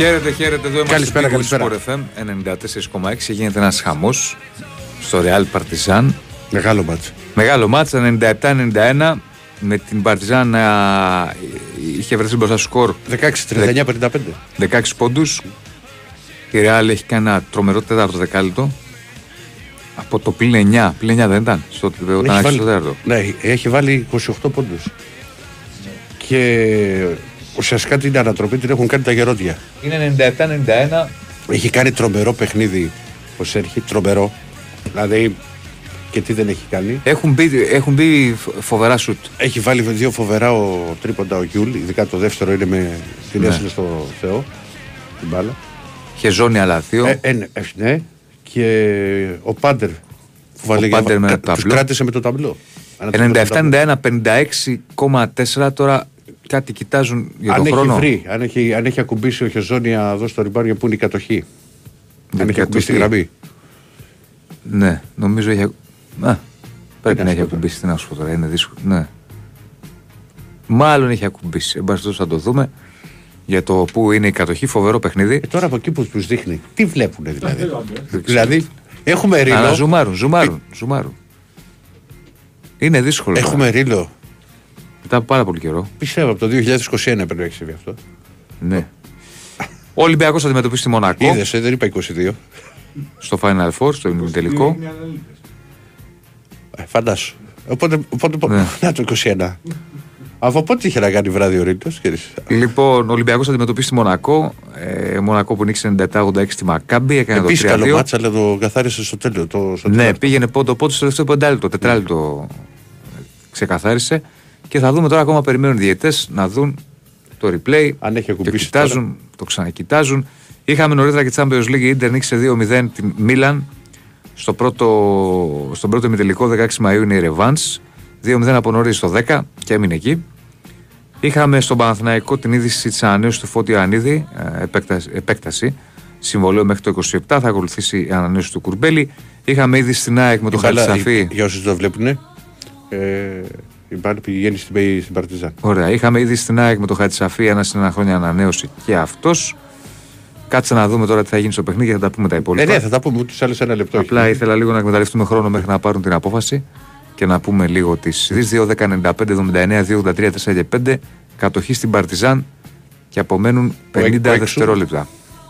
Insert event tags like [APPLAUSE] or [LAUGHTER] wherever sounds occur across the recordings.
Χαίρετε, χαίρετε. Εδώ είμαστε Καλησπέρα, στο καλησπέρα. Sport FM 94,6. Γίνεται ένας χαμός στο Real Partizan. Μεγάλο μάτσο. Μεγάλο μάτσα 97-91 με την Partizan να είχε βρεθεί μπροστά στο σκορ 16-39-55. 16 πόντους. Η Real έχει κάνει ένα τρομερό τέταρτο δεκάλυτο. Από το πλήν 9. Πλήν 9 δεν ήταν. Στο, όταν Έχει άρχισε το βάλει, τέταρτο. ναι, έχει βάλει 28 πόντους. Και ουσιαστικά την ανατροπή την έχουν κάνει τα γερόντια. Είναι 97-91. Έχει κάνει τρομερό παιχνίδι ο Σέρχη, τρομερό. Δηλαδή και τι δεν έχει κάνει. Έχουν μπει, έχουν μπει φοβερά σουτ. Έχει βάλει δύο φοβερά ο τρίποντα ο Γιούλ, ειδικά το δεύτερο είναι με την Ναι. έσυλε στο Θεό. Την μπάλα. Είχε ζώνη αλαθείο. Ε, ε, ναι, ε, ναι. Και ο Πάντερ που βάλε για- Πάντερ με κα- το ταμπλό. τους κράτησε με το ταμπλό. Ανατροπή στο ταμπλό. 97-91, 56,4 τώρα κάτι κοιτάζουν για αν τον έχει χρόνο; βρει, αν έχει, αν έχει ακουμπήσει ο Χεζόνια εδώ στο ριμπάριο που είναι η κατοχή; Δεν αν έχει ακουμπήσει τη κατοχή. γραμμή. Ναι, νομίζω έχει. ακου- Α, πρέπει να να σου έχει πω ακουμπήσει. Τι να σου πω τώρα, είναι δύσκολο. Ναι. Μάλλον έχει ακουμπήσει. Εν πάση περιπτώσει θα το δούμε. Για το που είναι η κατοχή, φοβερό παιχνίδι. Ε, τώρα από εκεί που τους δείχνει, τι βλέπουν δηλαδή; δηλαδή, έχουμε ρίλο. Αλλά ζουμάρουν, ζουμάρουν, ζουμάρουν. Είναι δύσκολο. τώρα. Έχουμε ρίλο. Μετά από πάρα πολύ καιρό. Πιστεύω από το 2021 πρέπει να έχει συμβεί αυτό. Ναι. Ο Ολυμπιακός θα αντιμετωπίσει τη Μονακό Είδε, ε, δεν είπα 22. στο Final Four, στο ημιτελικό. Ε, φαντάσου. Οπότε, οπότε Ναι. να το 21. Από πότε είχε να κάνει βράδυ ο Ρίλο, Λοιπόν, ο Ολυμπιακός θα αντιμετωπίσει τη Μονακό. Ε, Μονακό που νίξει 97-86 στη Μακάμπη. Έκανε Επίσης το καλό 3-2. μάτσα, αλλά το καθάρισε στο τέλο. Το, στο Ναι, τέταρτο. πήγαινε πόντο πόντο στο τελευταίο πεντάλεπτο, τετράλεπτο ξεκαθάρισε. Και θα δούμε τώρα ακόμα περιμένουν οι διαιτές να δουν το replay. Αν έχει το ακουμπήσει κοιτάζουν, το ξανακοιτάζουν. Είχαμε νωρίτερα και Champions League, η Ίντερ νίκησε 2-0 την Μίλαν. Στο πρώτο, στον πρώτο ημιτελικό 16 Μαΐου είναι η Revans. 2-0 από νωρίς στο 10 και έμεινε εκεί. Είχαμε στον Παναθηναϊκό την είδηση της ανανέωσης του Φώτη Ανίδη, ε, επέκταση, επέκταση συμβολέου μέχρι το 27. Θα ακολουθήσει η ανανέωση του Κουρμπέλη. Είχαμε ήδη στην ΑΕΚ με τον Η μπάλα, Χατζησαφή. η- Για όσους το βλέπουν, ε, η μπάλα πηγαίνει στην, Πε- στην Παρτιζάν. Ωραία. Είχαμε ήδη στην ΑΕΚ με τον Χατζησαφή ένα συν ένα χρόνια ανανέωση και αυτός. Κάτσε να δούμε τώρα τι θα γίνει στο παιχνίδι και θα τα πούμε τα Ε, υπόλοιπα. ναι, θα τα πούμε ούτε σε άλλε ένα λεπτό. Απλά ήθελα λίγο να εκμεταλλευτούμε χρόνο μέχρι να πάρουν την απόφαση και να πούμε λίγο τις ειδήσεις. 2, 10, 95, 79, 2, 83, 4 και 5. Κατοχή στην Παρτιζάν και απομένουν Που έχει- 50 που έξω. δευτερόλεπτα.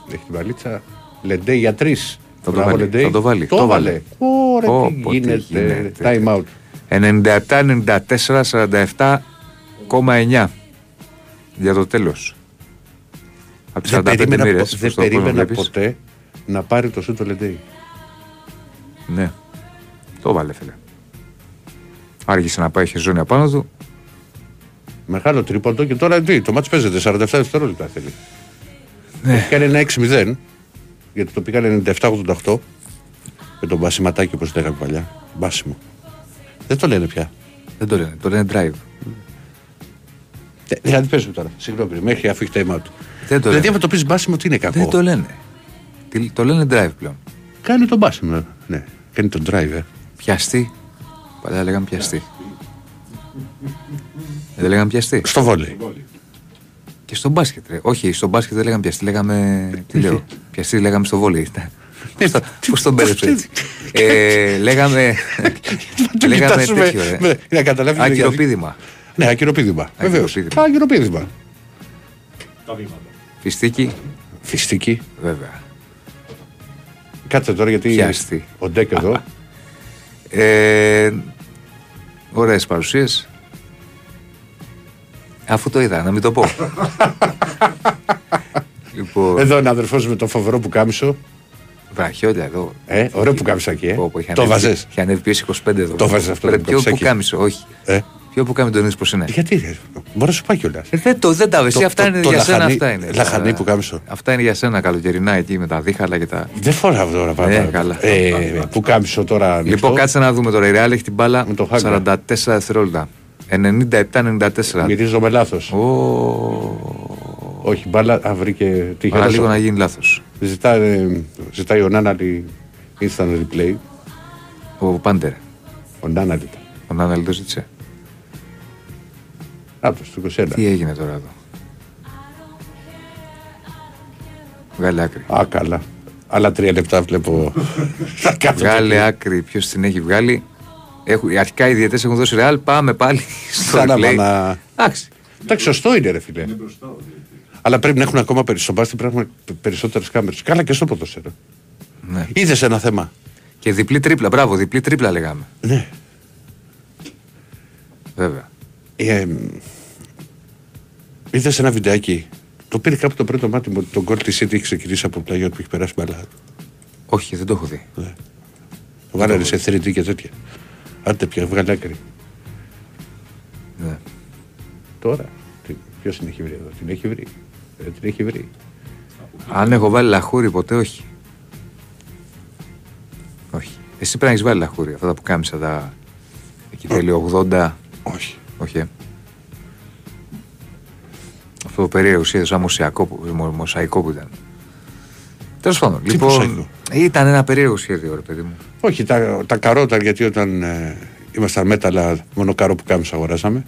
Έχει την παλίτσα. Λεντέι για τρεις. Θα το βάλει, θα το βάλει, Το το βάλε. βάλε. Ωραία, Πω, τι πω, τι γίνεται. γίνεται. Time out. 97-94, 47,9 για το τέλο. Από τι Δεν 45 περίμενα, μοίρε. πο- δεν περίμενα ποτέ να πάρει το σου το Λεντέι. Ναι. Το βάλε, φίλε. Άργησε να πάει, είχε ζώνη απάνω του. Μεγάλο τρίποντο και τώρα τι, το μάτς παίζεται 47 δευτερόλεπτα θέλει. Ναι. Έχει κάνει ένα 6-0 γιατί το πήγανε 97-88 με τον μπασιματάκι όπως λέγαμε παλιά. Μπάσιμο. Δεν το λένε πια. Δεν το λένε, το λένε drive. Ε, Δηλαδή πες μου τώρα, συγγνώμη, μέχρι αφού έχει time out. Δεν το Δηλαδή λένε. άμα το πεις μπάσιμο τι είναι κακό; Δεν το λένε. Τι- Το λένε drive πλέον. Κάνει τον μπάσιμο. Ναι, κάνει τον drive. Ε. Πιαστή. Παλιά λέγαμε πιαστή. Δεν λέγαμε πιαστή. Στο βόλεϊ. Και στο μπάσκετ, ρε. Όχι, στο μπάσκετ δεν λέγαμε πιαστή, λέγαμε. Τι λέω. [LAUGHS] Πιαστή λέγαμε στο βόλεϊ. Πώς τον μπέρδεψε έτσι. Ε, Λέγαμε. Το Λέγαμε κοιτάζουμε, τέτοιο, ρε. με- Να καταλάβεις γιατί- Ακυροπίδημα. Ναι, ακυροπίδημα. Βεβαίως. Ακυροπίδημα. Ακυροπίδημα. Φιστίκι, Φιστική. βέβαια. Κάτσε τώρα γιατί Πιάστη. ο Ντέκ εδώ. Ε, ωραίες παρουσίες. Αφού το είδα, να μην το πω. [LAUGHS] λοιπόν, Εδώ είναι αδερφός με το φοβερό που κάμισο. Βραχιόλια εδώ. Ε, ωραίο που κάμισο ε. Πω, πω, είχε Το ανέβει- βάζες. Είχε ανέβει πίεση 25 εδώ. Το βάζες αυτό, Πρέπει το πιο που καψάκι. κάμισο, όχι. Ε, Πιο που κάμισο τον είδες πώς είναι. γιατί ρε, μπορείς να σου πάει κιόλας. Ε, δεν το, δεν τα εσύ, Το- αυτά το- είναι το για σένα, λαχανί- αυτά είναι. λαχανί Τα- που κάμισο. Αυτά είναι για σένα καλοκαιρινά εκεί με τα δίχαλα και τα. Δεν φοράω τώρα πάρα Ε, πάρα. καλά. Ε, που κάμισο τώρα. ανοιχτό. Λοιπόν, κάτσε να δούμε τώρα. Η Real έχει την μπάλα Με το Χάγκα. 44 δευτερόλεπτα. 97-94. Μυρίζω με λάθος. Ω, Όχι, μπάλα, α, βρήκε. Τι Παρά είχε λίγο δώσει. να γίνει λάθος. Ζητάει, ζητάει ο Νάναλι instant replay. Ο Πάντερ. Ο Νάναλι ήταν. Ο Νάναλ το ζήτησε. Από το 21. Τι έγινε τώρα εδώ; Βγάλε άκρη. Α, καλά. Άλλα τρία λεπτά βλέπω. Θα κάτσω Βγάλε εκεί. άκρη. Ποιος την έχει βγάλει. Έχουν, αρχικά οι διαιτές έχουν δώσει ρεάλ. Πάμε πάλι στο Σαν να replay. βανα- Εντάξει. Εντάξει, σωστό είναι, ρε φίλε. Αλλά πρέπει να έχουν ακόμα περισσότερο. Πρέπει να έχουν περισσότερες κάμερες. Καλά και στο ποδόσφαιρο. Ναι. Είδες ένα θέμα. Και διπλή τρίπλα. Μπράβο, διπλή τρίπλα λέγαμε. Ναι. Βέβαια. Ε, Είδες ένα βιντεάκι. Το πήρε κάπου το πρώτο μάτι μου ότι το γκολ τη City έχει ξεκινήσει από πλάγιο που έχει περάσει μπαλά. Όχι, δεν το έχω δει. Ναι. Το βάλανε σε 3D και τέτοια. Άντε πια, βγάλε άκρη. Ναι. Τώρα. Ποιος την έχει βρει εδώ, την έχει βρει; Δεν την έχει βρει. Αν έχω βάλει λαχούρι ποτέ, όχι. Όχι. Εσύ πρέπει να έχεις βάλει λαχούρι. Αυτά που κάμισα τα. Εκεί τέλειο 80. Όχι. Όχι. ε. Αυτό το περίεργο σχέδιο, σαν μοσαϊκό, που- μο- μοσαϊκό που ήταν. Τέλος πάντων, Τι λοιπόν. μοσαϊκό; Ήταν ένα περίεργο σχέδιο, ρε παιδί μου. Όχι, τα, τα καρότα γιατί όταν ε, ήμασταν μέταλλα, μόνο καρό που κάμισα αγοράσαμε.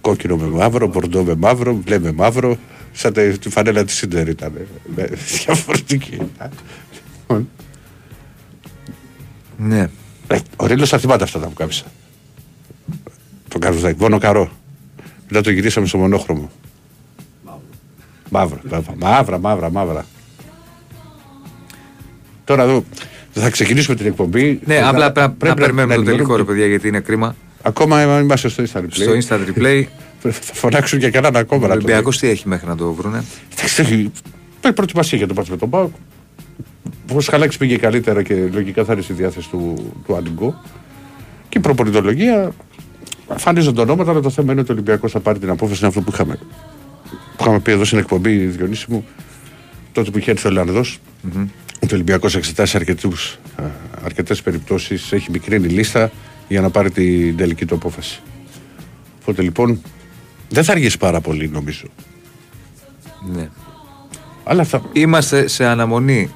Κόκκινο με μαύρο, μπορντό με μαύρο, μπλε με μαύρο. Σαν τη, τη φανέλα της Σίντερ ήταν. ε, με- [LAUGHS] διαφορετική. Λοιπόν, Ναι. ε, Ο Ρίλος θα θυμάται αυτά τα που κάμισα. Το καροζάκι, μόνο καρό. Μετά το γυρίσαμε στο μονόχρωμο. Μαύρο. Μαύρα, μαύρα, μαύρα, μαύρα. Τώρα εδώ θα ξεκινήσουμε την εκπομπή. Ναι, Θα- απλά πρέπει, να περιμένουμε το ενημερώνουμε τελικό, ρε και- παιδιά, γιατί είναι κρίμα. Ακόμα είμαστε στο Insta Replay. Στο Insta Replay, Θα φωνάξουν και κανέναν ακόμα. ο να το Ολυμπιακός τι έχει μέχρι να το βρούνε; δει. Εντάξει, έχει- Υπάρχει προετοιμασία για το μάτι με τον Πάοκ. Όπως χαλάξει πήγε καλύτερα και λογικά θα είναι στη διάθεση του, του Αντιγκό. Και η προπονητολογία εμφανίζονται ονόματα, αλλά το θέμα είναι ότι ο Ολυμπιακός θα πάρει την απόφαση. Είναι αυτό που είχαμε, που είχαμε πει εδώ στην εκπομπή Διονύση μου, τότε που είχε έρθει ο Ολλανδός, ότι ο Ολυμπιακός εξετάσει αρκετές περιπτώσεις, έχει μικρύνει λίστα για να πάρει την τελική του απόφαση. Οπότε λοιπόν δεν θα αργήσει πάρα πολύ νομίζω. Ναι. Αλλά θα. Είμαστε σε αναμονή.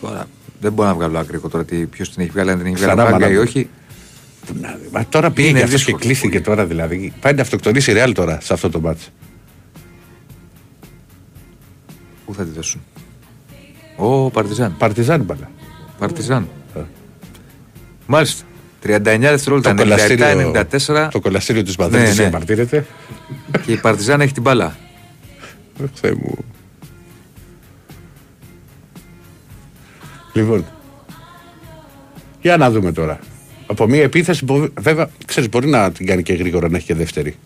Τώρα δεν μπορώ να βγάλω άκρη τώρα ποιος την έχει βγάλει, αν την έχει βγάλει Ξανά ο Χάγκα ή μάνα. όχι. Να, Μα τώρα πήγε Είναι και αυτό και δύσκολο. κλείστηκε τώρα δηλαδή. Πάει να αυτοκτονήσει η Ρεάλ τώρα σε αυτό το μάτσο. Πού θα τη δώσουν; Ο Παρτιζάν. Παρτιζάν μπαλά. Παρτιζάν. Ε. Μάλιστα. 39 δευτερόλεπτα, Το κολαστήριο, 97-94 το κολαστήριο της Ναι, Μαδρίτης ναι. διαμαρτύρεται. και η Παρτιζάν έχει την μπάλα. Ε, Θεέ μου. Λοιπόν. Για να δούμε τώρα. Από μία επίθεση, μπο- βέβαια, ξέρεις, μπορεί να την κάνει και γρήγορα να έχει και δεύτερη.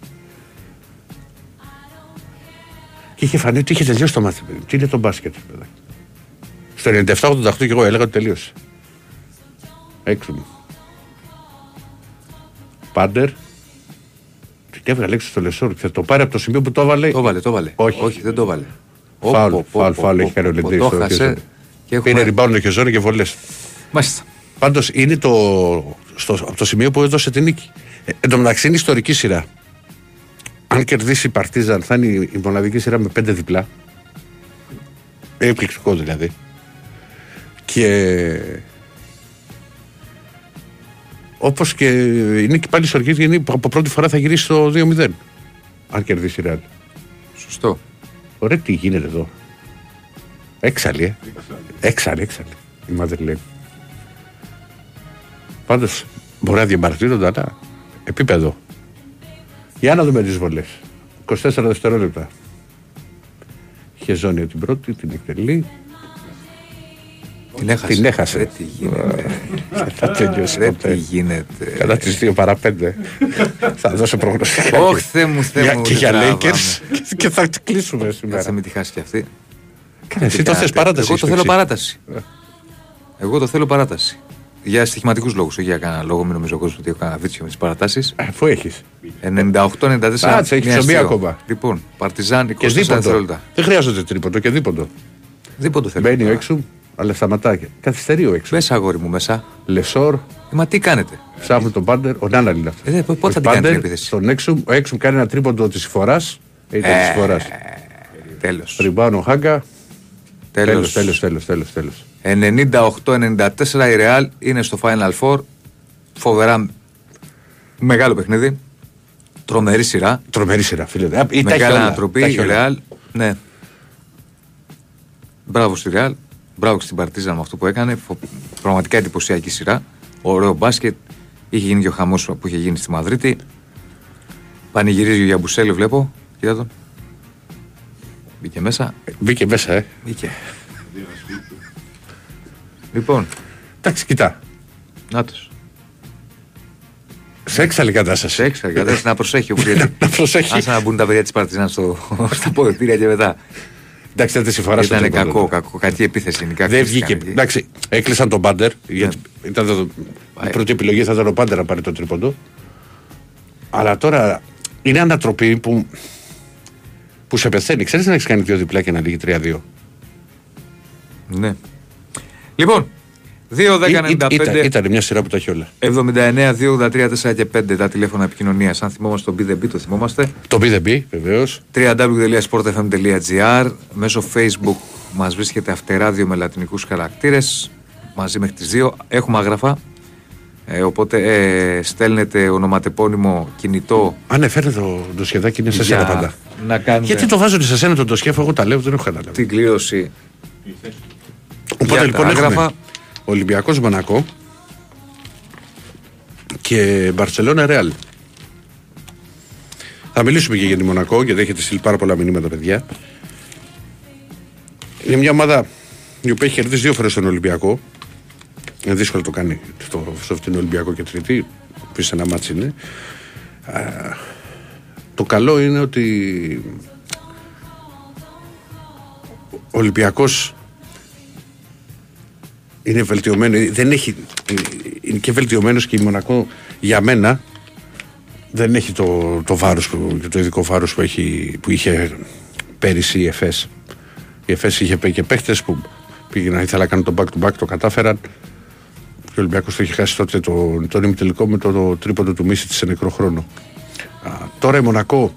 Και είχε φανεί ότι είχε τελειώσει το μάθημα. Τι είναι το μπάσκετ, παιδάκι. Στο 97-88 και εγώ έλεγα ότι τελείωσε. Έξω μου. Πάντερ. Την έβγαλε έξω στο Λεσόρ. Θα το πάρει από το σημείο που το έβαλε. Το έβαλε, το έβαλε. Όχι. Όχι, δεν το έβαλε. Φάουλ, Ωπ, ωπ, φάουλ, ωπ, φάουλ ωπ, έχει κάνει ο ωπ, Λεντρής Το στο χάσε. χέρι. Και Πήρε έχουμε... rebound και ζώνη και βολές. Μάλιστα. Πάντως είναι το, στο, από το σημείο που έδωσε την νίκη. Ε, εν τω μεταξύ είναι ιστορική σειρά. Αν κερδίσει η Παρτίζαν, θα είναι η, η μοναδική σειρά με πέντε διπλά. Ε, Εκπληκτικό δηλαδή. Και. Όπως και είναι και πάλι ιστορική, γιατί από πρώτη φορά θα γυρίσει στο 2-0. Αν κερδίσει η Ρεάλ. Σωστό. Ωραία, τι γίνεται εδώ. Έξαλλη, ε. Έξαλλη, έξαλλη. Η Μαδριλέν. Πάντως μπορεί να διαμαρτύρονται, αλλά επίπεδο. Για να δούμε τις βολές. 24 δευτερόλεπτα. Είχε ζώνη την πρώτη, την εκτελεί. Την έχασε. Την έχασε. Ρε, τι γίνεται. Δεν θα τελειώσει Ρε, τι ποτέ. γίνεται. Κατά τις 2 παρά 5. θα δώσω προγνωστικά. Ωχ, Θεέ μου, Θεέ Για- μου. Και για τράβαμε. Lakers και- και θα κλείσουμε Κάτσε σήμερα. μην τη χάσεις κι αυτή. Καλά, Εσύ το θες Κάνετε. παράταση. Εγώ το στο θέλω εξή. παράταση. Εγώ το θέλω παράταση. Για στοιχηματικούς λόγους, όχι για κανένα λόγο. Μην νομίζω ο κόσμος ότι έχω κανένα βίτσιο με τις παρατάσεις. Αφού έχεις. 98-94. Κάτσε, έχεις μία το μία αστείο. ακόμα. Λοιπόν, Παρτιζάν 24 Και δίποντο. δευτερόλεπτα. Δεν χρειάζεται τρίποντο και δίποντο. Δίποντο θέλω. Μπαίνει ο έξω, αλλά σταματάει. Καθυστερεί ο έξω. Μέσα, αγόρι μου, μέσα. Λεσόρ, Ε, μα τι κάνετε; ψάχνει τον πάντερ. Ο Νάνα είναι αυτός. Ε, δε, πότε θα την κάνει την επίθεση; Στον έξω, ο έξω κάνει ένα τρίποντο της φοράς. Ήταν Ε, τη φοράς. Τέλος. Ριμπάνω ο Χάγκα. Τέλος, Τέλος. τέλος, τέλος, τέλος. 98-94 η Real είναι στο Final Four. Φοβερά μεγάλο παιχνίδι. Τρομερή σειρά. Τρομερή σειρά, φίλε. Α, ή τα έχει Μεγάλη όλα, ανατροπή. τα Η έχει όλα. Real. Ναι. Μπράβο στη Ρεάλ. Μπράβο και στην Παρτίζαν με αυτό που έκανε. Φο- Πραγματικά εντυπωσιακή σειρά. Ωραίο μπάσκετ. Είχε γίνει και ο χαμός που είχε γίνει στη Μαδρίτη. Πανηγυρίζει ο Γιαμπουσέλη, βλέπω. Κοίτα τον. Μπήκε μέσα. Ε, Μπήκε μέσα, ε. Μπήκε. λοιπόν, Εντάξει, κοιτά. νάτος. Σε έξαλλη κατάσταση. Σε έξα, κατάσταση να προσέχει ο [LAUGHS] Μπριέτη. Να προσέχει. Άσε να μπουν τα παιδιά της Παρτιζάν στο, [LAUGHS] στα ποδητήρια και μετά. Εντάξει, δεν τη συμφορά στο Ήταν τρίποντο. κακό, κακό. Κακή επίθεση γενικά. Δεν χθες βγήκε. έκανε εκεί. Εντάξει, έκλεισαν τον Πάντερ. Γιατί Ναι. ήταν το, Ε. η πρώτη επιλογή θα ήταν ο Πάντερ να πάρει το τρίποντο. Αλλά τώρα είναι ανατροπή που, που σε πεθαίνει. Ξέρεις να έχεις κάνει δύο διπλά και να λύγει 3-2. Ναι. Λοιπόν, 2, 10, Ή- ή- 95, Ήταν, ήταν μια σειρά που τα έχει όλα. 79, 2, 83, 4 και 5 τα τηλέφωνα επικοινωνίας. Αν θυμόμαστε τον BDB, το θυμόμαστε. Το BDB, βεβαίως. www.sportfm.gr Μέσω facebook μας βρίσκεται αυτεράδιο με λατινικούς χαρακτήρες μαζί μέχρι τις 2 έχουμε άγραφα ε, οπότε ε, στέλνετε ονοματεπώνυμο κινητό Αν έφερε το, το σχεδάκι είναι σε σένα πάντα. να κάνουμε Γιατί το βάζουν σε σένα το, το σκέφο, εγώ τα λέω, δεν έχω καταλάβει. την κλήρωση Οπότε για λοιπόν τα έχουμε άγραφα. Ολυμπιακός Μονακό και Μπαρσελόνα Ρεάλ. Θα μιλήσουμε και για τη Μονακό γιατί έχετε στείλει πάρα πολλά μηνύματα παιδιά. Είναι μια ομάδα η οποία έχει κερδίσει δύο φορές τον Ολυμπιακό. Είναι δύσκολο να το κάνει στο, στο φτηνό Ολυμπιακό και Τρίτη. Που ένα ματς είναι. Α, το καλό είναι ότι ο Ολυμπιακός είναι βελτιωμένο. Δεν έχει, είναι και βελτιωμένος και η Μονακό για μένα δεν έχει το, το βάρος που, το ειδικό βάρος που, έχει, που είχε πέρυσι η ΕΦΕΣ. Η ΕΦΕΣ είχε πει και παίχτες που πήγαιναν, ήθελα να κάνουν το back to back, το κατάφεραν. Και ο Ολυμπιακός το είχε χάσει τότε το, τον ημιτελικό με το, το τρίποντο του Μίση σε νεκρό χρόνο. Α, τώρα η Μονακό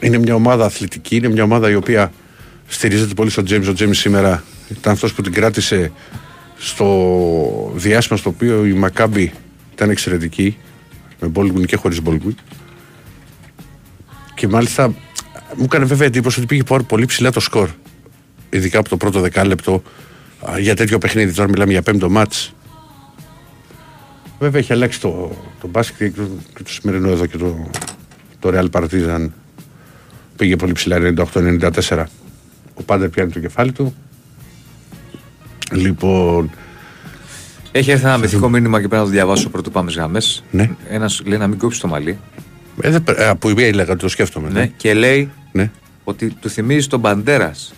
είναι μια ομάδα αθλητική, είναι μια ομάδα η οποία στηρίζεται πολύ στον James. Ο James σήμερα ήταν αυτός που την κράτησε στο διάστημα στο οποίο η Μακάμπη ήταν εξαιρετική με Baldwin και χωρίς Baldwin. Και μάλιστα μου έκανε βέβαια εντύπωση ότι πήγε πάρα πολύ ψηλά το σκορ. Ειδικά από το πρώτο δεκάλεπτο α, για τέτοιο παιχνίδι. Τώρα μιλάμε για πέμπτο μάτς. Βέβαια έχει αλλάξει το, το μπάσκετ και το, και το σημερινό εδώ και το, το Real Partizan. Πήγε πολύ ψηλά 98-94 ο Πάντερ πιάνει το κεφάλι του Λοιπόν, έχει έρθει ένα μυθικό μήνυμα και πρέπει να το διαβάσω πρώτο πάμε στις γραμμές Ναι. ένας λέει να μην κόψει το μαλλί ε, δεν πρέ- ε, που η μία έλεγα, το σκέφτομαι. ναι. και λέει ναι. ότι του θυμίζει τον Μπαντέρας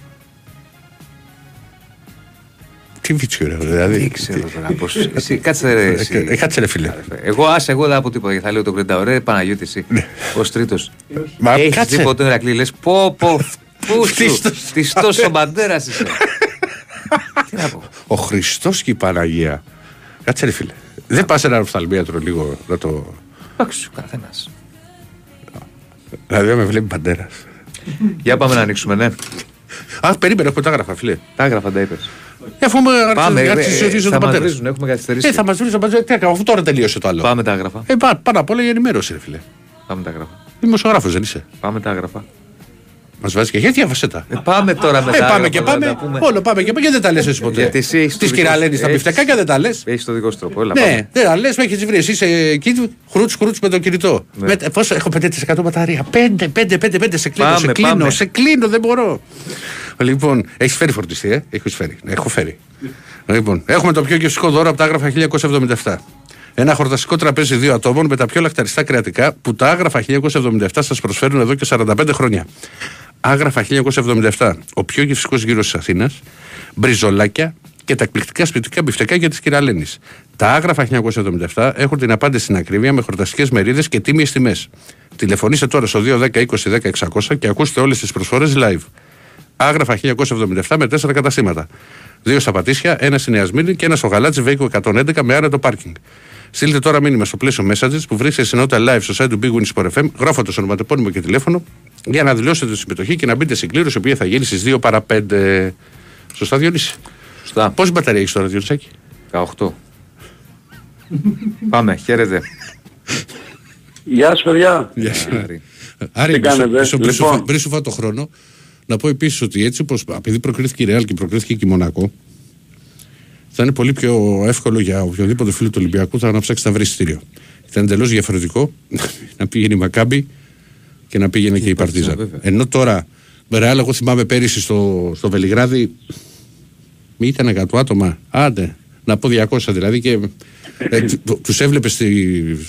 Τι βίτσιο ρε, δηλαδή. δεν ξέρω τώρα πώς [LAUGHS] εσύ κάτσε ρε εσύ. Ε, Κάτσε ρε φίλε. Εγώ άσε, εγώ δεν από τίποτα. γιατί Θα λέω τον Κρέντα. Ωραία, Παναγιώτη, εσύ. Ω τρίτος. Ναι. Μα Έχεις κάτσε. δει ποτέ τον Ερακλή, λες πω πω. [LAUGHS] Πού σου, Φτύστος. φτιστός ο Μπαντέρα είσαι. Τι να πω. Ο Χριστός και η Παναγία. Κάτσε ρε φίλε. Δεν πας ένα οφθαλμίατρο λίγο να το. Εντάξει, ο καθένας. Δηλαδή να με βλέπει παντέρας. Για πάμε να ανοίξουμε, ναι. Α, περίμενε, έχω τα γράφα, φίλε. Τα έγραφα τα είπες. Ε, Αφού με Πάμε, ε, άρχισε ε, ρωτήσω θα τον μας πατέρα. βρίζουν, έχουμε καθυστερήσει. Ε, θα μας βρει τον πατέρα. Τι έκανα, αφού τώρα τελείωσε το άλλο. Πάμε τα έγραφα. Ε, πά- πάνω απ' όλα η ενημέρωση, ρε φίλε. Πάμε τα έγραφα. Δημοσιογράφος δεν είσαι. Πάμε τα έγραφα. Μας βάζει και γιατί διάβασε τα. Ε, πάμε τώρα με Ε, τα πάμε έγραφα, και να πάμε. τα πούμε. Όλο πάμε και πάμε. Γιατί δεν τα λες εσύ ποτέ. Γιατί εσύ έχεις το Τη δικό κυραλένη σου- στα έχεις- πιφτεκάκια δεν τα λες; Έχεις το δικό σου τρόπο. Έλα, Ναι, πάμε. δεν τα λες, με έχεις βρει. Εσύ είσαι εκεί, χρούτς χρούτς με το κινητό. Ναι. Με, πόσο έχω 5% μπαταρία. 5, 5, 5, 5, σε κλείνω, Πάμε, σε κλείνω, πάμε. σε κλείνω, δεν μπορώ. Λοιπόν, έχεις φέρει φορτιστή, ε; Έχεις φέρει. Ναι, έχω φέρει. Λοιπόν, έχουμε το πιο γευστικό δώρο από τα άγραφα 1977. Ένα χορταστικό τραπέζι δύο ατόμων με τα πιο λακταριστά κρεατικά που τα άγραφα 1977 σας προσφέρουν εδώ και 45 χρόνια. Άγραφα 1977. Ο πιο γευστικό γύρος της Αθήνας. Μπριζολάκια και τα εκπληκτικά σπιτικά μπιφτεκάκια της κυρα-Λένης. Τα άγραφα 1977 έχουν την απάντηση στην ακρίβεια με χορταστικές μερίδες και τίμιες τιμές. Τηλεφωνήστε τώρα στο 210 20 10 600 και ακούστε όλες τις προσφορές live. Άγραφα 1977 με τέσσερα καταστήματα. Δύο στα Πατήσια, ένα στη Νέα Σμύρνη και ένα στο Γαλάτσι Βέικο 111 με άνετο πάρκινγκ. Στείλτε τώρα μήνυμα στο πλαίσιο messages που βρίσκεται στην ενότητα live στο site του Big Win Sport FM, γράφοντα ονοματεπώνυμο και τηλέφωνο για να δηλώσετε τη συμμετοχή και να μπείτε στην κλήρωση η οποία θα γίνει στις 2 παρα 5. Σωστά, Διονύση; Σωστά. Πόση μπαταρία έχεις τώρα, Διονύσακη. 18. Πάμε, χαίρετε. Γεια σας παιδιά. Γεια σου. Άρη. Άρη, Τι κάνετε, μπρίσου- μπρίσου- λοιπόν. μπρίσου φά το χρόνο. Να πω επίσης ότι έτσι όπως επειδή προκρίθηκε η Ρεάλ και προκρίθηκε και η Μονακό, θα είναι πολύ πιο εύκολο για οποιοδήποτε φίλο του Ολυμπιακού θα να ψάξει να βρει στήριο. Ήταν εντελώς διαφορετικό [LAUGHS] να πήγαινε η Μακάμπη και να πήγαινε και, και η Παρτίζα. Ενώ τώρα, Ρεάλ, εγώ θυμάμαι πέρυσι στο, στο Βελιγράδι, ήταν 100 άτομα. Άντε, να πω 200 δηλαδή και ε, τους έβλεπες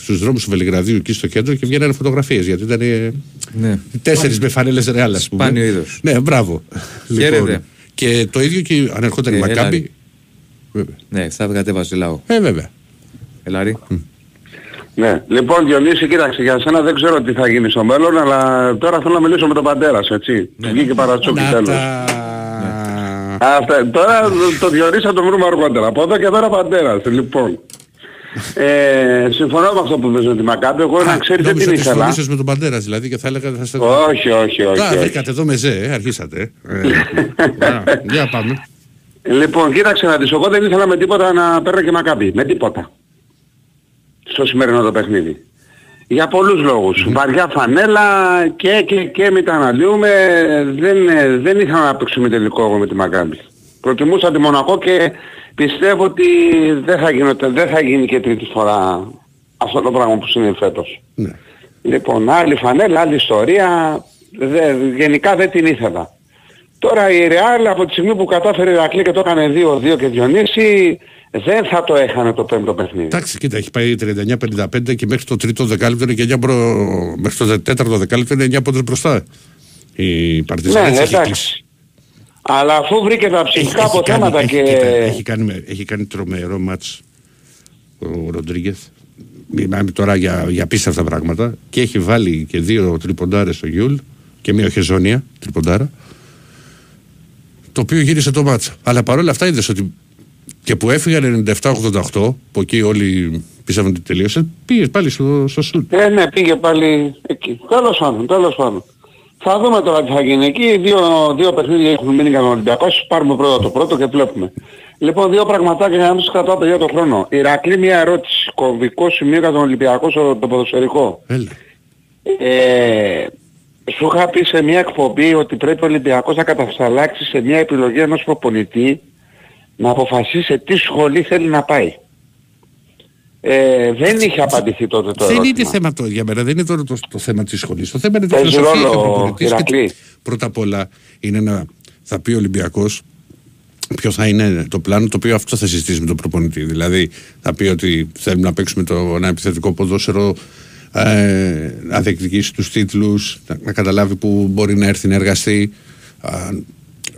στους δρόμους του Βελιγραδίου εκεί στο κέντρο και βγαίνανε φωτογραφίες γιατί ήταν ε, ναι. τέσσερις με φανέλες ρεάλ, ας πούμε. Σπάνιο είδος. Ναι, μπράβο. Λοιπόν, και το ίδιο και αν ερχόταν η ε, Μακάμπη. Ναι, θα κατέβαζε λαό. Ε, βέβαια. Ελάρη. Ναι, λοιπόν Διονύση, κοίταξε, για σένα δεν ξέρω τι θα γίνει στο μέλλον, αλλά τώρα θέλω να μιλήσω με τον πατέρας έτσι. Ναι. Βγήκε παρατσούκι τέλος. Αυτά, τώρα το Διονύση θα το βρούμε αργότερα. Από εδώ και τώρα πατέρας, λοιπόν. Ε, συμφωνώ με αυτό που πες με τη Μακάμπη. Εγώ να ξέρετε τι ήθελα. Νόμιζα με τον Παντέρα δηλαδή και θα έλεγα θα είστε... Όχι, όχι, όχι. Α, βρήκατε εδώ με ζέ, ε, αρχίσατε. Ε, [LAUGHS] για πάμε. Λοιπόν, κοίταξε να δεις. Εγώ δεν ήθελα με τίποτα να παίρνω και Μακάμπη. Με τίποτα. Στο σημερινό το παιχνίδι. Για πολλούς λόγους. Mm. Βαριά φανέλα και, και, και μην τα αναλύουμε. Δεν, δεν ήθελα να παίξουμε τελικό εγώ με τη Μακάμπη. Προτιμούσα τη Μονακό και πιστεύω ότι δεν θα, γίνει, δεν θα γίνει και τρίτη φορά αυτό το πράγμα που συνέβη φέτος. Ναι. Λοιπόν, άλλη φανέλα, άλλη ιστορία, δε, γενικά δεν την ήθελα. Τώρα η Real από τη στιγμή που κατάφερε η Ακλή και το έκανε 2-2 και Διονύση, δεν θα το έχανε το πέμπτο παιχνίδι. Εντάξει, κοίτα, έχει πάει 39-55 και μέχρι το τρίτο δεκάλεπτο είναι και 9 προ... μέχρι το τέταρτο δεκάλεπτο είναι 9 πόντες μπροστά. Η Παρτιζάν ναι, εντάξει. Αλλά αφού βρήκε τα ψυχικά αποθέματα και... έχει, κάνει, έχει κάνει τρομερό μάτς ο Ροντρίγκεθ. Μιλάμε τώρα για, για απίστευτα πράγματα. Και έχει βάλει και δύο τριποντάρες ο Γιούλ και μία Χεζόνια τριποντάρα. Το οποίο γύρισε το μάτς. Αλλά παρόλα αυτά είδες ότι και που έφυγαν 97-88, που εκεί όλοι πίστευαν ότι τελείωσε, πήγε πάλι στο, στο σουτ. Ε, ναι, πήγε πάλι εκεί. Τέλος πάντων, τέλος πάντων. Θα δούμε τώρα τι θα γίνει εκεί. Δύο, δύο παιχνίδια έχουν μείνει για τον Ολυμπιακό. Πάρουμε πρώτα το πρώτο και βλέπουμε. Λοιπόν, δύο πραγματάκια για να μην σας κρατάω παιδιά το χρόνο. Ηρακλή μια ερώτηση. Κομβικό σημείο για τον Ολυμπιακό στο το ποδοσφαιρικό. Ε, σου είχα πει σε μια εκπομπή ότι πρέπει ο Ολυμπιακός να κατασταλάξει σε μια επιλογή ενός προπονητή να αποφασίσει τι σχολή θέλει να πάει. Ε, δεν είχε απαντηθεί τότε το Δεν είναι θέμα το για μένα, δεν είναι τώρα το, το θέμα της σχολής. Το θέμα είναι το φιλοσοφία και Πρώτα απ' όλα είναι να θα πει ο Ολυμπιακός ποιος θα είναι το πλάνο το οποίο αυτό θα συζητήσει με τον προπονητή. Δηλαδή θα πει ότι θέλουμε να παίξουμε το, ένα επιθετικό ποδόσφαιρο ε, να διεκδικήσει τους τίτλους, να, να, καταλάβει που μπορεί να έρθει να εργαστεί.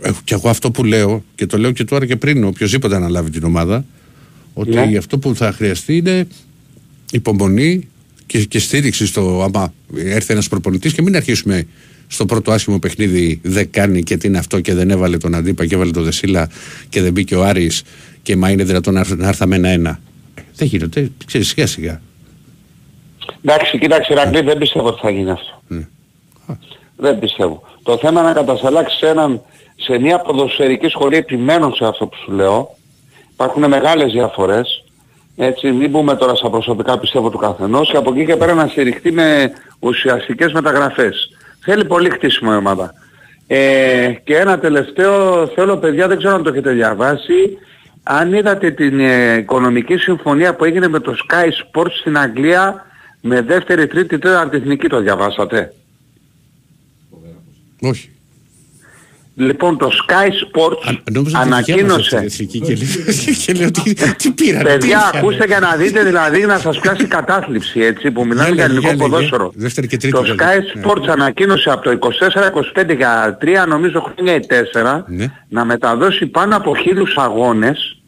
Ε, και εγώ αυτό που λέω και το λέω και τώρα και πριν οποιοδήποτε αναλάβει την ομάδα ότι ναι. αυτό που θα χρειαστεί είναι υπομονή και, και στήριξη στο άμα έρθει ένας προπονητής και μην αρχίσουμε στο πρώτο άσχημο παιχνίδι δεν κάνει και τι είναι αυτό και δεν έβαλε τον Αντίπα και έβαλε τον Δεσίλα και δεν μπήκε ο Άρης και μα είναι δυνατόν να, να έρθαμε ένα-ένα. Δεν γίνεται, ξέρεις σιγά σιγά. Εντάξει, κοίταξε Ρακλή, δεν πιστεύω ότι θα γίνει αυτό. Ναι. Δεν πιστεύω. Το θέμα να κατασταλάξεις έναν σε μια ποδοσφαιρική σχολή, επιμένω σε αυτό που σου λέω, υπάρχουν μεγάλες διαφορές. Έτσι, μην πούμε τώρα στα προσωπικά πιστεύω του καθενός και από εκεί και πέρα να στηριχτεί με ουσιαστικές μεταγραφές. Θέλει πολύ χτίσιμο η ομάδα. Ε, και ένα τελευταίο, θέλω παιδιά, δεν ξέρω αν το έχετε διαβάσει, αν είδατε την ε, οικονομική συμφωνία που έγινε με το Sky Sports στην Αγγλία με δεύτερη, τρίτη, τέταρτη εθνική, το διαβάσατε; Όχι. Λοιπόν, το Sky Sports ανακοίνωσε... [LAUGHS] Και λέω τι πήραν. Παιδιά, ακούστε για να δείτε δηλαδή να σας πιάσει κατάθλιψη έτσι που μιλάμε για ελληνικό ποδόσφαιρο. Το Sky ναι. Sports ανακοίνωσε από το 24-25 για 3 νομίζω χρόνια ή 4 ναι. να μεταδώσει πάνω από χίλιους αγώνες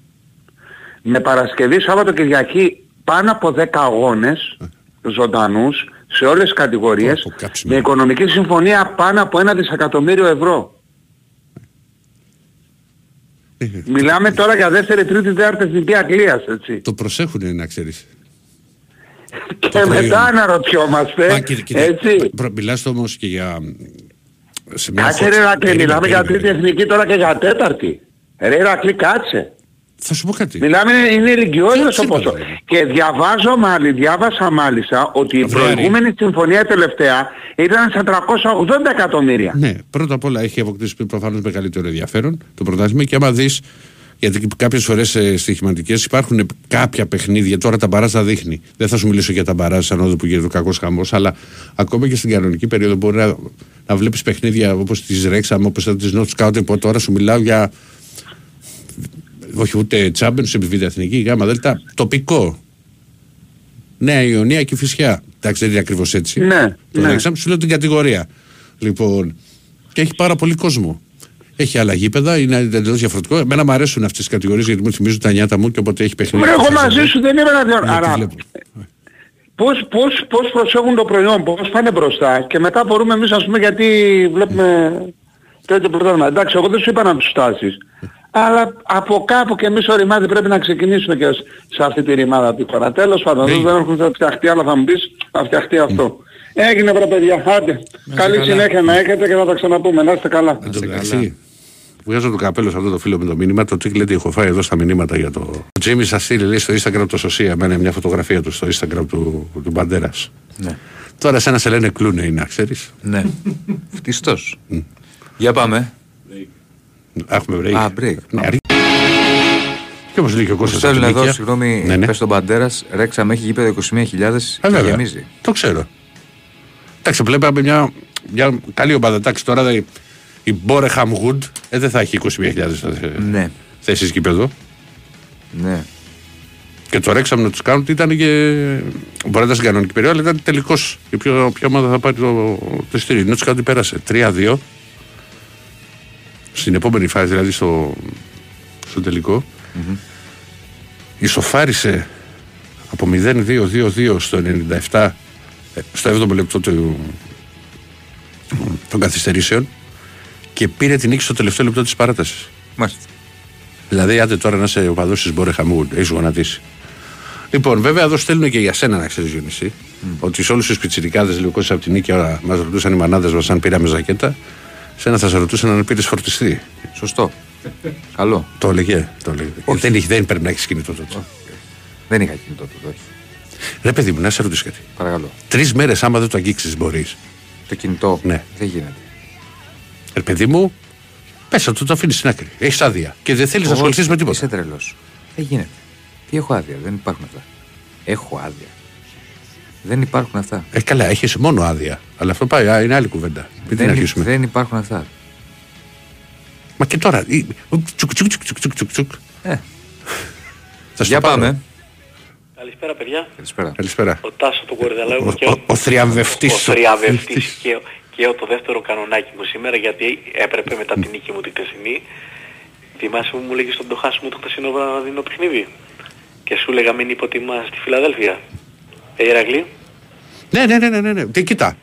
με Παρασκευή Σάββατο Κυριακή πάνω από 10 αγώνες ζωντανούς σε όλες τις κατηγορίες με οικονομική συμφωνία πάνω από ένα δισεκατομμύριο ευρώ. Μιλάμε τώρα για δεύτερη, τρίτη, τέταρτη εθνική Αγγλίας, έτσι. Το προσέχουν να ξέρεις. και μετά αναρωτιόμαστε, έτσι. μιλάς όμως και για... κάτσε ρε Ρακλή, μιλάμε για τρίτη εθνική τώρα και για τέταρτη. Ρε Ρακλή, κάτσε. Θα σου πω κάτι. Μιλάμε είναι ηλικιώδες Έτσι το ποσό. είπα, δηλαδή. Και διαβάζω μάλλον, διάβασα μάλιστα ότι η Βρε, προηγούμενη συμφωνία τελευταία ήταν στα 380 εκατομμύρια. Ναι, πρώτα απ' όλα έχει αποκτήσει προφανώς μεγαλύτερο ενδιαφέρον το πρωτάθλημα και άμα δεις. Γιατί κάποιες φορές σε στοιχηματικές υπάρχουν κάποια παιχνίδια. Τώρα τα μπαράζ τα δείχνει. Δεν θα σου μιλήσω για τα μπαράζ σαν όδο που γίνεται ο κακός χαμός, αλλά ακόμα και στην κανονική περίοδο μπορεί να, να βλέπεις παιχνίδια όπως της Ρέξαμ, όπως της Νότ Σκάουτ. Που τώρα σου μιλάω για. Όχι ούτε τσάμπεν, σε επιβίδια εθνική, γάμα δέλτα. Τοπικό. Νέα Ιωνία και Φυσιά. Εντάξει, δεν είναι ακριβώς έτσι. Ναι, Το ναι. Ρέξαμ σου λέω την κατηγορία. Λοιπόν, και έχει πάρα πολύ κόσμο. Έχει άλλα γήπεδα, είναι εντελώς διαφορετικό. Εμένα μου αρέσουν αυτές τις κατηγορίες γιατί μου θυμίζουν τα νιάτα μου και όποτε έχει παιχνίδι. Βρε, εγώ θα μαζί σας σου δεν είμαι να διορ- Ναι, τη Άρα, βλέπω. πώς, πώς, πώς προσέχουν το προϊόν, πώς πάνε μπροστά και μετά μπορούμε εμείς ας πούμε γιατί βλέπουμε τέτοιο πρωτάθλημα. Εντάξει, εγώ δεν σου είπα να τους στάσεις. Αλλά από κάπου και εμείς οριμάδι πρέπει να ξεκινήσουμε και σε- σε αυτή τη ρημάδα τη χώρα. Τέλος πάντων, Ναι. δεν έχουν φτιαχτεί, αλλά θα μου πεις, θα φτιαχτεί αυτό. Έγινε βρε παιδιά, άντε. Καλή καλά. συνέχεια να έχετε και θα τα ξαναπούμε. Να είστε καλά. Εν τω μεταξύ, Βγάζω το καπέλο σε αυτό το φίλο με το μήνυμα. Το τι λέτε, έχω φάει εδώ στα μηνύματα για το. Ο Τζίμι σας στείλει λέει, στο Instagram το Σωσία. Εμένα μια φωτογραφία του στο Instagram του, του Μπαντέρας. Ναι. Τώρα σε ένα σε λένε κλούνε είναι, ξέρεις. ναι. [LAUGHS] Φτιστός. Για πάμε. Έχουμε break. Α, break. Ναι, αρκεί. Και όπως λέει και ο Κώστας Στέλνουν από την εδώ, Νίκαια. συγγνώμη, Ναι, ναι. πες στον Παντέρας, Ρέξαμε έχει γήπεδο 21.000 Ε, και βέβαια. γεμίζει. Το ξέρω. Εντάξει, βλέπαμε μια, μια καλή ομάδα. Εντάξει, τώρα δε- η Μπόρεχαμ Γουντ ε, δεν θα έχει 21.000 Ναι, θέσεις γήπεδο. ναι. Και το ρέξαμε να τους κάνουν ότι ήταν και. Μπορεί να ήταν στην κανονική περίοδο, αλλά ήταν τελικός. Και ποιο, ποια ομάδα θα πάρει το, το ειστήριο. Ενώ του κάνουν ότι πέρασε 3-2. Στην επόμενη φάση, δηλαδή στο, στο τελικο Ισοφάρισε από 0-2-2-2 στο 97, ε, στο 7ο λεπτό του, των καθυστερήσεων και πήρε την νίκη στο τελευταίο λεπτό της παράτασης. Μάλιστα. Δηλαδή, άντε τώρα να είσαι ο παδό τη Μπόρε Χαμούγκ, έχεις γονατίσει. Λοιπόν, βέβαια εδώ στέλνουν και για σένα να ξέρεις, Γιονισή, ότι σε όλους τους πιτσιρικάδες λίγο από την νίκη μας ρωτούσαν οι μανάδες μας αν πήραμε ζακέτα. Σένα θα σε ρωτούσαν αν πήρε φορτιστή. Σωστό. Καλό. Το έλεγε. Το έλεγε. Όχι. Δεν, είχε- δεν πρέπει να έχεις κινητό τότε. Δεν είχα κινητό τότε, όχι. Ρε παιδί μου, να σε ρωτήσω κάτι. Παρακαλώ. Τρεις μέρες άμα δεν το αγγίξεις, μπορείς. Το κινητό Ναι. δεν γίνεται. Ρε παιδί μου, πέσα το, το αφήνεις στην άκρη. Έχεις άδεια και δεν θέλεις να Εγώ- ασχοληθείς με τίποτα. Είσαι τρελός. Δεν γίνεται. Τι έχω άδεια, δεν υπάρχουν αυτά. Έχω άδεια. Δεν υπάρχουν αυτά. Ε, καλά, έχεις μόνο άδεια. Αλλά αυτό πάει, α, είναι άλλη κουβέντα. Μην την δεν, αρχίσουμε. δεν υπάρχουν αυτά. Μα και τώρα. ή- Τσουκ, τσουκ, τσουκ, τσουκ, τσουκ, τσουκ. Ε, Θα στο για πάρω. πάμε. Καλησπέρα παιδιά. Καλησπέρα. Καλησπέρα. Ο Τάσος του Κορυδαλαίου Ο- και ο- ο θριαμβευτής ο σου. θριαμβευτής και, και ο το δεύτερο κανονάκι μου σήμερα γιατί έπρεπε μετά την νίκη μου την χθεσινή. Θυμάσαι που μου λέγεις στον το χάσιμο το χθεσινό βραδινό παιχνίδι; Και σου λέγα μην υποτιμάς στη Φιλαδέλφια. Ε, Ηρακλή. Ναι, ναι, ναι, ναι, ναι, ναι. Τι, κοίτα.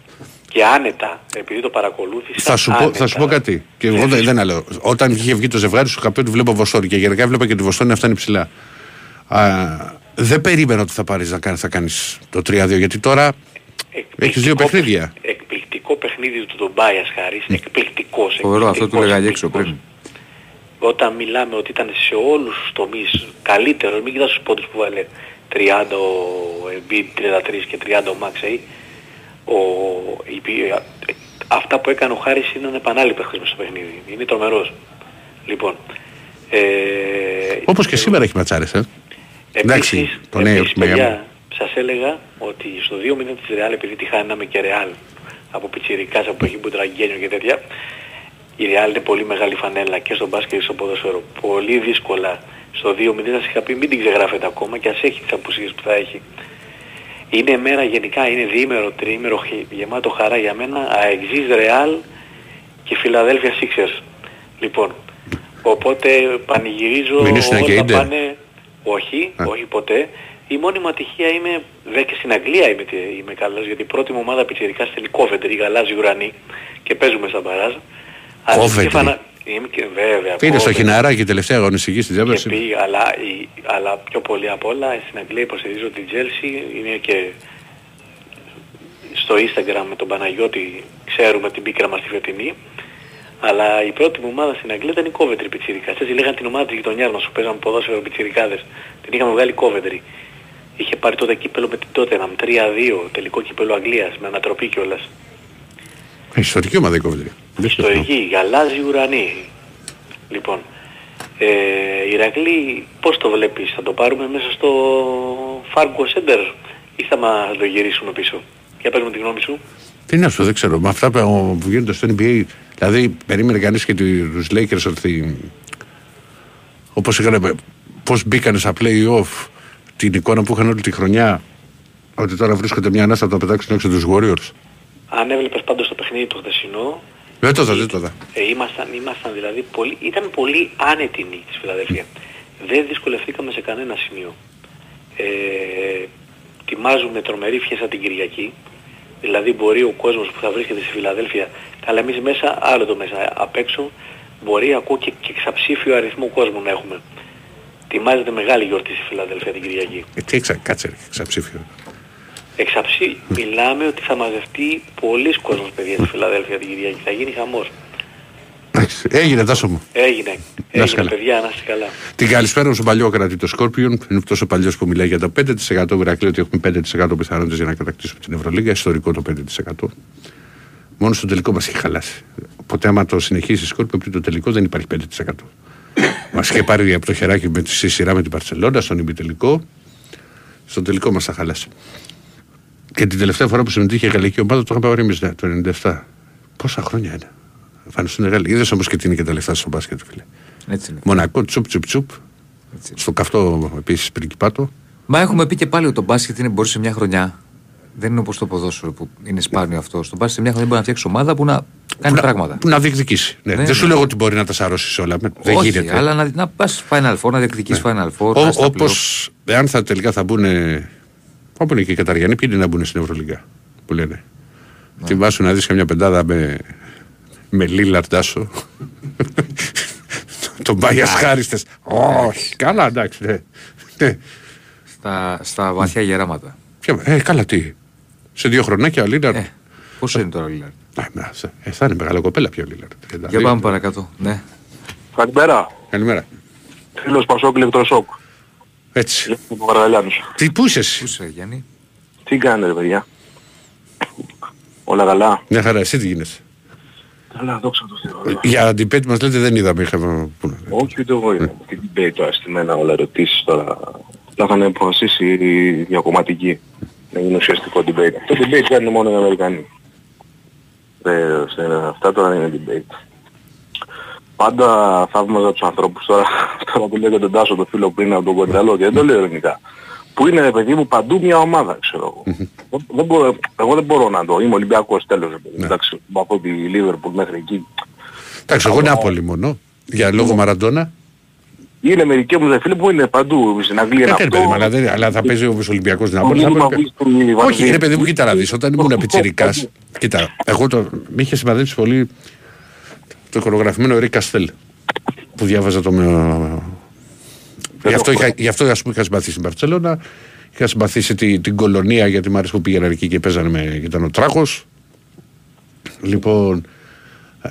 Και άνετα, επειδή το παρακολούθησα. Θα σου, πω, άνετα. θα σου πω κάτι. Και εγώ δεν, δεν λέω. Όταν είχε βγει το ζευγάρι, σου είχα πει ότι βλέπω Βοστόνη. Και γενικά βλέπα και τη Βοστόνη να φτάνει ψηλά. Α, δεν περίμενα ότι θα πάρεις να κάνεις, θα κάνεις το 3-2. Γιατί τώρα Εκπληκτικό έχεις δύο παιχ- παιχνίδια. Εκπληκτικό παιχνίδι του Ντομπάιας Χαρίς. Εκπληκτικός. Φοβερό, αυτό του εκπληκτικός, έλεγα για έξω εκπληκτικός. πριν. όταν μιλάμε ότι ήταν σε όλους τους τομείς καλύτερος, μην κοιτάς τους πόντους που βάλε 30 ο Embiid, 33 και 30 ο Maxey, ο, η ποι- ε, αυτά που έκανε ο Χάρης είναι επανάληπτα χθες μες στο παιχνίδι. Είναι τρομερός. Λοιπόν, ε, Όπως και σήμερα έχει ματσάρες, ε. Εντάξει, Επίσης, το νέο επίσης με- παιδιά, σας έλεγα ότι στο 2-0 της Real, επειδή τη χάναμε και Real από πιτσιρικάς, από έχει μπουτραγκένιο και τέτοια, η Real είναι πολύ μεγάλη φανέλα και στο μπάσκετ και στο ποδοσφαίρο. Πολύ δύσκολα στο 2-0 σας είχα πει μην την ξεγράφετε ακόμα και ας έχει τις απουσίες που θα έχει. Είναι μέρα γενικά, είναι διήμερο, τριήμερο, χι- γεμάτο χαρά για μένα, αεξής Real και Philadelphia Sixers. Λοιπόν, οπότε πανηγυρίζω Μην ήσουν και όλα Ίντερ. πάνε, όχι, Α. όχι ποτέ. Η μόνη ατυχία είμαι, δε και στην Αγγλία είμαι, είμαι καλός, γιατί η πρώτη μου ομάδα πιτσιρικά στέλνει Coventry, η γαλάζη ουρανή και παίζουμε στα μπαράζ. Αλλά Coventry. και φανα- Είμαι και βέβαια. Πήρε στο Coventry. χιναράκι τελευταία αγωνιστική στη Και διάβαση. πήγα, αλλά, η- αλλά πιο πολύ απ' όλα στην Αγγλία υποστηρίζω την Chelsea, είναι και στο Instagram με τον Παναγιώτη ξέρουμε την πίκρα μας τη φετινή. Αλλά η πρώτη μου ομάδα στην Αγγλία ήταν η Coventry Πιτσιρικάς. Έτσι λέγανε την ομάδα της γειτονιάς μας που παίζαμε ποδόσφαιρο Πιτσιρικάδες. Την είχαμε βγάλει Coventry. Είχε πάρει τότε κύπελο με την Tottenham 3-2, τελικό κύπελο Αγγλίας, με ανατροπή κιόλας. Ιστορική ομάδα η Coventry. Ιστορική, γαλάζι ουρανή. Λοιπόν, ε, Ηρακλή, πώς το βλέπεις, θα το πάρουμε μέσα στο Fargo Center ή θα μας το γυρίσουμε πίσω; Για πες μου τη γνώμη σου. Τι να σου δεν ξέρω. Με αυτά που γίνονται στο NBA, δηλαδή περίμενε κανείς και τους Lakers ότι όπως είχαν, πώς μπήκανε στα play-off την εικόνα που είχαν όλη τη χρονιά ότι τώρα βρίσκονται μια ανάσα από το πετάξουν έξω τους Warriors. Αν έβλεπες πάντως το παιχνίδι το χθεσινό, δεν το είδα, δεν το είδα. Ε, ήμασταν, ήμασταν δηλαδή πολύ, ήταν πολύ άνετη νίκη της Φιλαδέλφια. Δεν δυσκολευτήκαμε σε κανένα σημείο. Ε, τιμάζουμε τρομερή φιέστα την Κυριακή. Δηλαδή μπορεί ο κόσμος που θα βρίσκεται στη Φιλαδέλφια, καλά εμείς μέσα, άλλο το μέσα, απ' έξω, μπορεί ακούω και, και ξαψήφιο αριθμό κόσμου να έχουμε. Τιμάζεται μεγάλη γιορτή στη Φιλαδέλφια την Κυριακή. Ε, τι εξα, κάτσε, ξαψήφιο. Εξαψί μιλάμε ότι θα μαζευτεί πολλοί κόσμος παιδιά στη Φιλαδέλφια την Κυριακή. Θα γίνει χαμός. Έγινε, τάσο μου. Έγινε. Να Έγινε, καλά. παιδιά, να είστε καλά. Την καλησπέρα μου στον παλιό κρατή το Σκόρπιον. Είναι τόσο παλιός που μιλάει για το 5%. Βρακλεί ότι έχουμε 5% πιθανότητες για να κατακτήσουμε την Ευρωλίγα. Ιστορικό το 5%. Μόνο στο τελικό μας έχει χαλάσει. Οπότε, άμα το συνεχίσει η Σκόρπιον, πριν το τελικό δεν υπάρχει 5%. μας είχε πάρει από το χεράκι με τη σειρά με την Παρσελόντα στον ημιτελικό. Στο τελικό μας θα χαλάσει. Και την τελευταία φορά που συμμετείχε η γαλλική ομάδα το είχαμε πάρει εμεί ναι, το 97. Πόσα χρόνια είναι. Εμφανιστούν Γάλλοι. Είδες όμως και τι είναι και τα λεφτά στο μπάσκετ, φίλε. Έτσι είναι. Μονακό, τσουπ τσουπ τσουπ. Έτσι είναι. Στο καυτό επίσης πριγκιπάτο. Μα έχουμε πει και πάλι ότι το μπάσκετ είναι μπορεί σε μια χρονιά. Δεν είναι όπως το ποδόσφαιρο που είναι σπάνιο αυτό. Στο μπάσκετ σε μια χρονιά μπορεί να φτιάξει ομάδα που να κάνει που πράγματα. Να, που να διεκδικήσει. Ναι. Ναι, Δεν σου ναι. λέω ότι μπορεί να τα σαρώσεις όλα. Δεν Όχι, γίνεται. αλλά να, να πας Final Four, να διεκδικήσει Final Four. να στα Όπως playoff. εάν θα τελικά θα μπουν. Όπου είναι και οι Καταριανοί, ποιοι είναι να μπουν στην Ευρωλίγα. Που λένε. Ναι. Την βάσου να δεις καμιά πεντάδα με, με Λίλαρντ Άσο. [LAUGHS] Τον Μπάγια Χάριστε. Όχι. Καλά, εντάξει. Ναι. ναι. Στα, στα βαθιά γεράματα. Ποια- Ε, καλά, τι. Σε δύο χρονάκια ο Λίλαρντ. Ε, Πόσο είναι τώρα ο Λίλαρντ; Ε, θα είναι μεγάλο κοπέλα πια ο Λίλαρντ. Για πάμε παρακάτω. Ναι. Καλημέρα. Καλημέρα. Φίλος Πασόκ ηλεκτροσόκ. Έτσι. Ο Καρδαλιάνος. Τι, πού είσαι εσύ; Πού είσαι, Γιάννη; Τι κάνετε παιδιά; Όλα καλά; Μια χαρά, εσύ τι γίνεσαι; Καλά, δόξα τω Θεώ. Για debate μας λέτε δεν είδαμε. Είχαμε... πού να- Όχι ούτε εγώ είδα. Τι debate τώρα στημένα όλα ερωτήσεις τώρα. Τα είχαν αποφασίσει οι διακομματικοί. Να γίνει ουσιαστικό debate. Το debate κάνουν μόνο οι Αμερικανοί. Δεν, σε- αυτά τώρα δεν είναι debate. Πάντα θαύμαζα τους ανθρώπους τώρα, [LAUGHS] τώρα που λέγεται τον Τάσο το φίλο πριν από τον Κοντραλό και δεν το λέω ειρωνικά. Που είναι παιδί μου παντού μια ομάδα ξέρω εγώ. Δεν- δεν μπορώ, εγώ δεν μπορώ να το. Είμαι Ολυμπιακός τέλος. ρε παιδί. Εντάξει, από τη Λίβερπουλ μέχρι εκεί. Εντάξει, εγώ Νάπολη μόνο. Για λόγω Μαραντόνα. Είναι μερικοί μου δε φίλοι που είναι παντού στην Αγγλία. Ε, είναι τέλει, παιδί μου, αλλά, δεν- αλλά θα παίζει ο Ολυμπιακός την Νάπολη. θα μήνυμα έπρεπε- που έχει στείλει η Όχι, Βαρδί. ρε παιδί μου, κοίτα να δεις. Όταν ήμουν [LAUGHS] πιτσιρικάς, κοίτα, εγώ το, με είχε σημαδέψει πολύ το εικονογραφημένο Ερή Καστέλ που διάβαζα το... με- Γι' αυτό, είχα, γι' αυτό ας πούμε είχα συμπαθήσει στην Παρτσελώνα, είχα συμπαθήσει τη- την κολονία γιατί μου άρεσε που πήγαιναν εκεί και παίζανε με, και ήταν ο τράχος. Λοιπόν, ε,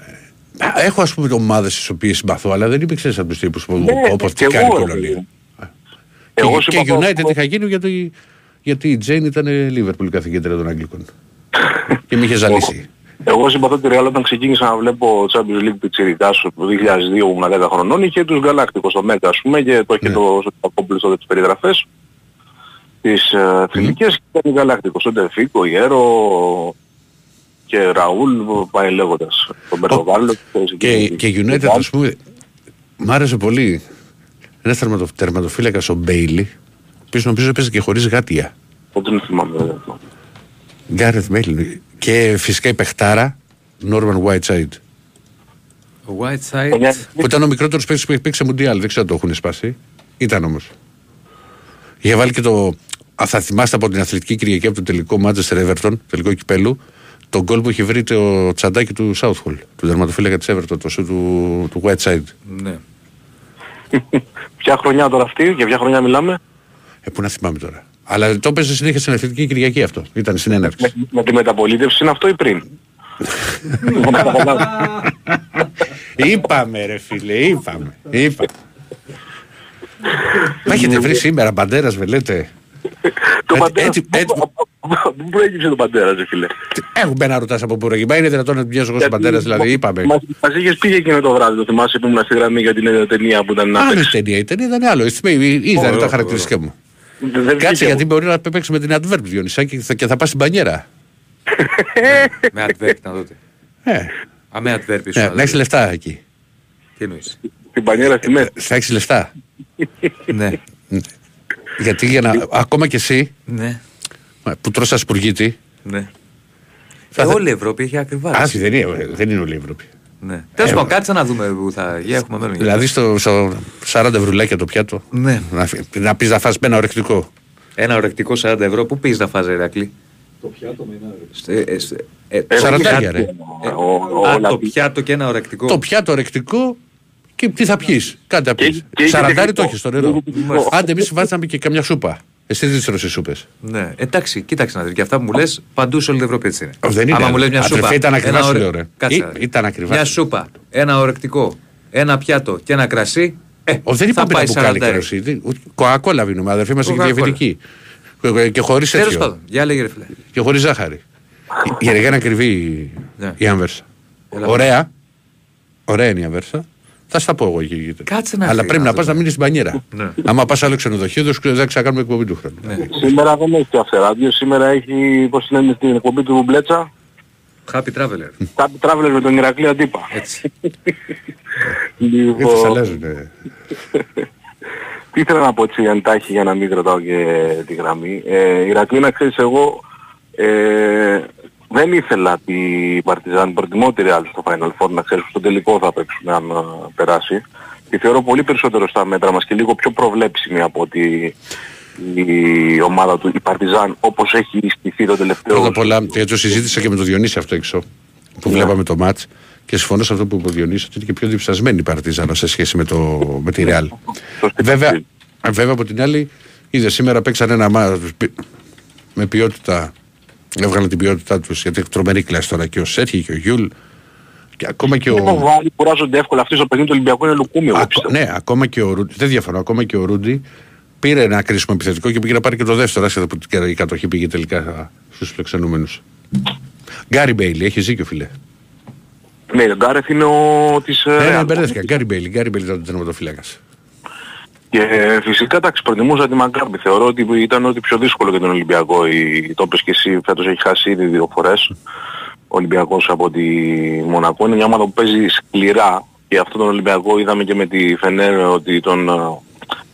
έχω ας πούμε ομάδες στις οποίες συμπαθώ, αλλά δεν είμαι ξέρεις από τους τύπους που, Ναι, όπως και τι κάνει η εγώ, ρε κολονία. παιδί μου. Και, Εγώ και συμπαθώ- United είχα γίνει γιατί, γιατί η Τζέιν ήταν Liverpool καθηγήτρια των Αγγλικών. και με είχε ζαλίσει. Εγώ συμπαθώ τη Real όταν ξεκίνησα να βλέπω Champions League πιτσιρικάς το 2002 που ήμουν 10 χρονών είχε τους Γαλάκτικους στο Μέκα ας πούμε και το είχε Ναι. το Σωτακόπουλο τότε τις περιγραφές τις ε, φιλικές και ήταν Γαλάκτικος. Τότε Φίκο, Γέρο και Ραούλ πάει λέγοντας τον Μπερτογάλο. και, και United, ας πούμε, μ' άρεσε πολύ. Ένας τερματο, τερματοφύλακα ο Μπέιλι, ο οποίος νομίζω έπαιζε και χωρίς γάντια. Δεν θυμάμαι. δεν θυμάμαι. Γκάρεθ Μπέιλι. Και φυσικά η παιχτάρα, Νόρμαν Whiteside. Ο Whiteside. Μια- Που ήταν ο μικρότερος παίκτης που έχει παίξει σε Μουντιάλ. Δεν ξέρω αν το έχουν σπάσει. Ήταν όμως. Είχε βάλει και το. Α, θα θυμάστε από την αθλητική Κυριακή από το τελικό Manchester Everton, τελικό κυπέλου, τον γκολ που είχε βρει το τσαντάκι του Southall, του τερματοφύλακα της Everton, το σου του, του Whiteside. Ναι. [LAUGHS] Ποια χρονιά τώρα αυτή, για ποια χρονιά μιλάμε; Ε, πού να θυμάμαι τώρα. Αλλά το έπαιζε συνέχεια στην αθλητική Κυριακή αυτό. Ήταν στην έναρξη. Με, με τη μεταπολίτευση είναι αυτό ή πριν; Να [LAUGHS] καταλάβω. είπαμε ρε φίλε, είπαμε. είπαμε. Μα έχετε βρει σήμερα μπαντέρας, βελέτε. Το Έτσι- πατέρα. έτσι- έτσι- Πού προέκυψε το πατέρα, ρε φίλε; Έχουμε να ρωτάς από πού προηγεί. Είναι δυνατόν να την πιάσω εγώ στον πατέρα, δηλαδή, είπαμε. Μας, μας είχες πει εκείνο το βράδυ, το θυμάσαι που ήμουν στη γραμμή για την ε, ταινία που ήταν να Άλλη παίξεις. ταινία, η ταινία ήταν άλλο. Εσύ με- Είδα Ωραίο, τα χαρακτηριστικά μου. Δεν- δεν βγήκε Κάτσε μου. γιατί μπορεί να παίξει με την Adverb Διονυσάκη και θα- και θα πας στην πανιέρα. Με adverb να δείτε. Ε, Α, με adverb ίσως ναι, να να έχεις δείτε. λεφτά εκεί. Τι εννοείς; Την πανιέρα στη μέση. Θα έχεις λεφτά. Ναι. Γιατί για να. Ακόμα και εσύ Ναι. που τρως ασπουργίτη. Ναι. Θα Ε, θε- όλη η Ευρώπη έχει ακριβάς. Άσχη δεν είναι, δεν είναι όλη η Ευρώπη. Ναι. Τέλος πάντων, κάτσε να δούμε που θα για έχουμε μέλλον. Δηλαδή στο, στο 40 ευρουλάκια το πιάτο. Ναι. Να, φυ- να πεις να φας με ένα ορεκτικό. Ένα ορεκτικό 40 ευρώ, πού πεις να φας Ερακλή. Το πιάτο με ένα Σαραντάρια, ρε. Ο- ο- Α, ο το Λαμπή- πιάτο και ένα ορεκτικό. Το πιάτο ορεκτικό και τι θα πιεις. Κάτι θα Και- πει. και είναι Σαραντάρι το τεχνικό. έχεις στο νερό. Είναι τεχνικό. Άντε, εμείς βάζαμε και καμιά σούπα. Εσύ δεν τρώσε σούπες. Ναι, εντάξει, κοίταξε να δεις. Και αυτά που μου λες παντού σε όλη την Ευρώπη έτσι είναι. Δεν είναι. Άμα μου λες μια Αδερφέ, σούπα. ήταν ακριβά, ένα σου ωρε- λέω, ρε. Κάτσε, Ή- να δεις. ήταν ακριβά. Μια σούπα, ένα ορεκτικό, ένα πιάτο και ένα κρασί. Ε, Ο, δεν θα είπαμε πάει να μπουκάλι 40. κρασί. Κοακόλα βίνουμε. Αδερφή μας έχει Coca-Cola. διαβητική. Και- Και χωρίς Τέλος τέτοιο. πάντων, για λέγε ρε φίλε. Και χωρίς ζάχαρη. Για να είναι ακριβή η- Ναι. η άμβερσα. Έλα. Ωραία. Ωραία είναι η άμβερσα. Θα στα πω εγώ εκεί. εκεί. Κάτσε να Αλλά έρθει πρέπει να να πας δούμε. να μείνεις στην πανιέρα. Ναι. Άμα πας άλλο ξενοδοχείο, δεν σου- δεν ξανακάνουμε εκπομπή του χρόνου. Ναι. Σήμερα δεν έχει το αυτεράδιο, σήμερα έχει, πώς λένε στην εκπομπή του Μπλέτσα, Happy Traveler. Happy Travelers με τον Ηρακλή Αντίπα. Έτσι. Γιατί Λοιπόν, θα αλλάζουνε. τι ήθελα να πω έτσι εντάχει για να μην κρατάω και τη γραμμή. Ε, Ηρακλή να ξέρεις εγώ ε, δεν ήθελα τη Παρτιζάν, προτιμώ τη Real στο Final Four να ξέρεις στο τελικό θα παίξουμε αν ε, περάσει. Τη θεωρώ πολύ περισσότερο στα μέτρα μας και λίγο πιο προβλέψιμη από ότι η ομάδα του, η Παρτιζάν, όπως έχει στηθεί το τελευταίο... Πρώτα απ' όλα, γιατί το συζήτησα και με τον Διονύση αυτό έξω, που βλέπαμε το μάτ και συμφωνώ σε αυτό που είπε ο Διονύσης, ότι είναι και πιο διψασμένη η Παρτίζανα σε σχέση με, το, με τη Ρεάλ. [LAUGHS] Σωστή βέβαια, παρατήρηση. βέβαια από την άλλη, είδε σήμερα παίξαν ένα μάτς με ποιότητα. Έβγαλαν την ποιότητά τους γιατί έχει τρομερή κλάση τώρα και ο Σέρχι και ο Γιούλ. Και ακόμα και Ο ο. Βάλλη κουράζονται εύκολα. Αυτοί στο παιχνίδι του Ολυμπιακού είναι λουκούμι, εγώ Ακο- πιστεύω. ναι, ακόμα και ο Ρούντι. Δεν διαφωνώ. Ακόμα και ο Ρούντι πήρε ένα κρίσιμο επιθετικό και πήγε να πάρει και το δεύτερο. Άσχετα που η κατοχή πήγε τελικά στους φιλοξενούμενους. Γκάρι Μπέιλι, έχεις δίκιο φίλε. Ναι, ο Γκάρεθ είναι ο της... ε, Ναι, ναι, Real. μπερδεύτηκα. Γκάρι Μπέιλι, Γκάρι Μπέιλι ήταν ο τερματοφύλακας. Και ε, φυσικά εντάξει, προτιμούσα τη Μακάμπι. Θεωρώ ότι ήταν ό,τι πιο δύσκολο για τον Ολυμπιακό. Η, το είπες και εσύ, φέτος έχει χάσει ήδη δύο φορές. Ο Ολυμπιακός από τη Μονακό είναι μια ομάδα που παίζει σκληρά και αυτόν τον Ολυμπιακό είδαμε και με τη Φενέρ ότι τον, ε,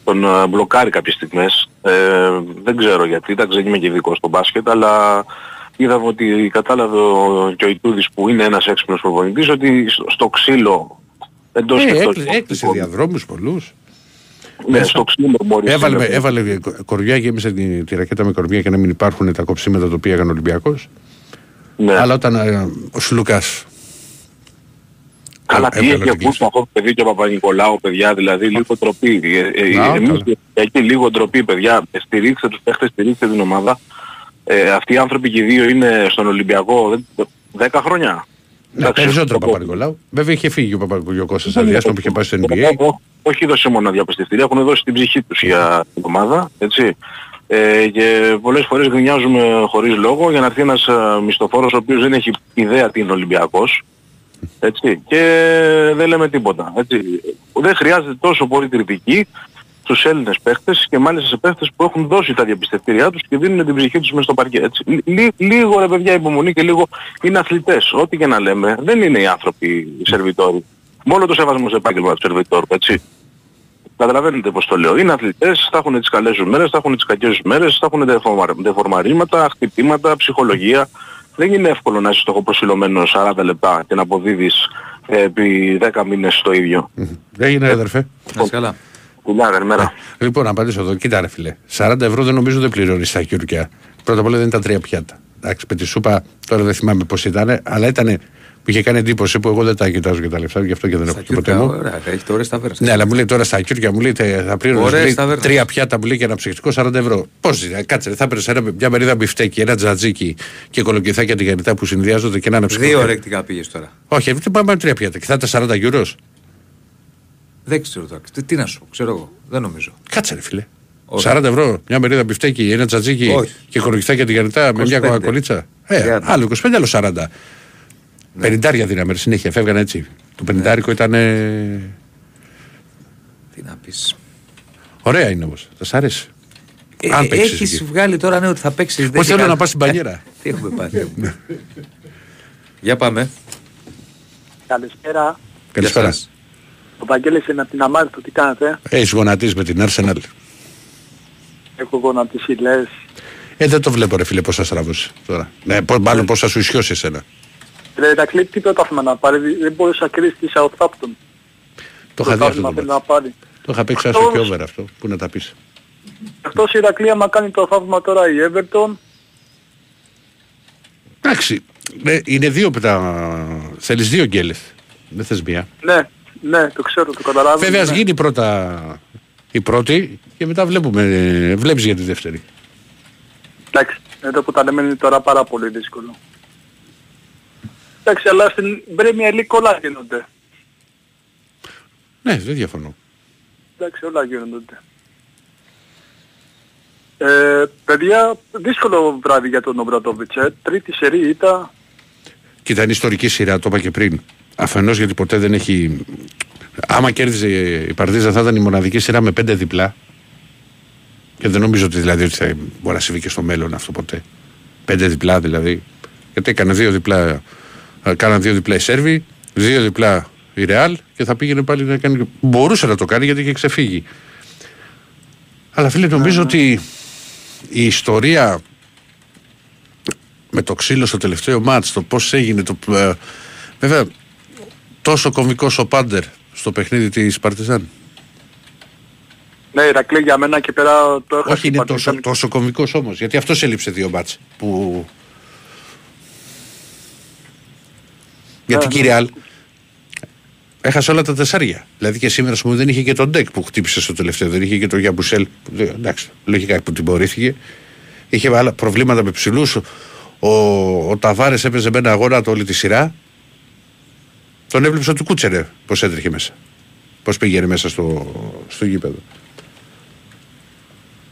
τον ε, μπλοκάρει κάποιες στιγμές. Ε, δεν ξέρω γιατί, εντάξει δεν είμαι και ειδικός στο μπάσκετ, αλλά είδαμε ότι κατάλαβε ο, και ο Ιτούδης που είναι ένας έξυπνος προπονητής ότι στο, στο ξύλο εντός Ε, και εκτός έκλει- του έκλεισε χώρου. διαδρόμους πολλούς. Ναι, στο ξύλο μπορείς Έβαλε, σήμερα. έβαλε κορδιά, γέμισε τη, τη ρακέτα με κορδιά για να μην υπάρχουν τα κοψίματα τα οποία έκανε ο Ολυμπιακός. Ναι. Αλλά όταν ε, ο Σλούκα. Καλά, Ε, τι έβγαλε έχεις την ακούσει αυτό το παιδί και ο Παπα-Νικολάου, παιδιά, δηλαδή λίγο ντροπή. Ε, ε, Να, εμείς καλά. εκεί λίγο ντροπή, παιδιά. Ε, Στηρίξτε τους παίχτες, στηρίξτε την ομάδα. Ε, αυτοί οι άνθρωποι και οι δύο είναι στον Ολυμπιακό δεν- 10 χρόνια. Ναι, Εντάξει, περισσότερο το πω. Παπα-Νικολάου. Βέβαια είχε φύγει ο Παπα-Κώστα Αδιάστον που είχε πάει στο NBA. Ό- ό- Όχι δώσει μόνο διαπιστευτήρια, έχουν δώσει την ψυχή τους για την ομάδα, έτσι. Ε, και πολλές φορές γκρινιάζουμε χωρίς λόγο για να έρθει ένας ε, μισθοφόρος ο οποίος δεν έχει ιδέα τι είναι Ολυμπιακός. Έτσι. Και δεν λέμε τίποτα. Έτσι. Δεν χρειάζεται τόσο πολύ κριτική στους Έλληνες παίχτες και μάλιστα σε παίχτες που έχουν δώσει τα διαπιστευτήριά τους και δίνουν την ψυχή τους μέσα στο παρκέ. Έτσι. Λί- λίγο ρε παιδιά υπομονή και λίγο είναι αθλητές. Ό,τι και να λέμε δεν είναι οι άνθρωποι οι σερβιτόροι. Μόνο το σεβασμό στο επάγγελμα του σερβιτόρου, έτσι. Καταλαβαίνετε πώς το λέω. Είναι αθλητές, θα έχουν τις καλές σου μέρες, θα έχουν τις κακές σου μέρες, θα έχουν δεφορμα- δεφορμαρίσματα, χτυπήματα, ψυχολογία. Δεν είναι εύκολο να είσαι στοχοπροσιλωμένο 40 λεπτά και να αποδίδεις ε, επί 10 μήνες το ίδιο. Δεν έγινε, αδερφέ. Να είσαι καλά. Φιλιά, καλημέρα. Λοιπόν, να απαντήσω εδώ. Κοίτα, ρε φιλέ. 40 ευρώ δεν νομίζω δεν πληρώνεις στα χειρουργιά. Πρώτα απ' όλα δεν ήταν τρία πιάτα. Εντάξει, με τη σούπα τώρα δεν θυμάμαι πώς ήταν, αλλά ήταν Που είχε κάνει εντύπωση που εγώ δεν τα κοιτάζω και τα λεφτά, γι' αυτό και δεν έχω Στα τίποτα Τούρκα, μου. ωραία, έχει το ωραίες ταβέρνες. Ναι, αλλά μου λέει τώρα στα κιούρια μου λέει τε- θα πλήρωνες Ωραίες ταβέρνες. τρία πιάτα μου λέει και ένα ψυχτικό 40 ευρώ. Πώς είναι, κάτσε, ρε, θα έπαιρνες ένα- μια μερίδα μπιφτέκι, ένα τζατζίκι και κολοκυθάκια τηγανιτά που συνδυάζονται και ένα ένα ψυχτικό. Δύο ρεκτικά πήγες τώρα. Όχι, δεν πάμε με τρία πιάτα και θα ήταν 40 γιουρό. Δεν ξέρω τώρα. Τι, τι να σου πω, ξέρω εγώ. Δεν νομίζω. Κάτσε, ρε φίλε. Ωραία. 40 ευρώ, μια μερίδα μπιφτέκι, ένα τζατζίκι Όχι. και κολοκυθάκια τηγανιτά με μια 25. κοκακολίτσα. Ε, 30. άλλο 25, άλλο 40. Ναι. Πενιντάρια δίναμε συνέχεια, φεύγαν έτσι. Το πενιντάρικο ήταν. ε, Τι να πεις. Ωραία είναι όμως. Θα σ' αρέσει. Αν Ε, παίξεις έχεις εκεί. βγάλει τώρα ναι ότι θα παίξεις. δεν Πώς έχει θέλω κάνει- να πας στην μπανιέρα. Τι έχουμε πάθει. Για πάμε. Καλησπέρα. Καλησπέρα. Γεια σας. Ο Βαγγέλης είναι από την Αμάρτο. Τι κάνετε. Έχει γονατίσει με την Arsenal. Έχω γονατίσει λες. Ε, δεν το βλέπω ρε φίλε πώς θα στραβούσε τώρα. Ναι, πώς, μάλλον πώς θα σου ισιώσει εσένα. Ρε Ηρακλή, τι πρωτάθλημα να πάρει. Δεν μπορούσε να κρίσεις τη Southampton. Το είχα δει αυτό Πρωτάθλημα το θέλει μάτι. να πάρει. Το είχα παίξει άσο Αυτός- και over αυτό. Πού να τα πεις. Εκτός η Ηρακλή άμα κάνει το θαύμα τώρα η Everton. Εντάξει. Ναι, είναι δύο που τα... Θέλεις δύο γκέλες. Δεν θες μία. Ναι, ναι, το ξέρω, το καταλάβω. Βέβαια ας ναι. γίνει πρώτα η πρώτη και μετά βλέπουμε. ε, Βλέπεις για τη δεύτερη. Εντάξει, εδώ που τα λέμε είναι τώρα πάρα πολύ δύσκολο. Εντάξει, αλλά στην Premier League όλα γίνονται. Ναι, δεν διαφωνώ. Εντάξει, όλα γίνονται. Ε, παιδιά, δύσκολο βράδυ για τον Ομπρατόβιτς, ε. Τρίτη σερή ήταν... Κοίτα, είναι ιστορική σειρά, το είπα και πριν. Αφενός γιατί ποτέ δεν έχει... Άμα κέρδιζε η Παρτίζα θα ήταν η μοναδική σειρά με πέντε διπλά. Και δεν νομίζω ότι δηλαδή ότι θα μπορεί να συμβεί και στο μέλλον αυτό ποτέ. Πέντε διπλά δηλαδή. Γιατί έκανε δύο διπλά, ε, κάναν δύο διπλά οι Σέρβοι, δύο διπλά η Ρεάλ και θα πήγαινε πάλι να κάνει. Μπορούσε να το κάνει γιατί είχε ξεφύγει. Αλλά φίλε, νομίζω ότι η ιστορία με το ξύλο στο τελευταίο μάτς, το πώς έγινε, το, ε, βέβαια τόσο κομβικός ο Πάντερ στο παιχνίδι της Παρτιζάν. Ναι, Ηρακλή για μένα και πέρα το έχασε Όχι η είναι Παρτίζαν. τόσο, τόσο κομβικός όμως, γιατί αυτός έλειψε δύο μάτς. Που... Γιατί ναι. κύριε Αλ, έχασε όλα τα τεσσάρια. Δηλαδή και σήμερα σου δεν είχε και τον Ντεκ που χτύπησε στο τελευταίο, δεν είχε και τον Γιαμπουσέλ. που δεν- Εντάξει, λογικά που τιμωρήθηκε. Είχε άλλα προβλήματα με ψηλούς. Ο, ο Ταβάρες έπαιζε με ένα αγώνα το όλη τη σειρά. Τον έβλεψε ότι κούτσερε πώς έτρεχε μέσα. Πώς πήγαινε μέσα στο, στο γήπεδο.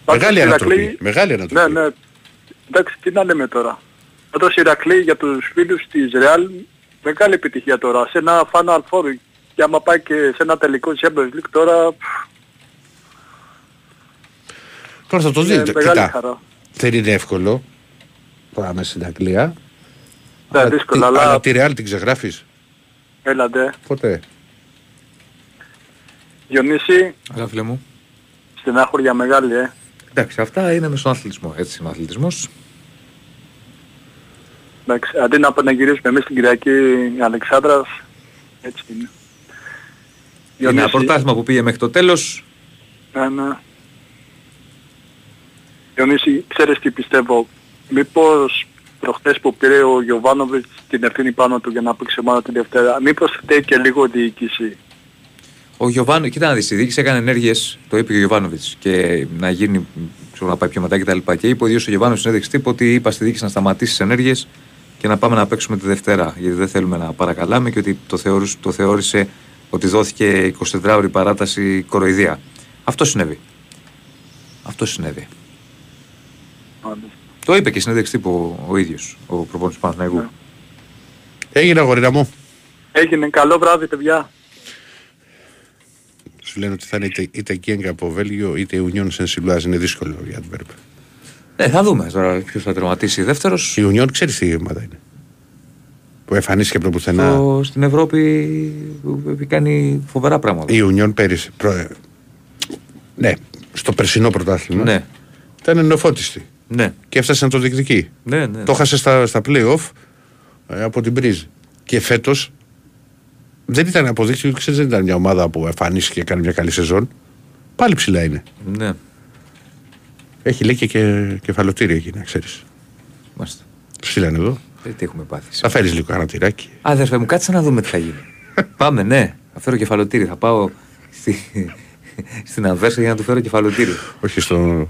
Πάντως, Μεγάλη Ηρακλή- ανατροπή. Μεγάλη ανατροπή. Ναι, ναι. Εντάξει, τι να λέμε τώρα. Πάντως η Ηρακλή για τους φίλους της Real μεγάλη επιτυχία τώρα. Σε ένα Final Four και άμα πάει και σε ένα τελικό Champions League τώρα πφ, Τώρα θα το είναι δείτε. μεγάλη Κοιτά, χαρά. δεν είναι εύκολο. Πάμε στην Αγγλία. Ναι, δύσκολο, τι- αλλά αλλά τη Real την ξεγράφεις; Έλατε. Ποτέ. Διονύση, Αλλά φίλε μου. στενάχωρια μεγάλη, ε. Εντάξει, αυτά είναι με στον αθλητισμό. Έτσι είναι ο αθλητισμός. Εντάξει, αντί να πανεγυρίσουμε εμείς την Κυριακή Αλεξάνδρας, έτσι είναι. Είναι ένα Διονύση, πρωτάθλημα που πήγε μέχρι το τέλος. Ναι, ναι. Διονύση, ξέρεις τι πιστεύω. Μήπως προχτές που πήρε ο Γιωβάνοβιτς την ευθύνη πάνω του για να παίξει ομάδα την Δευτέρα, μήπως φταίει και λίγο η διοίκηση; Ο Γιωβάνο, κοίτα να δεις, η διοίκηση έκανε ενέργειες, το είπε και ο Γιωβάνοβιτς, και να γίνει, ξέρω να πάει πιο μετά κτλ. Και είπε ο ίδιος ο Γιωβάνοβιτς στην συνέντευξη τύπου ότι είπα στη διοίκηση να σταματήσει τις ενέργειες και να πάμε να παίξουμε τη Δευτέρα. Γιατί δεν θέλουμε να παρακαλάμε και ότι το, θεώρησε, το θεώρησε ότι δόθηκε 24 ώρη παράταση κοροϊδία. Αυτό συνέβη. Αυτό συνέβη. Το είπε και στην συνέντευξη τύπου ο, ο ίδιος, ο προπονητής του Παναθηναϊκού. Ναι. Έγινε αγορίνα μου. Έγινε καλό βράδυ παιδιά. Σου λένε ότι θα είναι είτε, είτε Γκέγκα από Βέλγιο είτε η Union Saint Είναι δύσκολο για την Adverb. Ναι, θα δούμε τώρα ποιος θα τερματίσει δεύτερος. Η Union ξέρεις τι ομάδα είναι. Που εμφανίστηκε από το πουθενά. Το, στην Ευρώπη που έχει κάνει φοβερά πράγματα. Η Union πέρυσι. Προ... ε, Ναι, στο περσινό πρωτάθλημα. Ναι, Ήταν νεοφώτιστη. Ναι, Και έφτασε να το διεκδικεί. ναι, ναι. Το χάσε στα, στα play-off ε, από την Μπρίζ. Και φέτος δεν ήταν αποδείξει, ξέρεις, δεν ήταν μια ομάδα που εμφανίστηκε και έκανε μια καλή σεζόν. Πάλι ψηλά είναι. ναι. Έχει λέει και, και κεφαλοτήρια εκεί, να ξέρεις. Μάλιστα. Στείλανε εδώ. Ε, τι έχουμε πάθει. Θα φέρεις λίγο ένα τυράκι. Αδερφέ μου, κάτσε να δούμε τι θα γίνει. [LAUGHS] Πάμε, ναι. Θα φέρω κεφαλοτήρι. Θα πάω στη... στην Αβέρσα για να του φέρω κεφαλοτήρι. Όχι στο,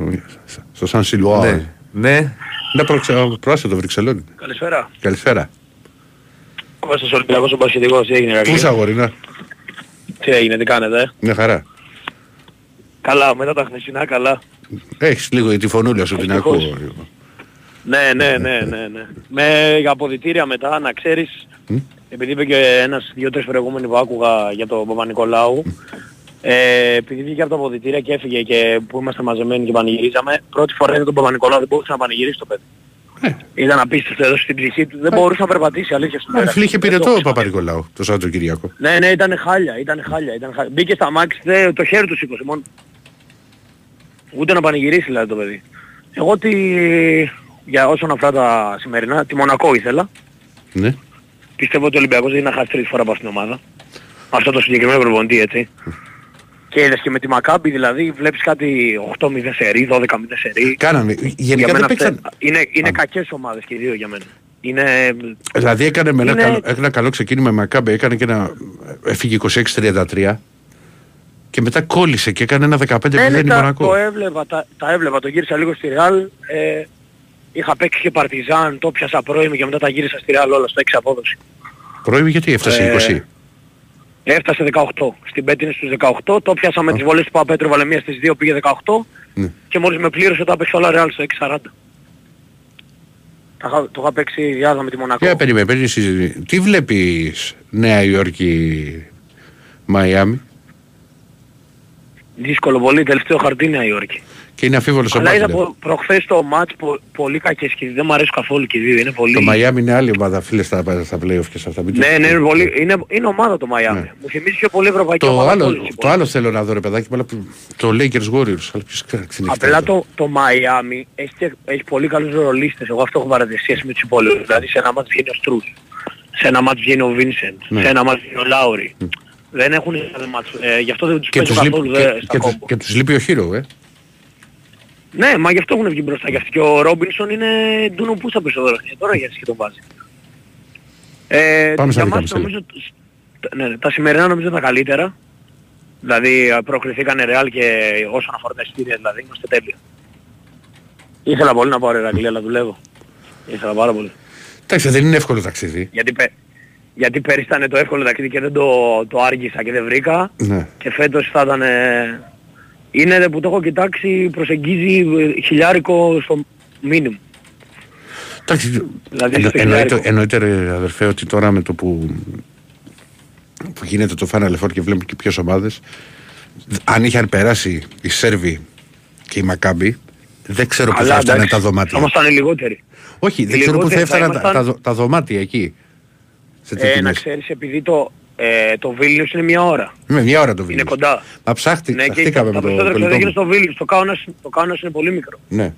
στο Σαν Σιλουά. ναι. ναι. Να προξε- προάσε το Βρυξελόνι. Καλησπέρα. Καλησπέρα. Κώστας Ολυμπιακός ο Πασχετικός, τι έγινε Πού Ρακλή. είσαι αγορίνα. Τι έγινε, τι κάνετε. ε; Μια χαρά. Καλά, μετά τα χθεσινά καλά. Έχεις λίγο τη φωνούλα σου την Ευτυχώς. ακούω. Ναι, ναι, ναι, ναι, ναι. Με για αποδητήρια μετά, να ξέρεις, επειδή είπε και ένας δύο-τρεις προηγούμενοι που άκουγα για τον Παπα-Νικολάου, ε, επειδή βγήκε από τα αποδητήρια και έφυγε και που είμαστε μαζεμένοι και πανηγυρίζαμε, πρώτη φορά είδα τον Παπα-Νικολάου δεν μπορούσε να πανηγυρίσει το παιδί. Ήταν απίστευτο εδώ στην ψυχή του, δεν μπορούσε να περπατήσει αλήθεια στην Ε, μέρα. Φίλε είχε Δεν πυρετό το ο ήξερα. Παπα-Νικολάου το Σαββατοκύριακο. Ναι, ναι, ήταν χάλια, ήταν χάλια, ήταν χάλια. Μπήκε στα μάξι, δε, το χέρι του σήκωσε μόνο. Ούτε να πανηγυρίσει δηλαδή το παιδί. Εγώ τι, για όσον αφορά τα σημερινά, τη Μονακό ήθελα. Ναι. Πιστεύω ότι ο Ολυμπιακός δεν είναι να χάσει τρίτη φορά από αυτήν την ομάδα. Αυτό το συγκεκριμένο προπονητή έτσι. Και είδες και με τη Μακάμπη δηλαδή βλέπεις κάτι 8-0 σερί, 12-0 σερί. Κάνανε. Για Γενικά μένα δεν παίξαν. αυτές- είναι, είναι κακές ομάδες και οι δύο για μένα. Είναι... Δηλαδή έκανε με ένα, Είναι- καλό, ένα καλό ξεκίνημα με Μακάμπε, έκανε και ένα. Έφυγε 26-33 και μετά κόλλησε και έκανε ένα 15-0 Ναι, ναι, η τα, Μονακό. το έβλεπα, τα, τα έβλεπα, το γύρισα λίγο στη Ρεάλ. Ε, είχα παίξει και Παρτιζάν, το πιάσα πρώιμη και μετά τα γύρισα στη Ρεάλ όλα στο 6 απόδοση. Πρώιμη γιατί έφτασε Ε, 20. Έφτασε 18. Στην πέτη είναι στους 18, το πιάσα με τις βολές του Παπέτρου, βάλε μία στις 2, πήγε 18 Ναι. και μόλις με πλήρωσε το έπαιξε όλα Ρεάλ στο 6-40. Τα είχα- Το είχα παίξει διάδα με τη Μονακό. Για περίμενε, περίμενε συζήτηση. Τι βλέπεις Νέα Υόρκη, Μαϊάμι; Δύσκολο πολύ, τελευταίο χαρτί Νέα Υόρκη. Και είναι αμφίβολος ο Αλλά είδα Μπάτλερ. προ, προχθές το μάτς πο, πολύ κακές και δεν μου αρέσουν καθόλου και οι δύο. Είναι πολύ... Το Μαϊάμι είναι άλλη ομάδα, φίλε, στα, στα playoff και σε αυτά. Μην το Ναι, ναι, είναι, συζητήσουμε. πολύ, είναι, είναι ομάδα το Μαϊάμι. Ναι. Μου θυμίζει πιο πολύ ευρωπαϊκή Το ομάδα. από άλλο, όλες οι το υπόλοιπες. άλλο θέλω να δω ρε παιδάκι, αλλά που- το Lakers Warriors. Αλλά ποιος ξέρει Απλά το, το Μαϊάμι έχει, και- έχει πολύ καλούς ρολίστες. Εγώ αυτό έχω παρατηρήσει σχέση με τους υπόλοιπους. Δηλαδή σε ένα μάτς βγαίνει ο Στρούς. Σε ένα μάτς βγαίνει ο Βίνσεντ. Ναι. Σε ένα μάτς βγαίνει ο Λάουρι. Δεν έχουν κάθε μάτς. Ε, γι' αυτό δεν τους και παίζω τους, λείπει, καθόλου και, δε, και, στα τους, κόμπο. και τους λείπει ο Hero, ε. Ναι, μα γι' αυτό έχουν βγει μπροστά. Γι' αυτό και ο Ρόμπινσον είναι ντούνο πούσα περισσότερο. Και τώρα γιατί και τον βάζει. Ε, Πάμε στα για δικά μας μας, έλα. νομίζω, ναι, ναι, τα σημερινά νομίζω τα καλύτερα. Δηλαδή α, προκριθήκανε Ρεάλ και όσον αφορά τα εισιτήρια δηλαδή είμαστε τέλεια. Ήθελα πολύ να πάω Ρεάλ, αλλά δουλεύω. Ήθελα πάρα πολύ. Εντάξει, δεν είναι εύκολο ταξίδι. Γιατί, πε, γιατί πέρυσι ήταν το εύκολο ταξίδι και δεν το, το άργησα και δεν βρήκα. Ναι. Και φέτος θα ήταν... ε, είναι που το έχω κοιτάξει προσεγγίζει ε, χιλιάρικο στο μίνιμum. Εντάξει, Δηλαδή, εννο- στο εννοείται, χιλιάρικο. εννοείται ρε αδερφέ ότι τώρα με το που, που γίνεται το Final Four και βλέπουμε και ποιες ομάδες αν είχαν περάσει οι Σέρβοι και οι Μακάμπι δεν ξέρω που θα έφτανε εντάξει, τα δωμάτια. Όμως ήταν λιγότεροι. Όχι, δεν οι ξέρω που θα λιγότεροι θα έφταναν τα, ήμασταν- τα, δω- τα δωμάτια εκεί. Σε τέτοιες Ε, να τιμές. ξέρεις επειδή το, ε, το Βίλνιους είναι μια ώρα. Με μια ώρα το βίντεο. Είναι κοντά. Μα ψάχτη, Ναι, και ψαχτήκαμε τα με το περισσότερα κολλητό δεν γίνεται μου. στο Βίλνιους. Το Κάουνας, το Κάουνας είναι πολύ μικρό. Ναι.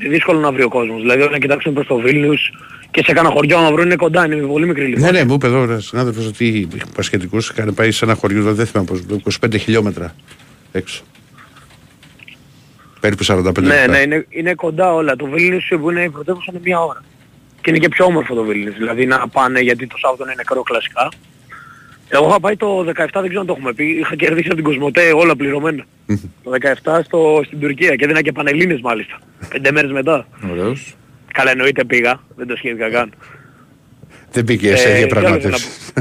Είναι δύσκολο να βρει ο κόσμος. Δηλαδή όταν κοιτάξουν προς το Βίλνιους και σε κάνα χωριό να βρουν είναι κοντά, είναι πολύ μικρή λοιπόν. Ναι, ναι, μου είπε εδώ ένας συνάδελφος ότι οι πασχετικούς είχαν πάει σε ένα χωριό, δεν θυμάμαι πώς, 25 χιλιόμετρα έξω. Περίπου 45 Ναι, λεπτά. ναι, είναι, είναι κοντά όλα. Το Βίλνιους που είναι η πρωτεύουσα είναι μια ώρα. Και είναι και πιο όμορφο το Βίλνιους. Δηλαδή να πάνε γιατί το Σάββατο είναι νεκρό κλασικά. Εγώ είχα πάει το 17, δεν ξέρω αν το έχουμε πει. Είχα κερδίσει από την Κοσμοτέ όλα πληρωμένα. το 17 στο, στην Τουρκία και έδινα και πανελλήνες μάλιστα. Πέντε μέρες μετά. Ωραίος. Καλά εννοείται πήγα. Δεν το σχέδια καν. Δεν μπήκε σε Ε, διαπραγματεύσεις.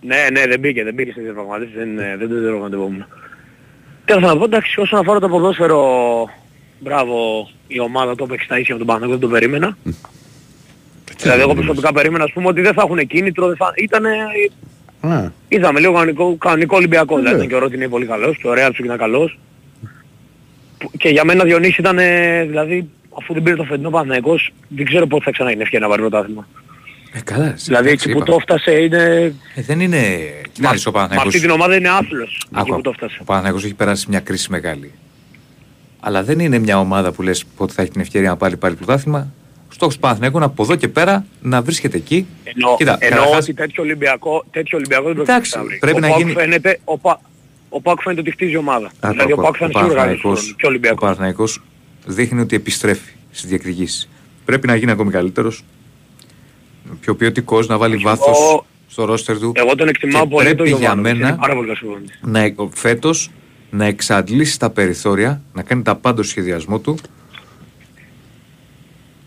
ναι, ναι, δεν μπήκε, δεν μπήκε σε διαπραγματεύσεις, δεν, ε, δεν το διαπραγματευόμουν. Τι θα να πω, εντάξει, όσον αφορά το ποδόσφαιρο, μπράβο, η ομάδα το έπαιξε στα ίσια από τον Παναγιώτο, δεν το περίμενα. δηλαδή εγώ προσωπικά περίμενα, ας πούμε, ότι δεν θα έχουν κίνητρο, δεν θα... Ήτανε, Α, είδαμε λίγο κανονικό, κανονικό Ολυμπιακό, δηλαδή Ναι. ήταν και ο Ρότι είναι πολύ καλός και ο Ρέαλ ήταν καλός. Που- Και για μένα Διονύση ήταν, ε, δηλαδή, αφού δεν πήρε το φετινό Παναγιώτος, δεν ξέρω πότε θα ξαναγίνει ευκαιρία να πάρει πρωτάθλημα. Ε, καλά. Δηλαδή εκεί που το έφτασε είναι Ε, δεν είναι... Κοιτάξτε, ο Μα Παναθηναϊκός... αυτή την ομάδα είναι άθλος. Εκεί Άκου, που το έφτασε. ο Παναθηναϊκός έχει περάσει μια κρίση μεγάλη. Αλλά δεν είναι μια ομάδα που λες πότε θα έχει την ευκαιρία να πάρει πάλι πρωτάθλημα. Ο στόχος του Παναθηναϊκού είναι από εδώ και πέρα να βρίσκεται εκεί. Ενώ, Κοίτα, ενώ καταρχάς- ότι τέτοιο Ολυμπιακό, τέτοιο Ολυμπιακό δεν πρόκειται Εντάξει, να βρει. πρέπει ο να Πάουκ γίνει- Φαίνεται, ο, Πα, ο Πάκ φαίνεται ότι χτίζει ομάδα. Α, δηλαδή ο το- Πάκ θα είναι σίγουρα καλύτερος Παναθηναϊκός- πιο Ο Ολυμπιακός. Παναθηναϊκός δείχνει ότι επιστρέφει στις διεκδικήσεις. Πρέπει να γίνει ακόμη καλύτερος. πιο ποιοτικός, να βάλει βάθος Εγώ- στο ρόστερ του. Εγώ τον εκτιμάω Και πολύ πρέπει τον για Γιωβάνοβιτς, μένα- είναι πάρα πολύ καλός προπονητής. να, ε- φέτος να εξαντλήσει τα περιθώρια, να κάνει τα πάντα στο σχεδιασμό του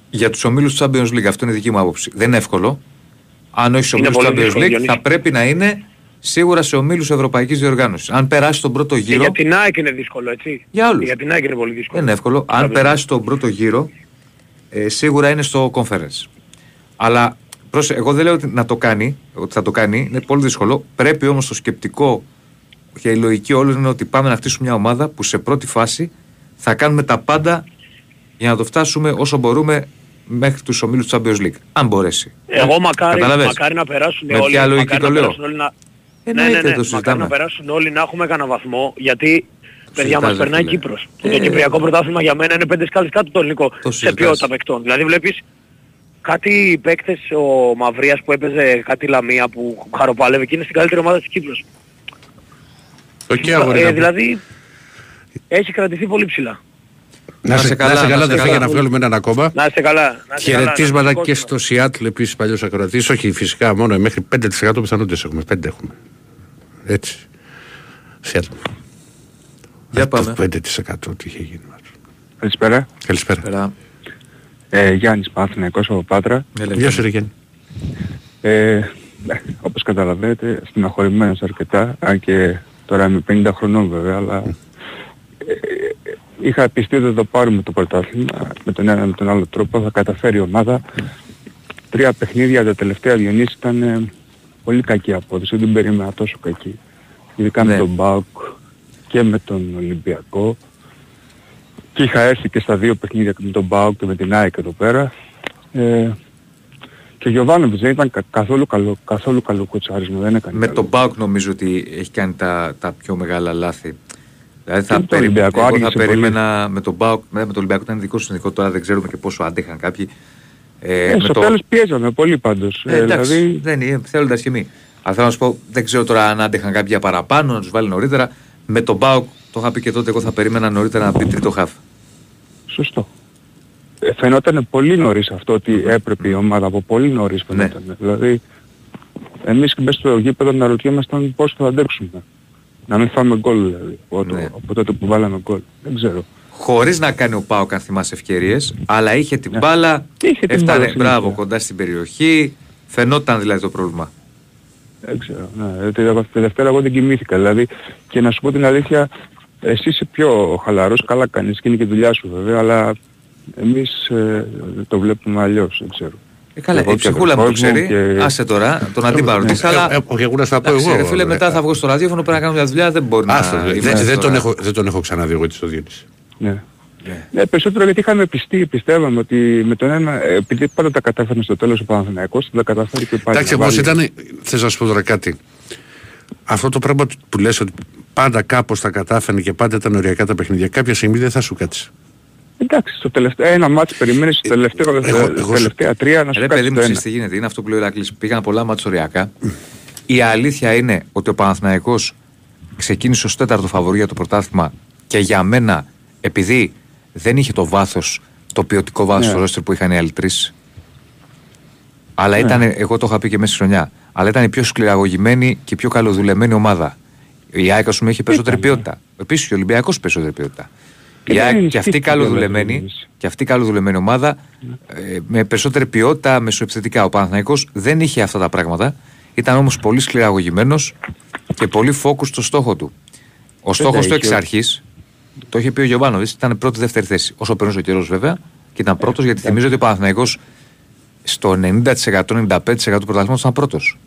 για τους ομίλους του Champions League. Αυτό είναι η δική μου άποψη. Δεν είναι εύκολο. Αν όχι στους Είναι ομίλους του πολύ Champions δύσκολο, League Διονύση. θα πρέπει να είναι σίγουρα σε ομίλους Ευρωπαϊκής Διοργάνωσης. Αν περάσει τον πρώτο Και γύρο, για την ΑΕΚ είναι δύσκολο, έτσι. Για όλους. Για την ΑΕΚ είναι πολύ δύσκολο. δεν είναι εύκολο. Αν Μπράβο. περάσει τον πρώτο γύρο, ε, σίγουρα είναι στο conference. Αλλά πρόσε, εγώ δεν λέω ότι να το κάνει, ότι θα το κάνει, είναι πολύ δύσκολο. Πρέπει όμως το σκεπτικό και η λογική όλων είναι ότι πάμε να χτίσουμε μια ομάδα που σε πρώτη φάση θα κάνουμε τα πάντα για να το φτάσουμε όσο μπορούμε μέχρι τους ομίλους του Champions League. Αν μπορέσει. Εγώ μακάρι, Καταλαβες; μακάρι να περάσουν Με όλοι. ποια λογική μακάρι το να λέω; περάσουν όλοι να... Εννοείται, ναι, ναι, ναι, το μακάρι συζητάμε. να περάσουν όλοι να έχουμε κανένα βαθμό, γιατί παιδιά μας συζητάς, περνάει φίλε. Κύπρος. Ε, το Κυπριακό πρωτάθλημα για μένα είναι πέντε σκάλες κάτω το ελληνικό Το σε συζητάς. ποιότητα παικτών. Δηλαδή βλέπεις κάτι παίκτες ο Μαυρίας που έπαιζε κάτι Λαμία που χαροπάλευε και είναι στην καλύτερη ομάδα της Κύπρος. Οκ, αγόρι Ε, μου. δηλαδή έχει κρατηθεί πολύ ψηλά. Να σε καλά, να σε καλά, αδερφέ, για να βγάλουμε έναν ακόμα. Να είστε καλά. να είστε καλά, να Χαιρετίσματα είστε και κόσμο. στο Σιάτλ επίσης παλιός ακροατής. Όχι φυσικά μόνο μέχρι 5% πιθανότητες έχουμε. 5 έχουμε. Έτσι. Σιάτλ. Για Αυτός πάμε. 5% τι είχε γίνει. μας. Καλησπέρα. Καλησπέρα. Πέρα. Ε, Γιάννης Πάθηναϊκός από Πάτρα. Έλα, Γεια σου ρε Γιάννη. Ε, ε, όπως καταλαβαίνετε, στεναχωρημένος αρκετά, αν και τώρα είμαι 50 χρονών βέβαια, αλλά ε, είχα πιστεί ότι θα το πάρουμε το πρωτάθλημα με τον ένα με τον άλλο τρόπο, θα καταφέρει η ομάδα. Τρία παιχνίδια τα τελευταία Διονύσης ήταν ε, πολύ κακή απόδοση, δεν την περίμενα τόσο κακή. Ειδικά Ναι. με τον Μπάουκ και με τον Ολυμπιακό. Και είχα έρθει και στα δύο παιχνίδια και με τον Μπάουκ και με την ΑΕΚ εδώ πέρα. Ε, και ο Γιωβάνοβιτς δεν ήταν κα- καθόλου καλό, καθόλου καλό κοτσάρισμα, δεν έκανε Με καλό. τον Μπάουκ νομίζω ότι έχει κάνει τα, τα πιο μεγάλα λάθη. Δηλαδή θα, Και με τον περι- Ολυμπιακό, εγώ θα άργησε πολύ. περίμενα με τον Μπάουκ, με τον Ολυμπιακό ήταν δικό σου εθνικό, τώρα δεν ξέρουμε και πόσο άντεχαν κάποιοι. Ε, Ε, με στο το- τέλος πιέζαμε πολύ πάντως. Ε, Ε, εντάξει, δηλαδή, δεν είναι, θέλοντας και εμεί. Αλλά θέλω να σου πω, δεν ξέρω τώρα αν άντεχαν κάποια παραπάνω, να τους βάλει νωρίτερα. Με τον Μπάουκ, το είχα πει και τότε, εγώ θα περίμενα νωρίτερα να μπει τρίτο χάφ. σωστό. Ε, φαινόταν πολύ νωρίς αυτό ότι έπρεπε η ομάδα από πολύ νωρίς Ναι. φαινόταν. Δηλαδή, εμείς και μέσα στο γήπεδο να ρωτιόμασταν πώς θα αντέξουμε. Να μην φάμε γκολ δηλαδή, από, το- Ναι. από τότε που βάλαμε γκολ. Δεν ξέρω. Χωρίς να κάνει ο Πάοκ, αν θυμάσαι, ευκαιρίες, αλλά είχε την μπάλα, Ναι. Είχε την έφτανε μπάλα συνέχεια. μπράβο κοντά στην περιοχή. Φαινόταν δηλαδή το πρόβλημα. Δεν ξέρω. Ναι, ε, τη τη Δευτέρα εγώ δεν κοιμήθηκα. Δηλαδή, και να σου πω την αλήθεια, εσύ είσαι πιο χαλαρός, καλά κάνεις και είναι και δουλειά σου βέβαια, αλλά εμείς ε, το βλέπουμε αλλιώς, δεν ξέρω. Ε, καλά, Εγώ η και ψυχούλα μου το αδερφός μου ξέρει. και- Άσε τώρα, τον αντίπαρο τη. Αλλά. Ε, ε, Όχι, εγώ να στα πω εντάξει, εγώ. ρε φίλε, ε, μετά θα βγω στο ραδιόφωνο, πρέπει να κάνω μια δουλειά, δεν μπορεί Άστο, να. δεν- είμαστε δεν, δεν τώρα. τον έχω, δεν τον έχω ξαναδεί εγώ έτσι στο Διόνυση. Ναι. Ναι, περισσότερο γιατί είχαμε πιστεί, πιστεύαμε ότι με τον ένα, ε, επειδή πάντα τα κατάφερνε στο τέλος ο Παναθηναϊκός, θα τα καταφέρει και πάλι. Εντάξει, να όμως βάλει- ήταν, θες να σου πω τώρα κάτι. Αυτό το πράγμα που λες ότι πάντα κάπως τα κατάφερνε και πάντα ήταν οριακά τα παιχνίδια, κάποια στιγμή δεν θα σου κάτσει. Εντάξει, στο τελευταίο, ένα μάτς περιμένεις στο τελευταίο, εγώ- στα εγώ- τελευταία τρία να σου Ρε κάτσει παιδί μου, το ξέρεις ένα. τι γίνεται. Είναι αυτό που λέει ο Ηρακλής. Πήγαν πολλά μάτια οριακά. Η αλήθεια είναι ότι ο Παναθηναϊκός ξεκίνησε ως τέταρτο φαβορή για το πρωτάθλημα και για μένα, επειδή δεν είχε το βάθος, το ποιοτικό βάθος Ναι. στο ρόστερ που είχαν οι άλλοι τρεις, αλλά Ναι. ήταν, εγώ το είχα πει και μέσα στη χρονιά, αλλά ήταν η πιο σκληραγωγημένη και η πιο καλοδουλεμένη ομάδα. Η ΑΕΚ, ας πούμε, είχε περισσότερη Ήταν, ναι. ποιότητα. Επίσης και ο Ολυμπιακός περισσότερη ποιότητα. Και Η δεν ΑΕΚ και ενισχύθηκε αυτή καλοδουλεμένη, κιόλας, και αυτή καλοδουλεμένη ομάδα ε, με περισσότερη ποιότητα μεσοεπιθετικά. Ο Παναθηναϊκός δεν είχε αυτά τα πράγματα. Ήταν όμως πολύ σκληραγωγημένος και πολύ focus στο στόχο του. Ο στόχος του είχε. εξ αρχής, το είχε πει ο Γιωβάνοβιτς, ήταν πρώτη-δεύτερη θέση. Όσο περνούσε ο καιρός βέβαια, και ήταν πρώτος γιατί θυμίζω ότι ο Παναθηναϊκός στο 90%-95% του πρωταθλήματος ήταν πρώτος.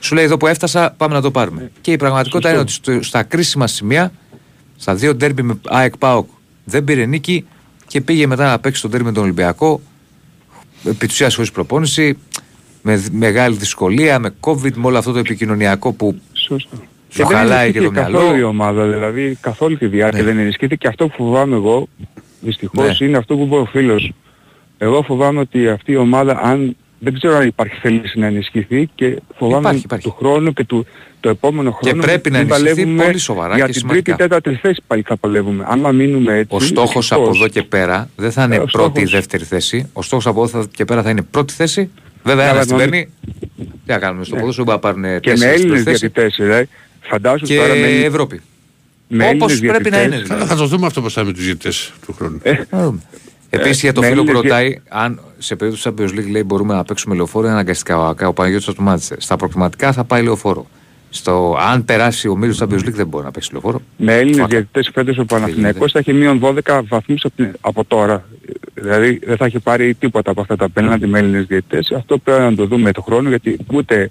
Σου λέει εδώ που έφτασα, πάμε να το πάρουμε. Και η πραγματικότητα είναι ότι στο- στα κρίσιμα σημεία, στα δύο ντέρμπι με ΑΕΚ ΠΑΟΚ, δεν πήρε νίκη και πήγε μετά να παίξει τον ντέρμπι με τον Ολυμπιακό. Επί της ουσίας χωρίς προπόνηση, με δ- μεγάλη δυσκολία, με COVID, με όλο αυτό το επικοινωνιακό που Σωστό. Σου Και δεν χαλάει και το ενισχύθηκε καθόλου μυαλό. η ομάδα, δηλαδή καθόλου τη διάρκεια Ναι. δεν ενισχύθηκε και αυτό που φοβάμαι εγώ, δυστυχώς, Ναι. είναι αυτό που είπε ο φίλος. Εγώ φοβάμαι ότι αυτή η ομάδα, αν δεν ξέρω αν υπάρχει θέληση να ενισχυθεί και φοβάμαι Υπάρχει, υπάρχει. του χρόνου και του, το επόμενο χρόνο πρέπει να μην ενισχυθεί παλεύουμε πολύ σοβαρά για και την σημαντικά. τρίτη τέταρτη θέση πάλι θα παλεύουμε. Άμα μείνουμε έτσι, ο στόχος δυστυχώς, από εδώ και πέρα δεν θα είναι Ε, ο πρώτη ή στόχος. δεύτερη θέση. Ο στόχος από εδώ και πέρα θα είναι πρώτη θέση Βέβαια, Αλλά ένας την νομίζω- παίρνει. Τι να κάνουμε στο ποδόσφαιρο που να πάρουν Και με τέσσερις Έλληνες θέση διαιτητές, δηλαδή. Φαντάσου και τώρα με, Ευρώπη. με Όπως Έλληνες πρέπει να είναι. διαιτητές. Καλά, θα το δούμε αυτό πώς θα είναι με τους ζητητές του χρόνου. Ε, Επίσης για το με φίλο που Έλληνες ρωτάει, αν σε περίπτωση Champions League λέει μπορούμε να παίξουμε λεωφόρο, είναι αναγκαστικά ο, ο Παναγιώτης του Μάντσεστερ. Στα προκριματικά θα πάει λεωφόρο. Στο, αν περάσει ο Μίλος Champions League δεν μπορεί να παίξει λεωφόρο. με Έλληνες Φάκα. διαιτητές φέτος ο Παναθηναϊκός θα έχει μείον 12 βαθμούς από, την- από τώρα. Δηλαδή δεν θα έχει πάρει τίποτα από αυτά τα πέναντι με Έλληνες διαιτητές. Αυτό πρέπει να το δούμε το χρόνο γιατί ούτε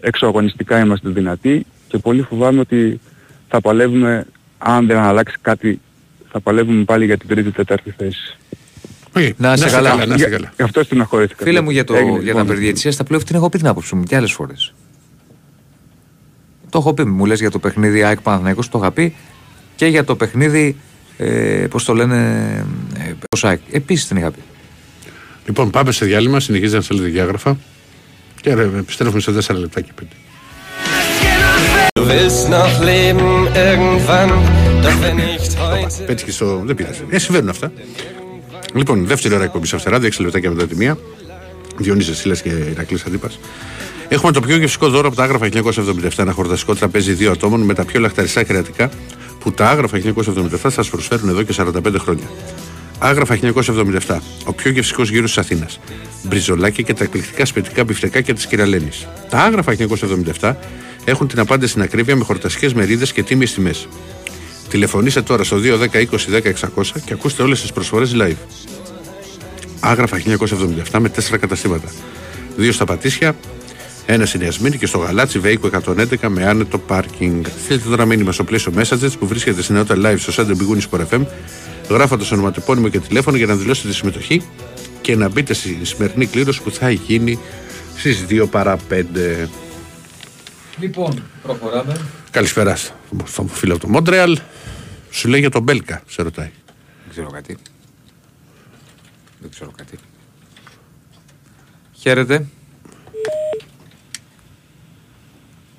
εξωαγωνιστικά είμαστε δυνατοί και πολύ φοβάμαι ότι θα παλεύουμε, αν δεν αλλάξει κάτι, θα παλεύουμε πάλι για την τρίτη τέταρτη θέση. Οκ, Να είσαι καλά. Να είσαι Για- καλά. Γι' αυτό στεναχωρήθηκα. Φίλε μου για, το, Έγινε, για λοιπόν. τα περί διαιτησίας τα πλέον την έχω πει την άποψή μου και άλλες φορές. Το έχω πει, μου λες για το παιχνίδι ΑΕΚ Παναθηναϊκός, το είχα πει και για το παιχνίδι, ε, πώς το λένε, ε, ο ΑΕΚ. Επίσης την είχα πει. Λοιπόν, πάμε σε διάλειμμα, συνεχίζει να στέλνετε διάγραφα και ρε, επιστρέφουμε σε 4 λεπτά και 5. Du willst noch leben irgendwann, doch wenn nicht heute. Πέτυχε στο. Δεν πειράζει. Ε, συμβαίνουν αυτά. Λοιπόν, δεύτερη ώρα εκπομπής αυτερά, 6 λεπτά και μετά τη μία. Διονύσης Σίλας και Ηρακλής Αντίπας. Έχουμε το πιο γευστικό δώρο από τα άγραφα 1977, ένα χορταστικό τραπέζι δύο ατόμων με τα πιο λαχταριστά κρεατικά που τα άγραφα 1977 σας προσφέρουν εδώ και 45 χρόνια. Άγραφα 1977, ο πιο γευστικός γύρος της Αθήνας. Μπριζολάκια και τα εκπληκτικά σπιτικά μπιφτεκάκια της κυρα-Λένης. Τα άγραφα 1977 έχουν την απάντηση στην ακρίβεια με χορταστικές μερίδες και τίμιες τιμές. Τηλεφωνήστε τώρα στο 210 20 10 600 και ακούστε όλες τις προσφορές live. Άγραφα 1977 με τέσσερα καταστήματα. Δύο στα Πατήσια, ένας στην Ιασμίνη και στο Γαλάτσι Βέικο 111 με άνετο πάρκινγκ. Στείλτε τώρα μήνυμα στο πλαίσιο Messages που βρίσκεται στην ενότητα live στο Sunday Big Win Sport FM, γράφοντα ονοματεπώνυμο και τηλέφωνο για να δηλώσετε τη συμμετοχή και να μπείτε στη σημερινή κλήρωση που θα γίνει στις 2 παρά 5. Λοιπόν, προχωράμε. Καλησπέρα στον φίλο από το Μόντρεαλ. Σου λέει για τον Μπέλκα, σε ρωτάει. Δεν ξέρω κάτι. Δεν ξέρω κάτι. Χαίρετε.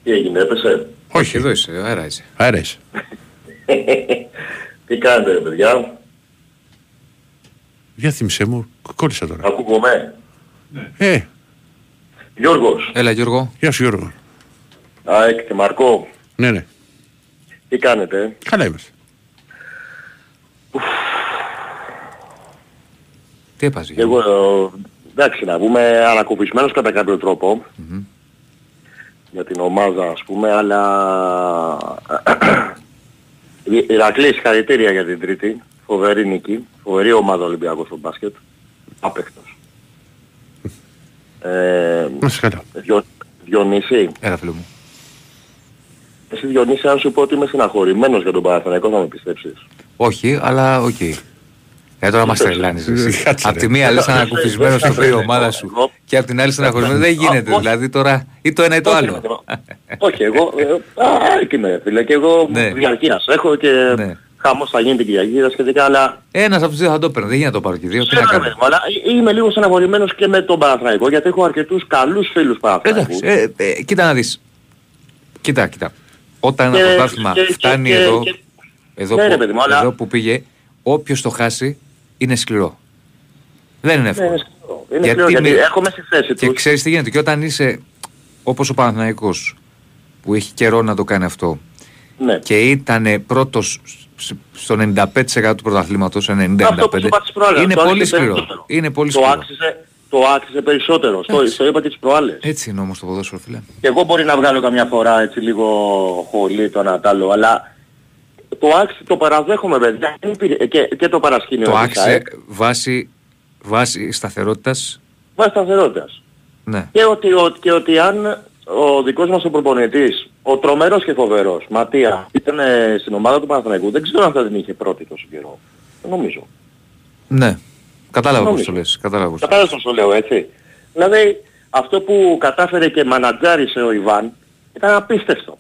Τι έγινε, έπεσε; Όχι, Εδώ είσαι, αέρα είσαι. αέρα είσαι. [LAUGHS] Τι κάνετε ρε παιδιά, Για θύμισέ μου, κόλλησα τώρα. ακούγομαι; Ε, Γιώργος, Έλα Γιώργο. γεια σου Γιώργο. ΑΕΚ και Μαρκό, Ναι, ναι. τι κάνετε; Καλά είμαστε. Τι έπαζε. Και εγώ, ε, εντάξει να πούμε, ανακουφισμένος κατά κάποιο τρόπο για την ομάδα ας πούμε, αλλά Η- Ηρακλή, συγχαρητήρια για την τρίτη. Φοβερή νίκη. Φοβερή ομάδα Ολυμπιακός στο μπάσκετ. Άπαιχτος. Ε, Να είσαι καλά. Διο, Διονύση, Έλα φίλο μου. εσύ Διονύση αν σου πω ότι είμαι στεναχωρημένος για τον Παναθηναϊκό θα με πιστέψεις. Όχι, αλλά οκ. Ε, τώρα μας τρελάνεις εσύ. Κάτσε, Απ' ρε. τη μία λες ανακουφισμένος στο πει η ομάδα σου Εγώ- και απ' την άλλη στεναχωρημένος. Δεν γίνεται όχι. δηλαδή τώρα ή το ένα ή το Όχι, άλλο. Όχι, εγώ, ε, α, εκεί είμαι φίλε και εγώ Ναι. διαρκείας έχω και Ναι. χαμός θα γίνει την Κυριακή τα σχετικά, αλλά Ένας από τους δύο θα το παίρνει. Δεν γίνεται να το πάρω και δύο. Τι να Ξέρω, ρε κάνω. παιδί μου, αλλά είμαι λίγο στεναχωρημένος και με τον Παναθηναϊκό γιατί έχω αρκετούς καλούς φίλους Παναθηναϊκούς. Εντάξει, ε, ε, κοίτα να δεις. Κοίτα, κοίτα. Όταν ένα Και- πρωτάθλημα και- και- φτάνει και- εδώ, και- εδώ, Ναι, ρε που, παιδί μου, αλλά- εδώ που πήγε, όποιος το χάσει είναι σκληρό. Δεν είναι Ναι, εύκολο. είναι σκληρό. Είναι Γιατί σκληρό γιατί με- έρχομαι στη θέση Και τους. ξέρεις τι γίνεται. Και όταν είσαι όπως ο Παναθηναϊκός που έχει καιρό να το κάνει αυτό Ναι. και ήταν πρώτος σ- στο 95% του πρωταθλήματος, 90-95%, Αυτό που σου είπα τις προάλλες, είναι το πολύ άξιζε σκληρό. περισσότερο. Είναι πολύ Το σκληρό. άξιζε, το άξιζε περισσότερο. Στο, Εντάξει. στο είπα και τις προάλλες. Έτσι είναι όμως το ποδόσφαιρο, φίλε. Και εγώ μπορεί να βγάλω καμιά φορά έτσι λίγο χολή το ένα τ' άλλο, αλλά το άξι το παραδέχομαι παιδιά Δεν υπήρχε- και, και το παρασκήνιο Το της άξιζε ΑΕΚ, βάσει, βάσει σταθερότητας, βάσει σταθερότητας. ναι. Και ότι, ο- και ότι αν ο δικός μας ο προπονητής, ο τρομερός και φοβερός, Ματία, ήταν ε, στην ομάδα του Παναθηναϊκού, δεν ξέρω αν θα την είχε πρώτη τόσο καιρό. Δεν νομίζω. Ναι. Κατάλαβα πώς Νομίζω. το λες. Κατάλαβα πώς το Κατάλαβες πώς το λέω έτσι. Δηλαδή αυτό που κατάφερε και μανατζάρισε ο Ιβάν ήταν απίστευτο.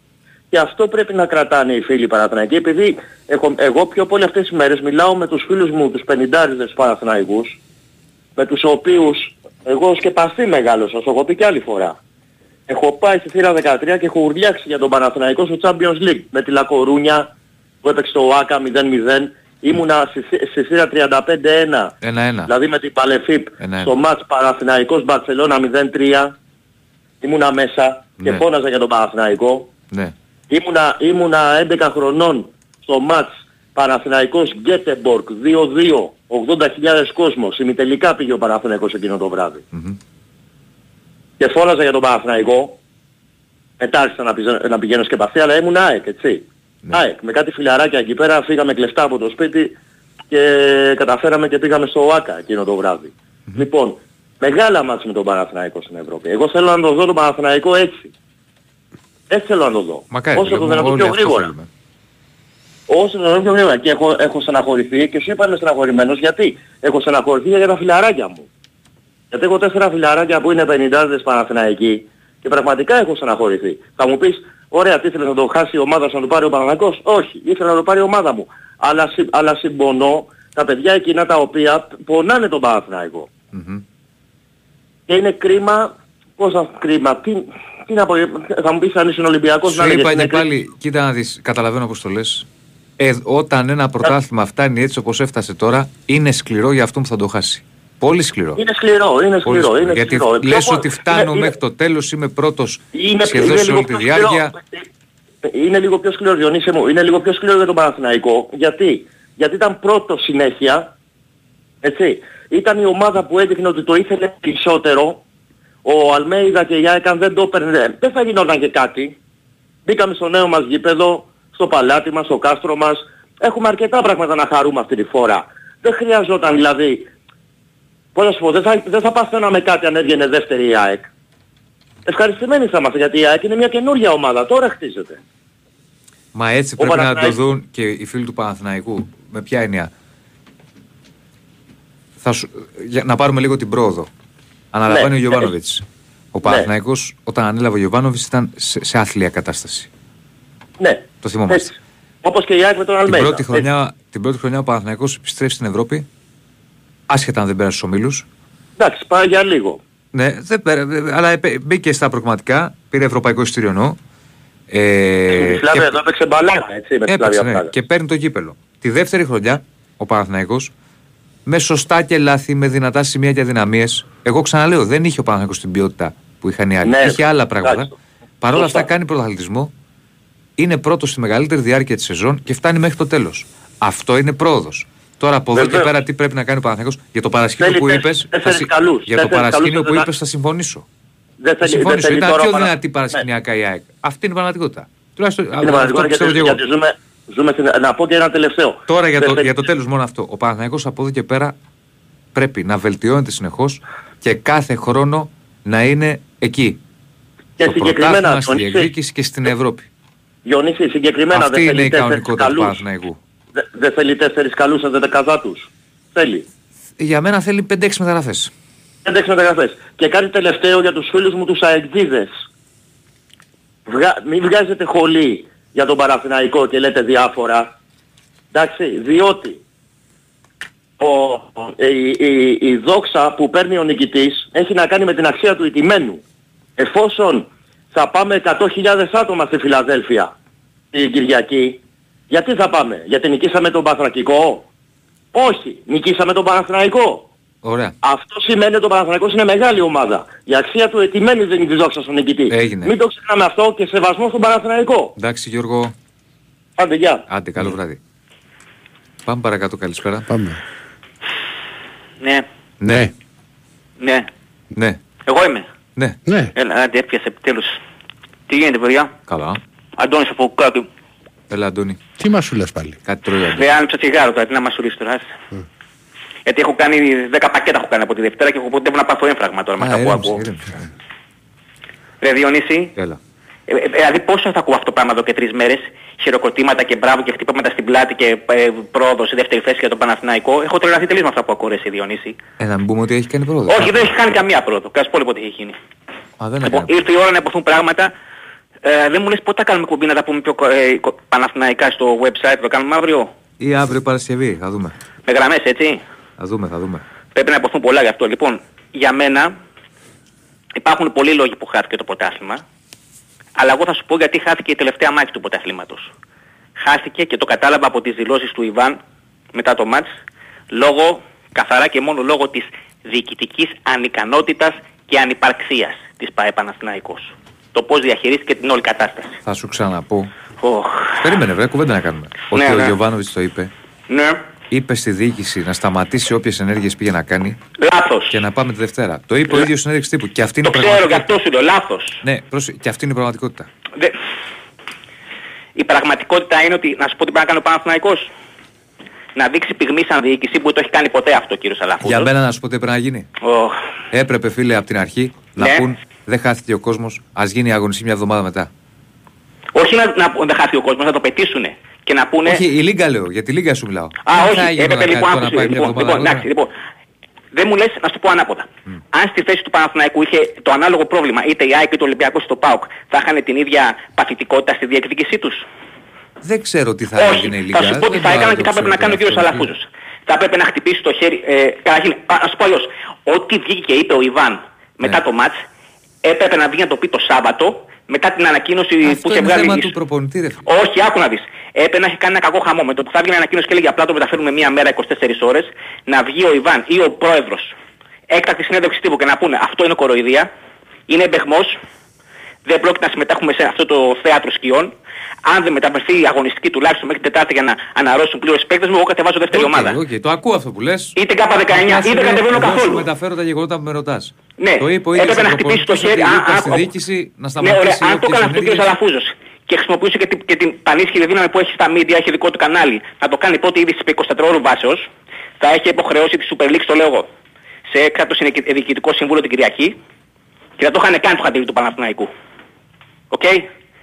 Και αυτό πρέπει να κρατάνε οι φίλοι Παναθηναϊκοί επειδή έχω, εγώ πιο πολύ αυτές τις μέρες μιλάω με τους φίλους μου τους πενιντάριδες Παναθηναϊκούς με τους οποίους εγώ σκεπαστεί μεγάλος, σας το έχω πει και άλλη φορά. Έχω πάει στη θύρα 13 και έχω ουρλιάξει για τον Παναθηναϊκό στο Champions League με τη Λακορούνια που έπαιξε το ΆΚΑ 0-0 Ήμουνα στη, στη σειρά 35-1. Ένα-ένα. Δηλαδή με την Παλεφίπ Ένα-ένα. στο μάτς Παναθηναϊκός Μπαρσελώνα 0-3. Ήμουνα μέσα και Ναι. φώναζα για τον Παναθηναϊκό. Ναι. Ήμουνα, ήμουνα 11 χρονών στο μάτς Παναθηναϊκός Γκέτεμπορκ 2-2, 80.000 κόσμος. Ημιτελικά πήγε ο Παναθηναϊκός εκείνο το βράδυ. Μμμ. Και φώναζα για τον Παναθηναϊκό. Μετά άρχισα να, πηγαίνω- να πηγαίνω σκεπαστή, αλλά ήμουν ΑΕΚ, έτσι. Ναι. ΑΕΚ. Με κάτι φιλαράκια εκεί πέρα φύγαμε κλειστά από το σπίτι και καταφέραμε και πήγαμε στο ΟΑΚΑ εκείνο το βράδυ. Λοιπόν, μεγάλα μάτς με τον Παναθηναϊκό στην Ευρώπη. Εγώ θέλω να το δω τον Παναθηναϊκό έτσι. Έτσι θέλω να το δω. Μακάρι. Όσο το όλοι δυνατόν πιο αυτό γρήγορα. θέλουμε. Όσο το δυνατόν πιο γρήγορα. Και έχω, έχω στεναχωρηθεί και σου είπα είμαι στεναχωρημένος γιατί; Έχω στεναχωρηθεί για τα φιλαράκια μου. Γιατί έχω τέσσερα φιλαράκια που είναι 50 Παναθηναϊκοί και πραγματικά έχω στεναχωρηθεί. Θα μου πεις, ωραία, τι ήθελες να το χάσει η ομάδα σου να το πάρει ο Παναθηναϊκός; Όχι, ήθελα να το πάρει η ομάδα μου. Αλλά, συ- αλλά συμπονώ τα παιδιά εκείνα τα οποία πονάνε τον Παναθηναϊκό. Μμμ. Και είναι κρίμα, πώς να κρίμα, τι, τι να πω, θα μου πεις αν είσαι Ολυμπιακός να Σου λέγες, είπα είναι και κρίμα. πάλι, κοίτα να δεις, καταλαβαίνω πώς το λες. Ε, όταν ένα πρωτάθλημα φτάνει έτσι όπως έφτασε τώρα, είναι σκληρό για αυτόν που θα το χάσει. Πολύ σκληρό. Είναι σκληρό, είναι Πολύ σκληρό, σκληρό. είναι Γιατί σκληρό. λες Πιο- ότι φτάνω είναι- μέχρι το τέλος, είμαι πρώτος είναι, σχεδόν είναι σε λίγο όλη τη πιο σκληρό. διάρκεια. Είναι λίγο πιο σκληρό, Διονύση μου. Είναι λίγο πιο σκληρό για τον Παναθηναϊκό. Γιατί; Γιατί ήταν πρώτο συνέχεια. Έτσι. Ήταν η ομάδα που έδειχνε ότι το ήθελε περισσότερο. Ο Αλμέιδα και η ΑΕΚ αν δεν το έπαιρνε, δεν θα γινόταν και κάτι. Μπήκαμε στο νέο μας γήπεδο, στο παλάτι μας, στο κάστρο μας. Έχουμε αρκετά πράγματα να χαρούμε αυτή τη φορά. Δεν χρειαζόταν δηλαδή... Πώς να σου πω, δεν θα, δεν θα παθαίναμε κάτι αν έβγαινε δεύτερη η ΑΕΚ. Ευχαριστημένοι θα είμαστε γιατί η ΑΕΚ είναι μια καινούργια ομάδα. Τώρα χτίζεται. Μα έτσι Ο πρέπει να το Παναθηναϊκός- δουν και οι φίλοι του Παναθηναϊκού. Με ποια έννοια; Θα σου, για να πάρουμε λίγο την πρόοδο. Αναλαμβάνει Ναι, ο Γιωβάνοβιτς. Ο Παναθηναϊκός όταν ανέλαβε ο Γιωβάνοβιτς ήταν σε, σε άθλια κατάσταση. Ναι. Το θυμόμαστε. Έτσι. Όπως και η ΑΕΚ με τον Την Αλμέιδα. πρώτη, χρονιά, την πρώτη χρονιά ο Παναθηναϊκός επιστρέφει στην Ευρώπη. Άσχετα αν δεν πέρασε στους ομίλους. Εντάξει, πάει για λίγο. Ναι, δεν πέρα, αλλά επέ- μπήκε στα προγραμματικά. Πήρε ευρωπαϊκό εισιτήριο εννοώ. Ε, Η Σλάβια εδώ έπαιξε μπαλάρα, έτσι, με τη Έπαιξε, Σλάβια ναι, Πράγα. και παίρνει το γήπελο. Τη δεύτερη χρονιά ο Παναθηναϊκός με σωστά και λάθη, με δυνατά σημεία και αδυναμίες. Εγώ ξαναλέω, δεν είχε ο Παναθηναϊκός την ποιότητα που είχαν οι άλλοι. Ναι, είχε άλλα πράγματα. εντάξει. Παρ' όλα Σωστά. αυτά κάνει πρωταθλητισμό. Είναι πρώτος στη μεγαλύτερη διάρκεια της σεζόν και φτάνει μέχρι το τέλος. Αυτό είναι πρόοδος. Τώρα από εδώ και Βεβαίως. πέρα τι πρέπει να κάνει ο Παναθηναϊκός; Για το παρασκήνιο Θέλει που τέσ- είπες, θα τέσσερις συ- καλούς. για το Τέσσερις παρασκήνιο καλούς που δεν είπες θα συμφωνήσω. Δεν Θα θέλει, δεν συμφωνήσω. θέλει Ήταν τώρα πιο ο Πανα- δυνατή Ναι. παρασκηνιακά η ΑΕΚ. Αυτή είναι η πραγματικότητα. Τουλάχιστον Είναι αυτό πραγματικό πιστεύω γιατί, και εγώ. Γιατί ζούμε, ζούμε στην, να πω και ένα τελευταίο. Τώρα για Δεν το, θέλει- για το τέλος μόνο αυτό. Ο Παναθηναϊκός από εδώ και πέρα πρέπει να βελτιώνεται συνεχώς και κάθε χρόνο να είναι εκεί. Και Στο συγκεκριμένα, πρωτάθλημα, στη Διονύση, διεκδίκηση και στην Ευρώπη. Διονύση, συγκεκριμένα Αυτή δεν είναι θέλει η τέσσερις κανονικότητα του καλούς. Παναθηναϊκού. Δεν δεν θέλει τέσσερις καλούς σε δεκαδά τους. Θέλει. Για μένα θέλει 5-6 μεταγραφές. 5-6 μεταγραφές. Και κάτι τελευταίο για τους φίλους μου τους αεκτζίδες. Βγα... Μην βγάζετε χολή για τον Παναθηναϊκό και λέτε διάφορα. Εντάξει, διότι ο, η, η, η δόξα που παίρνει ο νικητής έχει να κάνει με την αξία του ηττημένου. Εφόσον θα πάμε 100.000 άτομα στη Φιλαδέλφια την Κυριακή, γιατί θα πάμε, γιατί νικήσαμε τον Παθρακικό. Όχι, νικήσαμε τον Παναθηναϊκό. Ωραία. Αυτό σημαίνει ότι ο Παναθηναϊκός είναι μεγάλη ομάδα. Η αξία του ετοιμένη δίνει τη δόξα στον νικητή. Έγινε. Μην το ξεχνάμε αυτό και σεβασμό στον Παναθηναϊκό. Εντάξει Γιώργο. Άντε, γεια. Άντε, καλό βράδυ. Πάμε παρακάτω, καλησπέρα. Πάμε. Ναι, Ναι, ναι. ναι, Εγώ είμαι. ναι. Ναι. Έλα, άντε έπιασε επιτέλους. Τι γίνεται παιδιά; Καλά. Αντώνης από κάτω. Έλα, Αντώνη. Τι μας σου λες πάλι; Κάτι τρώει ο Αντώνης. Δεν άνοιξα τσιγάρο τώρα, τι να μας σουρίσει τώρα. άσε. Γιατί έχω κάνει 10 πακέτα έχω κάνει από τη Δευτέρα και έχω κοντεύω να πάθω έμφραγμα τώρα με Α, αυτά που ήρεμησε, ακούω. ήρεμησε. Ρε Διονύση, Έλα. ε, ε, δηλαδή πόσο θα ακούω αυτό το πράγμα εδώ και τρεις μέρες, χειροκροτήματα και μπράβο και χτυπήματα στην πλάτη και ε, πρόοδος σε δεύτερη θέση για τον Παναθηναϊκό. Έχω τρελαθεί τελείως με αυτά που ακούω ρε εσύ Διονύση. Ε, να μην πούμε ότι έχει κάνει πρόοδο. Όχι, δεν έχει κάνει καμία πρόοδο. Κάτσε πολύ πότε έχει γίνει. Α, δεν Λοιπόν, έκανε. ήρθε η ώρα να υποθούν πράγματα. Ε, δεν μου λες πότε θα κάνουμε κουμπί να τα πούμε πιο ε, κο- παναθηναϊκά στο website, το κάνουμε αύριο; Ή αύριο Παρασκευή, θα δούμε. Με γραμμές έτσι; Θα δούμε, θα δούμε. Πρέπει να υποθούν πολλά γι' αυτό. Λοιπόν, για μένα υπάρχουν πολλοί λόγοι που χάθηκε το πρωτάθλημα. Αλλά εγώ θα σου πω γιατί χάθηκε η τελευταία μάχη του πρωταθλήματος. Χάθηκε και το κατάλαβα από τις δηλώσεις του Ιβάν μετά το μάτς λόγω, καθαρά και μόνο λόγω της διοικητικής ανικανότητας και ανυπαρξίας της ΠαΕ Παναθηναϊκός. Το πώς διαχειρίστηκε την όλη κατάσταση. Θα σου ξαναπώ. Οχ. Περίμενε, βρε, κουβέντα να κάνουμε. Ότι Ναι, ο ναι. Γιωβάνοβιτς το είπε. Ναι, Είπε στη διοίκηση να σταματήσει όποιες ενέργειες πήγε να κάνει λάθος. και να πάμε τη Δευτέρα. Το είπε ο ίδιος συνέντευξη τύπου. Και αυτή είναι Το η ξέρω, γι' πραγματικότητα. αυτό σου λέω, λάθος. Ναι, πρόσεχε, και αυτή είναι η πραγματικότητα. Δε... Η πραγματικότητα είναι ότι, να σου πω τι πρέπει να κάνει ο Παναθηναϊκός. Να δείξει πυγμή σαν διοίκηση που δεν το έχει κάνει ποτέ αυτό ο κύριος Αλαφούζος. Για μένα να σου πω τι έπρεπε να γίνει. Οχ. Έπρεπε, φίλε, από την αρχή να Ναι. πούν δεν χάθηκε ο κόσμος, ας γίνει η αγωνιστή μια εβδομάδα μετά. Όχι να, να δεν χάσει ο κόσμος, να το πετήσουνε. Και να πούνε... Όχι, η Λίγκα λέω, για τη Λίγκα σου μιλάω. Α, Δεν θα όχι, έγινε έπρεπε να λοιπόν, κάνει- άκουσε, να πάει μια λοιπόν, εβδομάδα λοιπόν, αργότερα. εντάξει, λοιπόν. Δεν μου λες να σου το πω ανάποδα. Αν στη θέση του Παναθηναϊκού είχε το ανάλογο πρόβλημα, είτε η ΑΕΚ είτε ο Ολυμπιακός είτε το ΠΑΟΚ, θα είχαν την ίδια παθητικότητα στη διεκδικήσή τους; Δεν ξέρω τι θα Όχι, έγινε η Λίγκα. θα σου πω τι δεν θα μπορώ έκανα να και το θα έπρεπε να ξέρω κάνει ο κύριος αυτό. Αλαφούζος. Θα έπρεπε να χτυπήσει το χέρι, ε, καταρχήν, α, να σου πω αλλιώς, ό,τι βγήκε και είπε ο Ιβάν μετά Ναι. το ματς, έπρεπε να βγει να το πει το Σάββατο, μετά την ανακοίνωση που Αυτό είχε είναι βγάλει θέμα η- του προπονητή, ρε φίλε. όχι, άκου να δεις. Έπρεπε να έχει κάνει ένα κακό χαμό. Με το που θα βγει μια ανακοίνωση και έλεγε απλά το μεταφέρουμε μία μέρα 24 ώρες, να βγει ο Ιβάν ή ο πρόεδρος έκτακτη συνέντευξη τύπου και να πούνε αυτό είναι κοροϊδία, είναι εμπαιγμός, δεν πρόκειται να συμμετέχουμε σε αυτό το θέατρο σκιών. Αν δεν μεταφερθεί η αγωνιστική τουλάχιστον μέχρι την Τετάρτη για να αναρρώσουν πλήρως παίκτες μου, εγώ κατεβάζω δεύτερη Οκ, ομάδα. οκ, το ακούω αυτό που λες. Είτε Κ19, είτε κατεβαίνω Εγώ σου καθόλου. μεταφέρω τα γεγονότα που με ρωτάς. Ναι, το είπε ο ίδιος έπρεπε να ο χτυπήσει το προπονητής χέρι. ότι Α, είπε α, στη α, διοίκηση να Ναι, σταματήσει. ωραία, αν το όποιες έκανε αυτό ο κ. ενέργειες. Αλαφούζος και χρησιμοποιούσε και την, και την πανίσχυρη δύναμη που έχει στα media, έχει δικό του κανάλι, να το κάνει πρώτη είδηση επί 24 ώρου βάσεως, θα έχει υποχρεώσει τη Super League, το λέω εγώ, σε έκτακτο συνεκ- διοικητικό συμβούλιο την Κυριακή και θα το είχαν κάνει το χατίρι του Παναθηναϊκού. Οκ;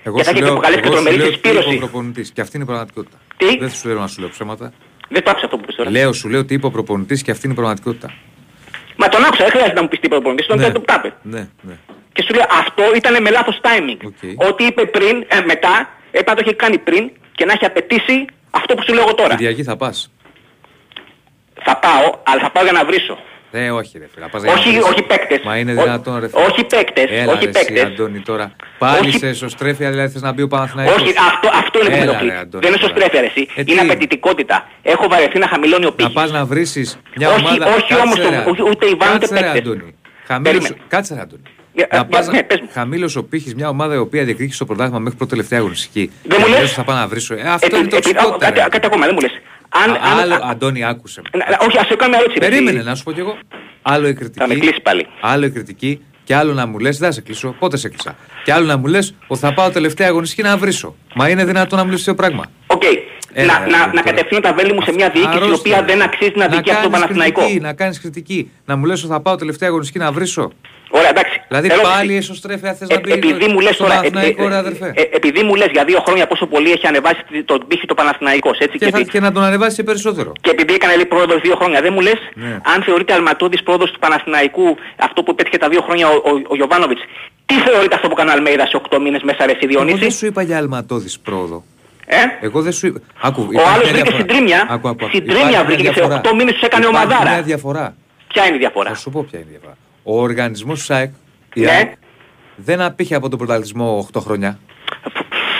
Εγώ και θα σου έχεις λέω, αποκαλέσει και εγώ σου τρομερή λέω τι είπε ο συσπείρωση. προπονητής και αυτή είναι η πραγματικότητα. Τι; Δεν σου λέω να σου λέω ψέματα. Δεν το άκουσα αυτό που 'πες τώρα. Λέω, σου λέω τι είπε ο προπονητής και αυτή είναι η πραγματικότητα. Μα τον άκουσα, δεν χρειάζεται να μου πεις τι είπε ο προπονητής, τον Ναι. το τάπε. Ναι, ναι. Και σου λέει αυτό ήταν με λάθος timing. OK. Ό,τι είπε πριν, ε, μετά, έπρεπε να το έχει κάνει πριν και να έχει απαιτήσει αυτό που σου λέω εγώ τώρα. Κυριακή θα πας. Θα πάω, αλλά θα πάω για να βρίσω. Ε, όχι ρε φίλε. να πας για να Όχι, βρίσεις. όχι παίκτες. Μα είναι Ό- δυνατόν ρε φίλε. όχι παίκτες, Έλα, όχι ρε, εσύ, παίκτες. Αντώνη τώρα. Πάλι Όχι- σε εσωστρέφεια δηλαδή θες να μπει ο Παναθηναϊκός; Όχι, αυτό, αυτό είναι που με Έλα, ενοχλεί. ρε, Αντώνη, Δεν είναι τώρα. εσωστρέφεια ρε, εσύ. Ε, τι; είναι απαιτητικότητα. Έχω βαρεθεί να χαμηλώνει ο Να πήχης. πας να βρίσεις μια Όχι, ομάδα. όχι Κάτσε, όμως το- ρε, ούτε- ούτε η Βάνη, ούτε Κάτσε, ρε, παίκτες. Αντώνη. Χαμήλωσε, Περίμενε. κάτσε ρε Αντώνη. Ε, να ε, πας ναι, να πες μου. χαμήλωσε ο πύχης μια ομάδα η οποία διεκδίκησε το πρωτάθλημα μέχρι πρώτη τελευταία αγωνιστική. Δεν μου Και λες; λες θα πάω να βρίσω. Ε, αυτό Επει- είναι το επει- ψυχότητα. κάτι- Κάτι ακόμα, δεν μου λες. Αν, Α, αν- Άλλο, α- Αντώνη, άκουσε με. να- να- όχι, ας σε κάνω μια ερώτηση. ρε, Περίμενε εσύ. να σου πω κι εγώ. Άλλο η Θα με κριτική. κλείσεις πάλι. Άλλο η κριτική. Και άλλο να μου λες, δεν θα σε κλείσω. Πότε σε κλείσα; Και άλλο να μου λες ότι θα πάω τελευταία αγωνιστική να βρίσω. Μα είναι δυνατόν να μου λες το πράγμα; Οκ. Έλα, Να, ρε, να, τώρα. να κατευθύνω τα βέλη μου σε μια διοίκηση η Αρρώστια. οποία δεν αξίζει να δικαιάσει τον κάνεις Παναθηναϊκό. κριτική, να κάνεις κριτική. Να μου λες ότι θα πάω τελευταία αγωνιστική να βρίσω. Ωραία, εντάξει. Δηλαδή Ερώτηση. πάλι εσωστρέφεια θε Ε, να πει. επειδή μου λες στον τώρα, ε, Παναθηναϊκό, ε, ρε ε, αδερφέ. ε, επειδή μου λες για δύο χρόνια πόσο πολύ έχει ανεβάσει τον πύχη το Παναθηναϊκός, έτσι, Και, και, θα, επει- και να τον ανεβάσει και περισσότερο. και επειδή έκανε λέει πρόοδος δύο χρόνια, δεν μου λες Ναι. αν θεωρείται αλματώδης πρόοδος του Παναθηναϊκού αυτό που επέτυχε τα δύο χρόνια ο, ο, ο Γιωβάνοβιτς, τι θεωρείται αυτό που έκανε ο Αλμέιδα σε 8 μήνες μέσα ρε εσύ Εγώ δεν Διονύση, σου είπα για αλματώδης πρόοδο. ε; Εγώ δεν σου είπα. Άκου, Ο υπάρχει άλλος μια βρήκε διαφορά. συντρίμμια, Άκου, άκου, άκου. συντρίμμια Υπάρχει βρήκε μια και σε διαφορά. 8 μήνες τους έκανε Υπάρχει ομαδάρα. μια διαφορά. Ποια είναι η διαφορά; Θα σου πω ποια είναι η διαφορά. Ο οργανισμός του ΣΑΕΚ η Ναι. ΑΕΚ, δεν απήχε από τον πρωταθλητισμό 8 χρόνια.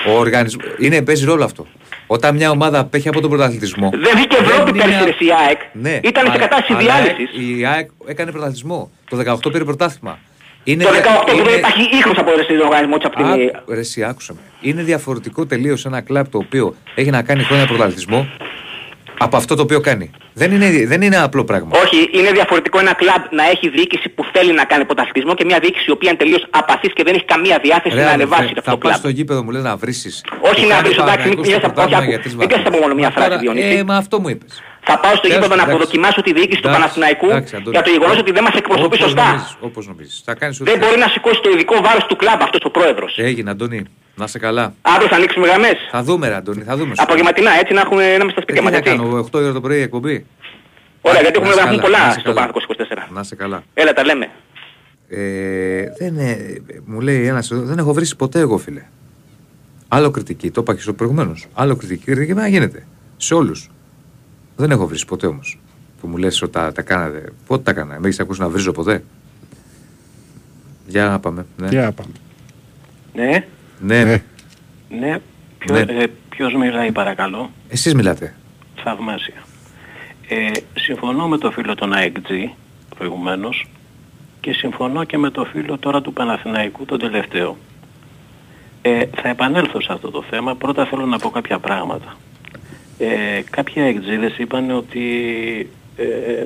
Ο οργανισμός... Είναι, παίζει ρόλο αυτό. Όταν μια ομάδα απέχει από τον πρωταθλητισμό. Δεν βγήκε Ευρώπη είναι- πέρσι ρε εσύ, η ΑΕΚ. Ναι, Ήταν σε αλλά- κατάσταση αλλά διάλυσης. Η ΑΕΚ έκανε πρωταθλητισμό. Το 18 πήρε πρωτάθλημα. Είναι Το δια- 18 είναι- δεν υπάρχει ήχος από ρε, στον οργανισμό της από την... Άκου- Ρε εσύ, άκουσα με. Είναι διαφορετικό τελείως ένα κλαμπ το οποίο έχει να κάνει χρόνια πρωταθλητισμό από αυτό το οποίο κάνει. Δεν είναι, δεν είναι απλό πράγμα. Όχι, είναι διαφορετικό ένα κλαμπ να έχει διοίκηση που θέλει να κάνει πρωταθλητισμό και μια διοίκηση η οποία είναι τελείως απαθής και δεν έχει καμία διάθεση Ρε, να αδερφέ, ανεβάσει αυτό θα το πας κλαμπ. στο γήπεδο μου λέει να βρήσεις. Όχι Το να κάνει βρίσω, εντάξει, μην Παναθηναϊκός πιέσεις στο από- πρωτάθλημα όχι, για άκου, τρεις μην πιέσεις από μόνο μια Μα φράση, τώρα, Διονύση. Ε, μα αυτό μου είπες. Θα πάω στο Τέλος, γήπεδο να εντάξει. αποδοκιμάσω τη διοίκηση του Εντάξει, Παναθηναϊκού εντάξει, Αντώνη. για το γεγονός ότι δεν μας εκπροσωπείς Όπως σωστά. νομίζεις, Όπως νομίζεις. Θα κάνεις ό,τι Δεν θες. μπορεί να σηκώσει το ειδικό βάρος του κλαμπ αυτός ο πρόεδρος. Έγινε, Αντώνη. Να σε καλά. Αύριο θα ανοίξουμε γραμμές. Θα δούμε, ρε, Αντώνη. Θα δούμε. σου. Απογευματινά έτσι να έχουμε να είμαστε στα Ε, σπίτια Τι μας. να έτσι. κάνω, 8 ώρα το πρωί εκπομπή. Ωραία, γιατί έχουμε Να σε να πούμε καλά, να πολλά σε στο καλά. Παναθηναϊκό 24. Να σε καλά. Έλα τα λέμε. Ε, δεν, ε, μου λέει ένας εδώ, δεν έχω βρει ποτέ εγώ, φίλε. Άλλο κριτική, το είπα και στο προηγουμένως. Άλλο κριτική, κριτική να γίνεται. Σε όλους. Δεν έχω βρει ποτέ όμως. Που μου λες ότι τα, τα κάνατε. Πότε τα κάνατε, με έχεις ακούσει να βρίζω ποτέ; Για να πάμε. Ναι. Για πάμε. Ναι, Ναι, Ναι. ναι. Ποιο, Ναι. ε, ποιος μιλάει παρακαλώ; εσείς μιλάτε. Θαυμάσια. Ε, συμφωνώ με το φίλο των AEG προηγουμένως και συμφωνώ και με το φίλο τώρα του Παναθηναϊκού τον τελευταίο. Ε, θα επανέλθω σε αυτό το θέμα. Πρώτα θέλω να πω κάποια πράγματα. Ε, κάποιοι αεκτζίδες είπαν ότι ε,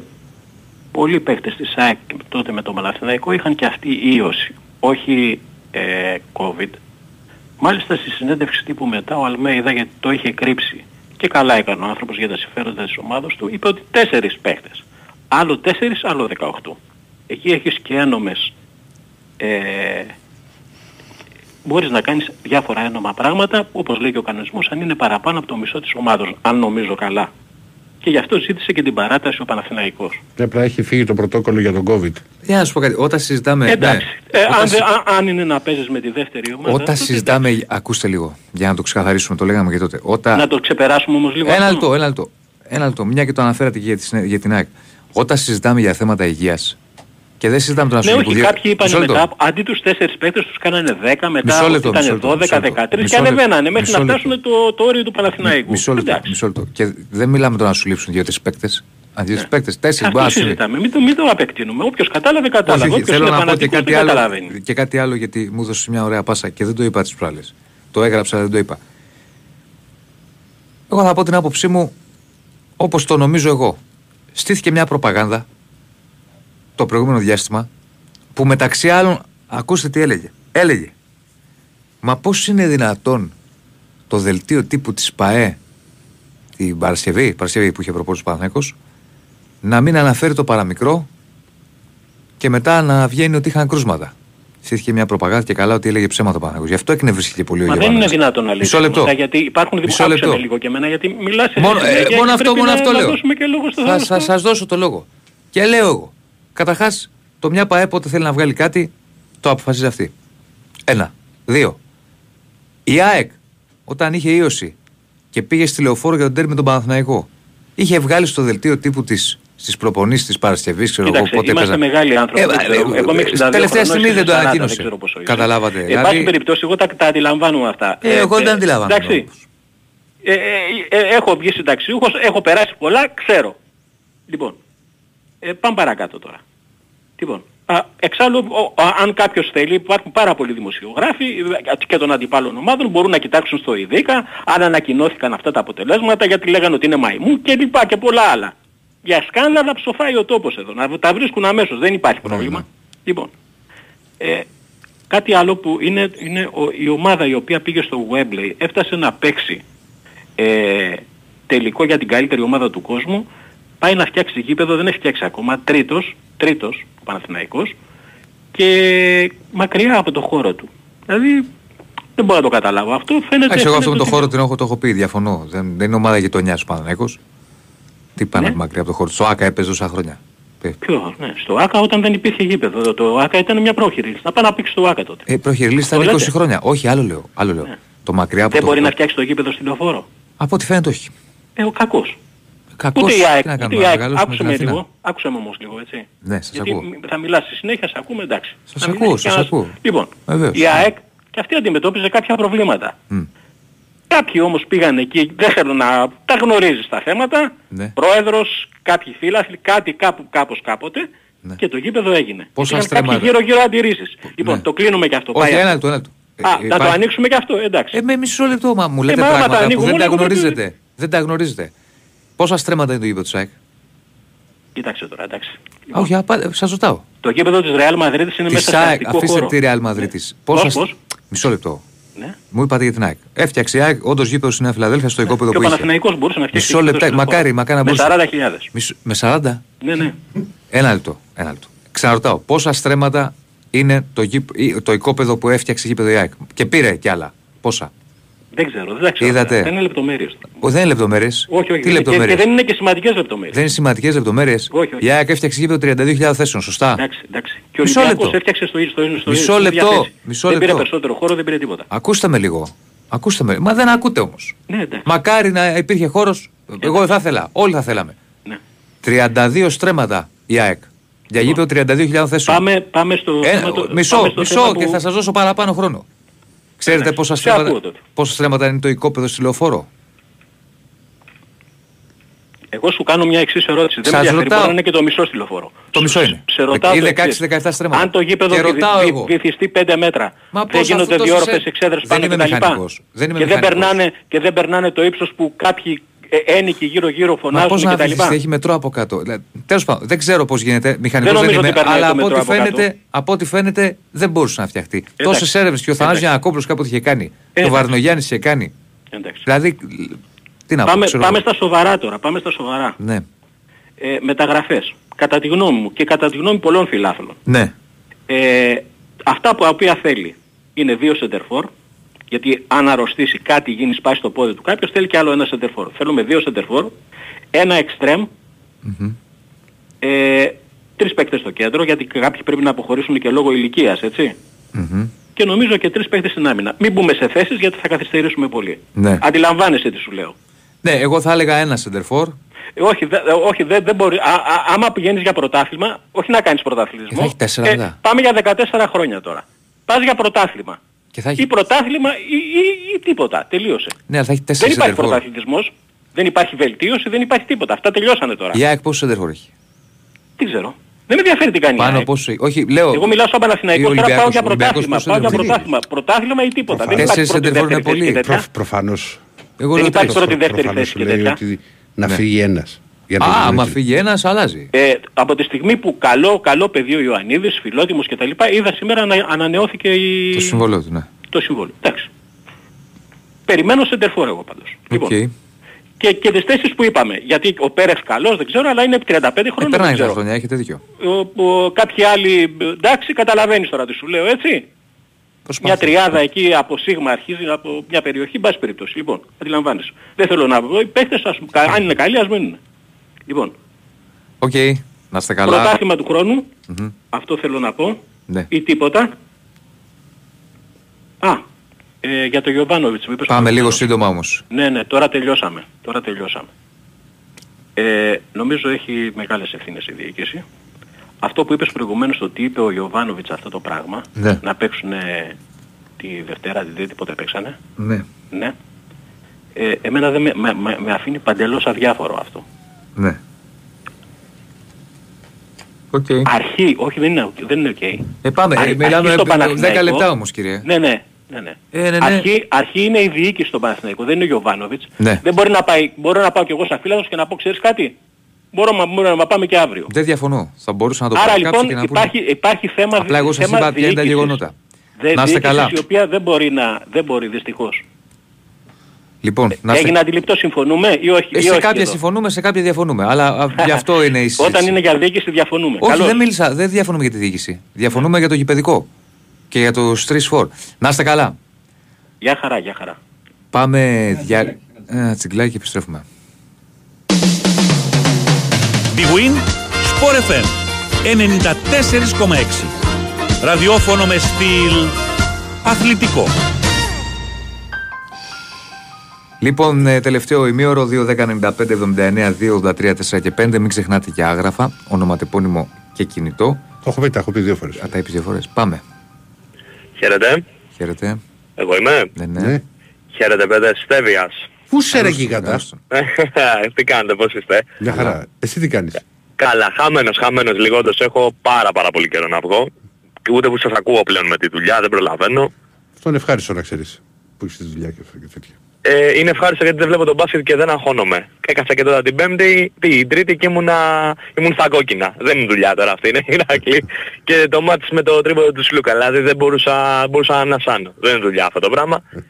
πολλοί παίκτες της ΑΕΚ τότε με το Παναθηναϊκό είχαν και αυτή ίωση, όχι ε, COVID. Μάλιστα στη συνέντευξη τύπου μετά ο Αλμέιδα γιατί το είχε κρύψει και καλά έκανε ο άνθρωπος για τα συμφέροντα της ομάδας του, είπε ότι τέσσερις παίκτες. Άλλο τέσσερις, άλλο 18. Εκεί έχεις και ένομες ε, μπορείς να κάνεις διάφορα ένομα πράγματα, όπως λέει και ο κανονισμός, αν είναι παραπάνω από το μισό της ομάδος, αν νομίζω καλά. Και γι' αυτό ζήτησε και την παράταση ο Παναθηναϊκός. Έπρεπε να έχει φύγει το πρωτόκολλο για τον COVID. Για να σου πω κάτι, όταν συζητάμε... Εντάξει, ναι, ε, όταν αν, συ- δε- αν- αν είναι να παίζεις με τη δεύτερη ομάδα, Όταν τότε συζητάμε, ακούστε λίγο, για να το ξεκαθαρίσουμε, το λέγαμε και τότε. Όταν... να το ξεπεράσουμε όμως λίγο Ένα αυτό. λεπτό, ένα λεπτό. Ένα λεπτό, μια και το αναφέρατε και για, τη, συνέ- για την ΑΕΚ. Όταν συζητάμε για θέματα υγείας και δεν συζητάμε τον Ναι, Ασουλή όχι, κάποιοι είπαν μετά, αντί τους τέσσερις παίκτες τους κάνανε 10, μετά Μισό λεπτό, ήταν μισό λεπτό, 12, μισό λεπτό. 13 και Μισό λεπτό, ανεβαίνανε μέχρι μισό να λεπτό. φτάσουν το, το όριο του Παναθηναϊκού. Μισό λεπτό, μισό λεπτό. Και δεν μιλάμε τώρα να σου λείψουν δύο-τρεις παίκτες. Αν δύο-τρεις παίκτες, τέσσερις μπορεί Ναι. Αυτό να σου λείψουν. συζητάμε, μην το, μην το απεκτείνουμε. Όποιος κατάλαβε, κατάλαβε. Όχι, όχι, Όποιος θέλω είναι να πω και φανατικός κάτι, δεν άλλο, καταλαβαίνει. και κάτι άλλο γιατί μου έδωσες μια ωραία πάσα και δεν το είπα τις προάλλες. Το έγραψα, δεν το είπα. Εγώ θα πω την άποψή μου όπως το νομίζω εγώ. Στήθηκε μια προπαγάνδα το προηγούμενο διάστημα που μεταξύ άλλων ακούστε τι έλεγε. Έλεγε Μα πώς είναι δυνατόν το δελτίο τύπου της ΠαΕ την Παρασκευή, Παρασκευή που είχε προπόνηση ο Παναθηναϊκός, να μην αναφέρει το παραμικρό και μετά να βγαίνει ότι είχαν κρούσματα. Στήθηκε μια προπαγάνδα και καλά ότι έλεγε ψέματα ο Παναθηναϊκός. Γι' αυτό εκνευρίστηκε πολύ ο Μα δεν Γιωβάνοβιτς. είναι δυνατόν να λύσει. Μισό λεπτό. Γιατί υπάρχουν Μισό δημοσιογράφοι λεπτό. με λίγο και εμένα, γιατί μιλάς σε Μόνο, συνέχεια ε, και μόνο αυτό, πρέπει μόνο να- αυτό να λέω. δώσουμε και λόγο στο Θα θέμα. σας, σας δώσω το λόγο. Και λέω εγώ. Καταρχάς, το μια ΠαΕ πότε θέλει να βγάλει κάτι, το αποφασίζει αυτή. Ένα. Δύο. Η ΑΕΚ, όταν είχε ίωση και πήγε στη λεωφόρο για τον τέρμι με τον Παναθηναϊκό, είχε βγάλει στο δελτίο τύπου της στις προπονήσεις της Παρασκευής, ξέρω εγώ Κοίταξε, πότε είμαστε έπαιζαν. μεγάλοι άνθρωποι. Ε, δεν ξέρω. ε, Εγώ είμαι 62 τελευταία χρονών, στιγμή εσύ δεν το 40, ανακοίνωσε. Δεν ξέρω πόσο είσαι. Καταλάβατε. Εν Δηλαδή- πάση περιπτώσει, εγώ τα, τα αντιλαμβάνομαι αυτά. Ε, εγώ δεν αντιλαμβάνομαι Εντάξει. Ε, ε, ε, έχω βγει συνταξιούχος, έχω περάσει πολλά, ξέρω. Λοιπόν, ε, πάμε παρακάτω τώρα. Λοιπόν, α, εξάλλου, ο- α, αν κάποιος θέλει, υπάρχουν πάρα πολλοί δημοσιογράφοι ε, και των αντιπάλων ομάδων, μπορούν να κοιτάξουν στο ΙΔΙΚΑ αν ανακοινώθηκαν αυτά τα αποτελέσματα, γιατί λέγανε ότι είναι μαϊμού και λοιπά και πολλά άλλα. Για σκάνδαλα ψοφάει ο τόπος εδώ. Να τα βρίσκουν αμέσως, δεν υπάρχει πρόβλημα. Λοιπόν, ε, κάτι άλλο που είναι, είναι ο- η ομάδα η οποία πήγε στο Webley έφτασε να παίξει ε, τελικό για την καλύτερη ομάδα του κόσμου πάει να φτιάξει γήπεδο, δεν έχει φτιάξει ακόμα, τρίτος, τρίτος ο Παναθηναϊκός και μακριά από το χώρο του. Δηλαδή δεν μπορώ να το καταλάβω. Αυτό φαίνεται... Εντάξει, εγώ αυτό με φαίνεται το ότι- χώρο την έχω, το έχω πει, διαφωνώ. Δεν, δεν είναι ομάδα γειτονιάς ο Παναθηναϊκός. Τι πάνε Ναι. μακριά από το χώρο. Στο ΑΚΑ έπαιζε τόσα χρόνια. Ποιος, ναι, στο ΆΚΑ όταν δεν υπήρχε γήπεδο. Το, το ΆΚΑ ήταν μια πρόχειρη λίστα. Να πάει να παίξει στο ΆΚΑ τότε. Ε, προχειρή ήταν Αυτό 20 λέτε. χρόνια. Όχι, άλλο λέω. Άλλο λέω. Το μακριά από δεν το μπορεί να χώρο. φτιάξει το γήπεδο στην λεωφόρο. Από ό,τι φαίνεται όχι. Ε, ο κακός. Κακός, Ούτε η ΑΕΚ, τι να ούτε κάνουμε, η να ΑΕΚ. μεγαλώσουμε Άκουσε την με Αθήνα. λίγο. Άκουσε με όμως λίγο, έτσι. Ναι, σας Γιατί ακούω. μ- θα μιλάς στη συνέχεια, σε ακούμε, εντάξει. Σας Θα μην ακούω, έχει σας κανένας- ακούω. Λοιπόν, Βεβαίως. η ΑΕΚ και αυτή αντιμετώπιζε κάποια προβλήματα. Μμ. Κάποιοι όμως πήγαν εκεί, δεν θέλω να τα γνωρίζεις τα θέματα, Ναι. πρόεδρος, κάποιοι φίλαθλοι, κάτι κάπου κάπως κάποτε Ναι. και το γήπεδο έγινε. Πόσα Υπήρχαν στρέμματα. κάποιοι γύρω-γύρω αντιρρήσεις. Λοιπόν, το κλείνουμε και αυτό. Όχι, Πάει ένα αυτό. λεπτό, ένα λεπτό. Α, Ε, να το υπάρχει- ανοίξουμε και αυτό, εντάξει. Ε, με μισό λεπτό, μα μου λέτε μα άμα τα πράγματα που ανοίγουμε δεν τα όλοι, γνωρίζετε. Δεν τα γνωρίζετε. Πόσα στρέμματα είναι το γήπεδο του ΣΑΕΚ. Κοίταξε τώρα, εντάξει. Α, Όχι, απα- σας ρωτάω. Το γήπεδο της Real Madrid είναι Της μέσα σε ΣΑΕΚ, αστικό αφήστε χώρο. τη Real Madrid της. Πόσα Πώς, στ- πώς; Μισό λεπτό. Ναι. Μου είπατε για την ΑΕΚ. Έφτιαξε η ΑΕΚ, όντως γήπεδο στην Νέα Φιλαδέλφια στο οικόπεδο Και ο που είχε. Παναθηναϊκός μπορούσε να φτιάξει Μισό γήπεδο λεπτό, στην μακάρι, χώρα. μακάρι να Με μπορούσε. 40.000. Μισό- Με 40. Ναι, ναι. Ένα λεπτό. Ένα λεπτό. Ξαναρωτάω, πόσα στρέμματα είναι το, γήπ, ή- το οικόπεδο που έφτιαξε η γήπεδο η ΑΕΚ; Και πήρε κι άλλα. Πόσα; Δεν ξέρω, δεν τα ξέρω. Είδατε. Δεν είναι λεπτομέρειες. Ο, δεν είναι λεπτομέρειες. Όχι, όχι. Τι και, λεπτομέρειες; και δεν είναι και σημαντικές λεπτομέρειες. Δεν είναι σημαντικές λεπτομέρειες. Όχι, όχι. Η ΑΕΚ έφτιαξε γήπεδο 32.000 θέσεων, σωστά. Εντάξει, εντάξει. Και ο Μισό Ολυμπιακός λεπτό. έφτιαξε στο, στο, στο, Μισό στην ίδια λεπτό, θέση. μισό δεν πήρε λεπτό. περισσότερο χώρο, δεν πήρε τίποτα. Ακούστε με λίγο. Ακούστε με. Μα δεν ακούτε όμως. Ναι, εντάξει. Μακάρι να υπήρχε χώρος. Εγώ δεν θα ήθελα. Όλοι θα θέλαμε. Ναι. 32 στρέμματα η ΑΕΚ. Για γήπεδο 32.000 θέσεων. Πάμε, πάμε στο Ε, θέμα το- μισό, πάμε στο μισό θέμα και που- θα σας δώσω παραπάνω χρόνο. Ξέρετε Εντάξει, πόσα σε στρέμματα, ακούω τότε. πόσα στρέμματα είναι το οικόπεδο στη λεωφόρο; Εγώ σου κάνω μια εξής ερώτηση. Δεν Σας με ενδιαφέρει, ρωτάω. μπορεί να είναι και το μισό στη λεωφόρο. Το μισό είναι. Σε ρωτάω Ή το 16-17 εξής. στρέμματα. Αν το γήπεδο Και βυ- ρωτάω βυ- εγώ. βυθιστεί 5 μέτρα, Μα δεν πώς γίνονται αυτός δύο τόσο όροφες σε- εξέδρες Δεν πάνω είμαι κτλ. μηχανικός. Δεν είμαι Και δεν, μηχανικός. περνάνε, και δεν περνάνε το ύψος που κάποιοι ε, ένικοι γύρω-γύρω Μα φωνάζουν πώς να κτλ. βυθιστεί, έχει μετρό από κάτω. Τέλος πάντων, δεν ξέρω πώς γίνεται. Μηχανικός δεν, νομίζω είμαι, ότι περνάει αλλά το από ό,τι, μετρό από φαίνεται, κάτω. από ό,τι φαίνεται δεν μπορούσε να φτιαχτεί. Εντάξει. Τόσες έρευνες και ο Θανάσης Εντάξει. Γιανακόπουλος κάποτε είχε κάνει. Και ο Εντάξει. Βαρνογιάννης είχε κάνει. Εντάξει. Δηλαδή, τι να πω, Πάμε, ξέρω πάμε εγώ. στα σοβαρά τώρα. Πάμε στα σοβαρά. Ναι, Ε, μεταγραφές. Κατά τη γνώμη μου και κατά τη γνώμη πολλών φιλάθλων. ναι. Ε, αυτά που τα οποία θέλει είναι δύο σεντερφόρ, γιατί αν αρρωστήσει κάτι γίνει σπάσει το πόδι του κάποιος θέλει και άλλο ένα σεντερφόρ. Θέλουμε δύο σεντερφόρ, ένα εξτρέμ, ε, τρεις παίκτες στο κέντρο, γιατί κάποιοι πρέπει να αποχωρήσουν και λόγω ηλικίας, έτσι. Μμμ. Και νομίζω και τρεις παίκτες στην άμυνα. Μην μπούμε σε θέσεις γιατί θα καθυστερήσουμε πολύ. Ναι. Αντιλαμβάνεσαι τι σου λέω. ναι, εγώ θα έλεγα ένα σεντερφόρ. Ε, όχι, δε, ε, όχι δεν δεν μπορεί. Α, α, άμα πηγαίνεις για πρωτάθλημα, όχι να κάνεις πρωτάθλημα. Ε, θα έχει τέσσερα μετά. πάμε για 14 χρόνια τώρα. Πας για πρωτάθλημα. Και θα έχει... Ή πρωτάθλημα ή, ή, ή τίποτα. Τελείωσε. Ναι, αλλά θα έχει δεν τέσσερα υπάρχει σεντερφόρ. πρωταθλητισμός, δεν υπάρχει βελτίωση, δεν υπάρχει τίποτα. Αυτά τελειώσανε τώρα. Η ΑΕΚ πόσο σεντερφόρ έχει; Τι ξέρω. Δεν με ενδιαφέρει τι κάνει. η Πάνω ΑΕΚ. πόσο. Όχι, λέω. Εγώ μιλάω σαν Παναθηναϊκός, Ή τώρα πάω Ολυμπιακός. για Ολυμπιακός πρωτάθλημα. πόσο Πάω για σεντερφόρ έχει; πρωτάθλημα. Πρωτάθλημα ή τίποτα. Δεν Τέσσερις υπάρχει πρώτη σεντερφόρ είναι δεύτερη θέση πολύ. και τέτοια. Προ, προφανώς. Εγώ δεν λέω υπάρχει τρεις. πρώτη δεύτερη προφανώς θέση σου και λέει τέτοια. ότι να Ναι. φύγει ένας. Για να Α, τον άμα βρει. φύγει ένας, αλλάζει. Ε, από τη στιγμή που καλό, καλό παιδί ο Ιωαννίδης, φιλότιμος κτλ. είδα σήμερα να ανανεώθηκε η... Το συμβολό του, ναι. το συμβόλαιο. Εντάξει. Περιμένω σεντερφόρ εγώ πάντως. Οκ. Λοιπόν, και, και τις θέσεις που είπαμε. Γιατί ο Πέρεθ καλός δεν ξέρω, αλλά είναι 35 Ε, χρόνια. δεν περνάει τα ξέρω. χρόνια, έχετε δίκιο. Ο, ο, κάποιοι άλλοι, εντάξει, καταλαβαίνεις τώρα τι σου λέω, έτσι. Μια Προσπάθεια. τριάδα εκεί από σίγμα αρχίζει από μια περιοχή, εν πάση περιπτώσει. Λοιπόν, αντιλαμβάνεσαι. Δεν θέλω να πω, οι παίχτες ας, αν είναι καλοί ας μείνουν. Λοιπόν, Οκ, να είστε καλά. πρωτάθλημα του χρόνου, Μμμ. αυτό θέλω να πω, Ναι. ή τίποτα. Α, ε, για το Γιοβάνοβιτς. μου είπες Πάμε λίγο προηγουμένως. σύντομα όμως. Ναι, ναι, τώρα τελειώσαμε. Τώρα τελειώσαμε. Ε, νομίζω έχει μεγάλες ευθύνες η διοίκηση. Αυτό που είπες προηγουμένως ότι είπε ο Γιοβάνοβιτς αυτό το πράγμα, Ναι. να παίξουν τη Δευτέρα, τη Τρίτη, πότε παίξανε, Ναι, ναι. Ε, εμένα δεν με, με, με- με αφήνει παντελώς αδιάφορο αυτό. Ναι. Οκ. Αρχή, όχι δεν είναι, δεν είναι οκ. Ε, πάμε, Αρχή ε, μιλάμε στο 10 Παναθηναϊκό. λεπτά όμως κύριε. Ναι, ναι. ναι, ναι. Ε, ναι, ναι. Αρχή, αρχή είναι η διοίκηση στον Παναθηναϊκό, δεν είναι ο Γιωβάνοβιτς. Ναι. Δεν μπορεί να πάει, μπορώ να πάω κι εγώ σαν φίλος και να πω ξέρεις κάτι; Μπορώ, μα- μπορώ να πάμε και αύριο. Δεν διαφωνώ. Θα μπορούσα να το Άρα παρακάψω λοιπόν και να πούνε. υπάρχει, υπάρχει θέμα, Απλά εγώ σας θέμα είπα ποια είναι τα διοίκησης. γεγονότα. Δε, Να είστε διοίκησης καλά. η οποία δεν μπορεί να, δεν μπορεί δυστυχώς. Λοιπόν, να είστε... Έγινε αντιληπτό, συμφωνούμε ή όχι. Ε, ή σε όχι κάποια εδώ; συμφωνούμε, σε κάποια διαφωνούμε. Αλλά α, [LAUGHS] γι' αυτό είναι η συζήτηση. Όταν είναι για διοίκηση διαφωνούμε. Όχι, Καλώς. δεν μίλησα, δεν διαφωνούμε για τη διοίκηση. Διαφωνούμε για το γηπαιδικό και για το 3-4. Να είστε καλά. Γεια χαρά, γεια χαρά. Πάμε δια... Ένα τσιγκλάκι και επιστρέφουμε. Big Win, Sport FM 94,6. Ραδιόφωνο με στυλ αθλητικό. Λοιπόν, ε, τελευταίο ημίωρο 2-10-95-79-2-83-4 και 5. Μην ξεχνάτε και άγραφα, ονοματεπώνυμο και κινητό. Το έχω πει, τα έχω πει δύο φορές. Α, τα είπες δύο φορές. Πάμε. Χαίρετε. Χαίρετε. Εγώ είμαι. Ναι, ναι. Ναι. Χαίρετε παιδε Στέβιας. Πού σε ρε γίγαντα. Καλώς τον. [LAUGHS] Τι κάνετε, πώς είστε; Μια χαρά. Εσύ τι κάνεις; Καλά, χαμένος, χαμένος λίγο, όντως έχω πάρα πάρα πολύ καιρό να βγω. Και ούτε που σας ακούω πλέον με τη δουλειά, δεν προλαβαίνω. Αυτό είναι ευχάριστο να ξέρεις. Που έχεις τη δουλειά και αυτά και τέτοια. Ε, είναι ευχάριστο γιατί δεν βλέπω τον μπάσκετ και δεν αγχώνομαι. Έκασα και τώρα την πέμπτη, την τρίτη και ήμουνα, ήμουν στα κόκκινα. Δεν είναι δουλειά τώρα αυτή, είναι Ηράκλη. και το μάτς με το τρίποδο του Σλούκα, δηλαδή δεν μπορούσα, μπορούσα να ανασάνω. Δεν είναι δουλειά αυτό το πράγμα. Δεν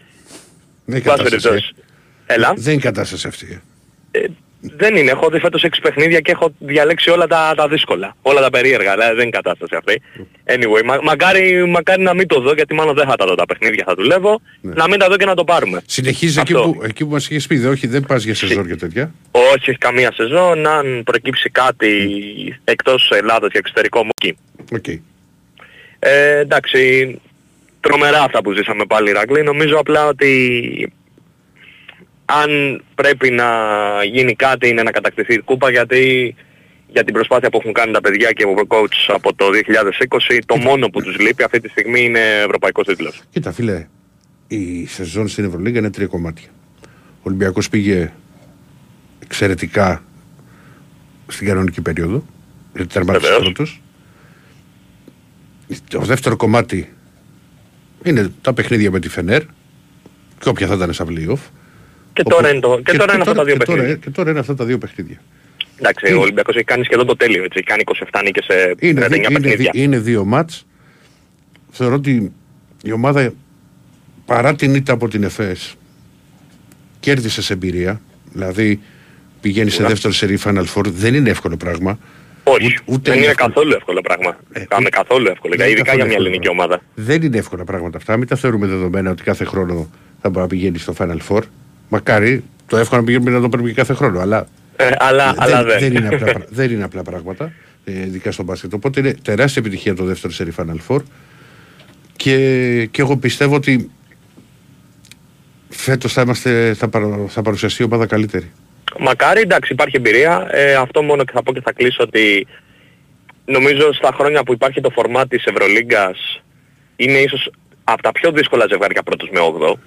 είναι Πάση κατάσταση. περιπτώσεις. Έλα. Δεν είναι κατάσταση αυτή. ε. Ε, δεν είναι. Έχω δει φέτος 6 παιχνίδια και έχω διαλέξει όλα τα, τα δύσκολα. Όλα τα περίεργα. Δηλαδή δεν είναι κατάσταση αυτή. Anyway, μα, μακάρι, μακάρι να μην το δω γιατί μάλλον δεν θα τα δω τα παιχνίδια, θα δουλεύω. Να μην τα δω και να το πάρουμε. Συνεχίζεις εκεί Αυτό. που, εκεί που μας είχες πει. δε, Όχι, δεν πας για σεζόν και τέτοια. Όχι, όχι καμία σεζόν. Αν προκύψει κάτι εκτός Ελλάδας και εξωτερικό μου εκεί. Οκ. Ε, εντάξει, τρομερά αυτά που ζήσαμε πάλι Ηρακλή. Νομίζω απλά ότι αν πρέπει να γίνει κάτι είναι να κατακτηθεί η κούπα γιατί για την προσπάθεια που έχουν κάνει τα παιδιά και ο coach από το 2020 το μόνο που τους λείπει αυτή τη στιγμή είναι ευρωπαϊκός τίτλος. Κοίτα φίλε, η σεζόν στην Ευρωλίγα είναι τρία κομμάτια. Ο Ολυμπιακός πήγε εξαιρετικά στην κανονική περίοδο. Γιατί τερμάτισε Βεβαίως. πρώτος. Το δεύτερο κομμάτι είναι τα παιχνίδια με τη Φενέρ και όποια θα ήταν στα playoff. Και τώρα είναι, το, και τώρα είναι αυτά τα δύο και τώρα- παιχνίδια. Και τώρα είναι αυτά τα δύο παιχνίδια. Εντάξει, ο Ολυμπιακός έχει κάνει σχεδόν το τέλειο, έτσι. Έχει κάνει 27 νίκες σε 39 Είναι, δι- είναι, παιχνίδια. δι- είναι δύο μάτς. Θεωρώ ότι η ομάδα παρά την ήττα από την ΕΦΕΣ κέρδισε σε εμπειρία. Δηλαδή πηγαίνει σε Σίγουρα. δεύτερο σερί Final Four. Δεν είναι εύκολο πράγμα. Όχι, ούτε δεν είναι εύκολο. καθόλου εύκολο πράγμα. Κάμε καθόλου εύκολο, Δεν είναι ειδικά καθόλου για μια εύκολο ελληνική πράγμα. ομάδα. Δεν είναι εύκολα πράγματα αυτά. Μην τα θεωρούμε δεδομένα ότι κάθε χρόνο θα μπορεί να πηγαίνει στο Final Four. Μακάρι το εύκολο να πηγαίνει να το παίρνει και κάθε χρόνο. Αλλά, Ε, αλλά, αλλά δεν. δεν, είναι απλά, [LAUGHS] πρα- δεν είναι απλά πράγματα, ε, ειδικά στο μπάσκετ. Οπότε είναι τεράστια επιτυχία το δεύτερο σερί Final Four. Και, και εγώ πιστεύω ότι φέτος θα, είμαστε, θα, παρα- θα παρουσιαστεί η ομάδα καλύτερη. Μακάρι, εντάξει, υπάρχει εμπειρία. Ε, αυτό μόνο και θα πω και θα κλείσω ότι νομίζω στα χρόνια που υπάρχει το φορμά της Ευρωλίγκας είναι ίσως από τα πιο δύσκολα ζευγάρια πρώτος με 8.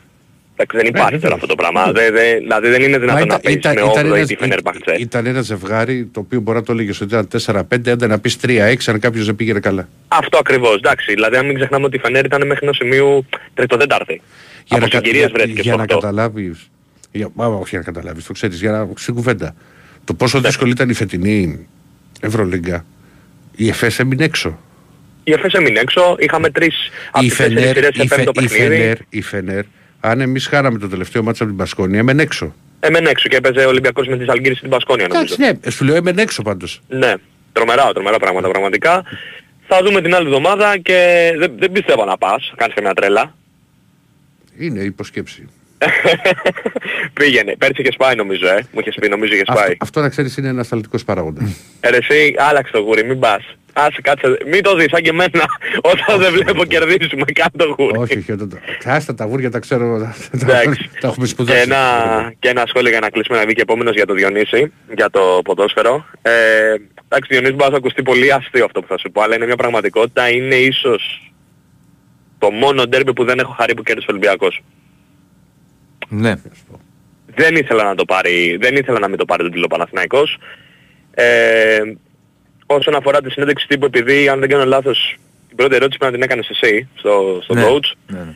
Εντάξει, δεν υπάρχει τώρα αυτό το πράγμα. Δεν- δεν- δηλαδή δεν είναι Μα δυνατόν να παίξεις με 8 ή ένας- τη Φενέρμπαχτσε. ήταν ένα ζευγάρι το οποίο μπορεί να το έλεγε ότι ήταν 4-5, άντε να πεις 3-6 αν κάποιος δεν πήγαινε καλά. Αυτό ακριβώς, εντάξει. Δηλαδή αν μην ξεχνάμε ότι η Φενέρ ήταν μέχρι ενός σημείου τρίτο-τέταρτη. Από κα- συγκυρίες βρέθηκες για στο να 8. καταλάβεις. Για, μα, όχι για να καταλάβεις, το ξέρεις, για να στην κουβέντα. Το πόσο δύσκολη ήταν η φετινή Ευρωλίγκα. Η ΕΦΕΣ έμεινε έξω. Η ΕΦΕΣ έμεινε έξω, είχαμε τρεις από Η τις τέσσερις Φενέρ, σειρές σε η, Φε- πέμπτο η, παιχνίδι. Φενέρ, η Φενέρ, αν εμείς χάραμε το τελευταίο μάτσο από την Πασκόνη, έμενε έξω. Έμενε έξω και έπαιζε ο Ολυμπιακός με τη Ζαλγκύρη στην Πασκόνια νομίζω. Εντάξει, ναι, σου λέω έμενε έξω πάντως. Ναι, τρομερά, τρομερά πράγματα πραγματικά. Θα δούμε την άλλη εβδομάδα και δεν, δεν πιστεύω να πας, κάνεις και μια τρέλα. Είναι υποσκέψη. [LAUGHS] Πήγαινε, πέρσι είχες πάει νομίζω, ε. Μου είχες πει νομίζω είχες πάει. Αυτό, αυτό να ξέρεις είναι ένας ασταλτικό παράγοντας. Ε, ρε εσύ, άλλαξε το γούρι, μην πας. Άσε κάτσε, μην το δεις σαν και εμένα. [LAUGHS] Όταν δεν βλέπω κερδίσουμε, κάτω το γούρι. όχι, όχι. όταν το- Άστα τα βούρια τα ξέρω. τα- Εντάξει. Τα έχουμε Και σπουδάσει. ένα, και ένα σχόλιο για να κλείσουμε να βγει και επόμενος για το Διονύση, για το ποδόσφαιρο. Ε, εντάξει, Διονύση μπορεί να σου ακουστεί πολύ αστείο αυτό που θα σου πω, αλλά είναι μια πραγματικότητα. Είναι ίσως το μόνο ντέρμπι που δεν έχω χαρεί που κέρδισε ο Ολυμπιακός. Ναι. Δεν ήθελα να το πάρει, δεν ήθελα να μην το πάρει τον τίτλο Παναθηναϊκός. Ε, όσον αφορά τη συνέντευξη τύπου, επειδή αν δεν κάνω λάθος, την πρώτη ερώτηση πρέπει να την έκανες εσύ στο, στο Ναι. coach. Ναι, ναι.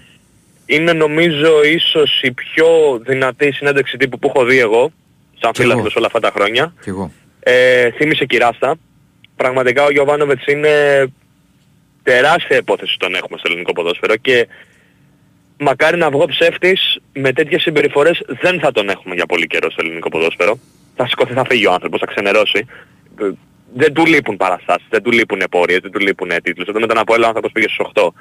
Είναι νομίζω ίσως η πιο δυνατή συνέντευξη τύπου που έχω δει εγώ, σαν Κι εγώ. φίλαθλος όλα αυτά τα χρόνια. Κι εγώ. Ε, θύμισε κυράστα. Πραγματικά ο Γιωβάνοβετς είναι τεράστια υπόθεση τον έχουμε στο ελληνικό ποδόσφαιρο και μακάρι να βγω ψεύτης με τέτοιες συμπεριφορές δεν θα τον έχουμε για πολύ καιρό στο ελληνικό ποδόσφαιρο. Θα σηκωθεί, θα φύγει ο άνθρωπος, θα ξενερώσει. Ε, Δεν του λείπουν παραστάσεις, δεν του λείπουν πορείες, δεν του λείπουν τίτλους. Εδώ με τον Αποέλα ο άνθρωπος πήγε στους 8.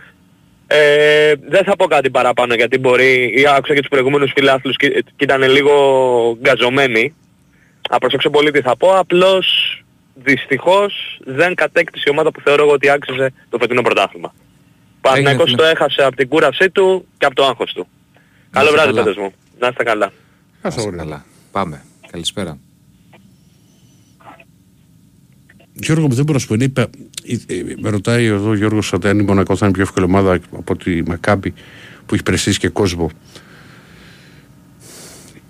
Ε, δεν θα πω κάτι παραπάνω γιατί μπορεί, ή άκουσα και τους προηγούμενους φιλάθλους και, και ήταν λίγο γκαζωμένοι. Θα προσέξω πολύ τι θα πω, απλώς δυστυχώς δεν κατέκτησε η ομάδα που θεωρώ εγώ ότι άξιζε το φετινό πρωτάθλημα. Παναθηναϊκός φίλε. το έχασε από την κούρασή του και από το άγχος του. Καλό είστε βράδυ καλά. παιδες μου. Να είστε καλά. Να είστε καλά. Πάμε. Καλησπέρα. Γιώργος μου δεν μπορώ να σου πω. είναι υπε- ε, ε, Με ρωτάει εδώ ο Γιώργος ότι αν η Μονακό θα είναι πιο εύκολη ομάδα από τη Μακάμπη που έχει πρεσίσει και κόσμο.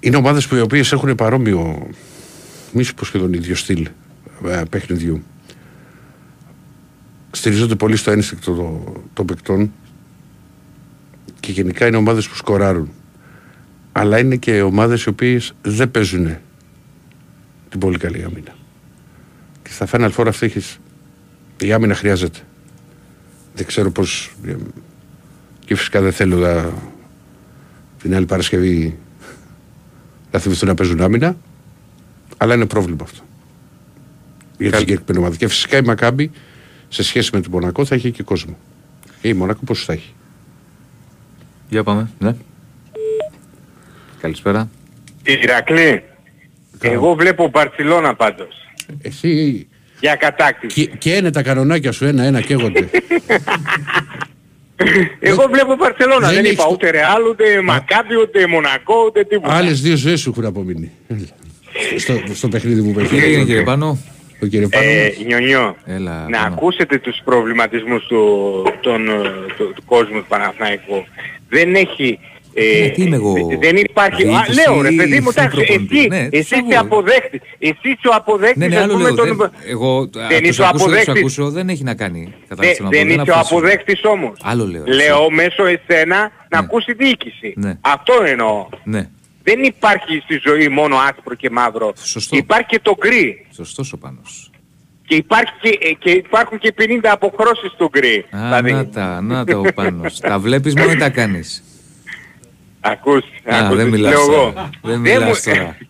Είναι ομάδες που οι οποίες έχουν παρόμοιο μη σου πω σχεδόν ίδιο στυλ ε, παιχνιδιού. Στηρίζονται πολύ στο ένστικτο των, των παικτών και γενικά είναι ομάδες που σκοράρουν. Αλλά είναι και ομάδες οι οποίες δεν παίζουν την πολύ καλή άμυνα. Και στα Final Four αυτή έχεις η άμυνα χρειάζεται. Δεν ξέρω πώς ε, και φυσικά δεν θέλω να, την άλλη Παρασκευή να θυμηθούν να παίζουν άμυνα αλλά είναι πρόβλημα αυτό. Για τη συγκεκριμένη ομάδα. Και φυσικά η Μακάμπη σε σχέση με την Μονακό θα έχει και κόσμο. Ε, η Μονακό πόσους θα έχει; Για πάμε. Ναι. Καλησπέρα. Ηρακλή, εγώ βλέπω Μπαρτσιλώνα πάντως. Εσύ Για κατάκτηση. και, και είναι τα κανονάκια σου ένα-ένα καίγονται. [LAUGHS] Εγώ βλέπω Μπαρτσελώνα. δεν Δεν, έχεις είπα το- ούτε Ρεάλ, ούτε Μακάμπι, ούτε Μονακό, ούτε τίποτα. Άλλες δύο ζωές σου έχουν απομείνει. στο, στο παιχνίδι που παίζεις. Τι έγινε κύριε Πάνο; Ο κύριε Πάνος. Ε, Νιονιό, Έλα. να Πάνο. ακούσετε τους προβληματισμούς του, των, ε, του, του κόσμου του Παναθηναϊκού. Δεν έχει Ε, τι είμαι εγώ, δεν υπάρχει... Α, διοίκηση λέω ρε παιδί μου, ή εντάξει, προπονητής. εσύ, Ναι, εσύ τι είσαι εγώ. αποδέκτης. Εσύ είσαι ο αποδέκτης, Ναι, ναι, ας άλλο πούμε, λέω. των- Δεν, εγώ Δεν δεν είσαι είσαι ο ακούσω, δεν σου αποδέκτης. ακούσω, δεν έχει να κάνει. Δε- Κατάλαβες τι να πω, δεν είσαι ο αποφασίζω. αποδέκτης όμως. Άλλο λέω. Λέω μέσω εσένα να ακούσει διοίκηση. Ναι. Αυτό εννοώ. Ναι, Δεν υπάρχει στη ζωή μόνο άσπρο και μαύρο. Σωστό. Υπάρχει και το γκρι. σωστός ο Πάνος. Και, υπάρχει και, ε, και υπάρχουν και 50 αποχρώσεις του γκρι. Α, δηλαδή, να τα, να τα ο Πάνος. τα βλέπεις μόνο τα κάνεις; ακούς, Α, ακούς, δεν τι μιλάς λέω τώρα. εγώ. Δεν Δεν μιλάς μου- τώρα. [LAUGHS]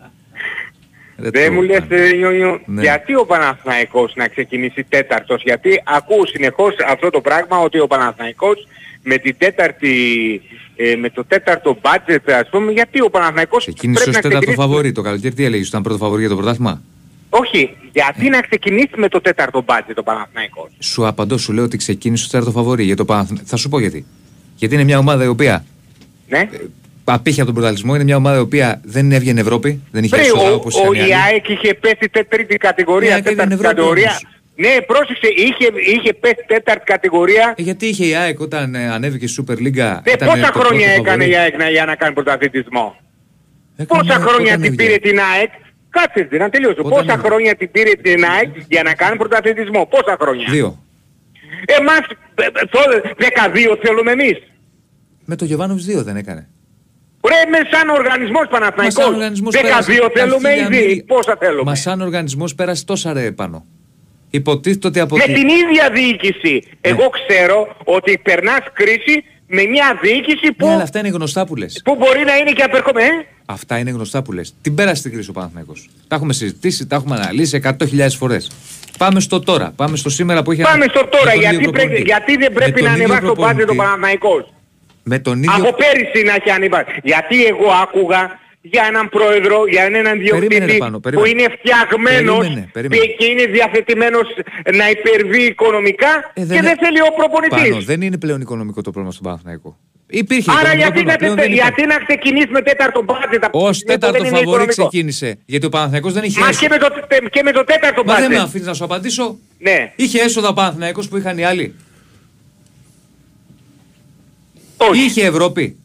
Δεν Δεν το μου λες κάνω. ε, Νιόνιο, Ναι. γιατί ο Παναθηναϊκός να ξεκινήσει τέταρτος, γιατί ακούω συνεχώς αυτό το πράγμα ότι ο Παναθηναϊκός με την τέταρτη, ε, με το τέταρτο budget ας πούμε, γιατί ο Παναθηναϊκός Ξεκίνησε πρέπει ως να τέταρτο ξεκινήσει... φαβορή. Το καλοκαίρι τι έλεγες, ήταν πρώτο φαβορή για το πρωτάθλημα; Όχι, γιατί να ξεκινήσει με το τέταρτο budget ο Παναθηναϊκός. Σου απαντώ, σου λέω ότι ξεκίνησε ως τέταρτο φαβορή για το Παναθηναϊκό. Θα σου πω γιατί. Γιατί είναι μια ομάδα η οποία Ναι. απήχε από τον πρωταθλητισμό, είναι μια ομάδα η οποία δεν έβγαινε Ευρώπη, δεν είχε Πριν έσοδα ο, όπως ο, είχαν οι η άλλοι. ΑΕΚ είχε πέσει τε- τρίτη Η κατηγορία, ΑΕΚ τέταρτη ήταν Ευρώπη κατηγορία. όμως. Ναι, πρόσεξε, είχε, είχε πέσει τέταρτη κατηγορία. Ε, γιατί είχε η ΑΕΚ όταν ε, ανέβηκε στη Super League. Ναι, ήταν πόσα το χρόνια πρώτο έκανε φαβορί. η ΑΕΚ να, για να κάνει πρωταθλητισμό; Έκανε Πόσα χρόνια όταν την έβγαινε. πήρε την ΑΕΚ; Κάτσε δεν να τελειώσω. Όταν Πόσα έβγαινε. χρόνια την πήρε την ΑΕΚ για να κάνει πρωταθλητισμό; Πόσα χρόνια; Δύο. Εμάς ε, ε, το- 12 θέλουμε εμείς. Με το Γιωβάνοβιτς δύο δεν έκανε. Ρε με σαν οργανισμός Μα σαν Παναθηναϊκός. οργανισμός 12 πέρασε τα θέλουμε χίλια ήδη. μίλια. Πόσα θέλουμε. Μα σαν οργανισμός πέρασε τόσα ρε πάνω. Υποτίθεται ότι από Με τη- την ίδια διοίκηση. Ναι. Εγώ ξέρω ότι περνάς κρίση με μια διοίκηση που, Ναι, αλλά αυτά είναι γνωστά που λες. που μπορεί να είναι και απερχόμενη. Ε; Αυτά είναι γνωστά που λες. Την πέρασε την κρίση ο Παναθηναϊκός. Τα έχουμε συζητήσει, τα έχουμε αναλύσει 100.000 φορές. Πάμε στο τώρα. Πάμε στο σήμερα που είχε Πάμε στο τώρα. με τον Γιατί, ίδιο πρέπει, προπονητή. γιατί δεν Με πρέπει τον να ίδιο ανεβάσει το προπονητή. πάντε το Παναθηναϊκός. Με τον ίδιο... Από πέρυσι να έχει ανεβάσει. Γιατί εγώ άκουγα για έναν πρόεδρο, για έναν Περίμενε, διοκτήτη ρε, Πάνο, που περίμενε. είναι φτιαγμένος Περίμενε, περίμενε. και είναι διαθετημένος να υπερβεί οικονομικά Ε, και δεν θέλει ο προπονητής. Πάνω, δεν είναι πλέον οικονομικό το πρόβλημα στον Παναθηναϊκό. Υπήρχε Άρα οικονομικό γιατί να, πρόβλημα, πλέον δεν γιατί να ξεκινήσει με τέταρτο μπάτζετ Ω τέταρτο φαβορή φαβορή ξεκίνησε. Γιατί ο Παναθηναϊκός δεν είχε Μα έσοδα. και με, το, τε- και με το τέταρτο Μα δεν με μπάτζετ. αφήνεις να σου απαντήσω. Ναι. Είχε έσοδα ο Παναθηναϊκός που είχαν οι άλλοι. Όχι. Είχε Ευρώπη.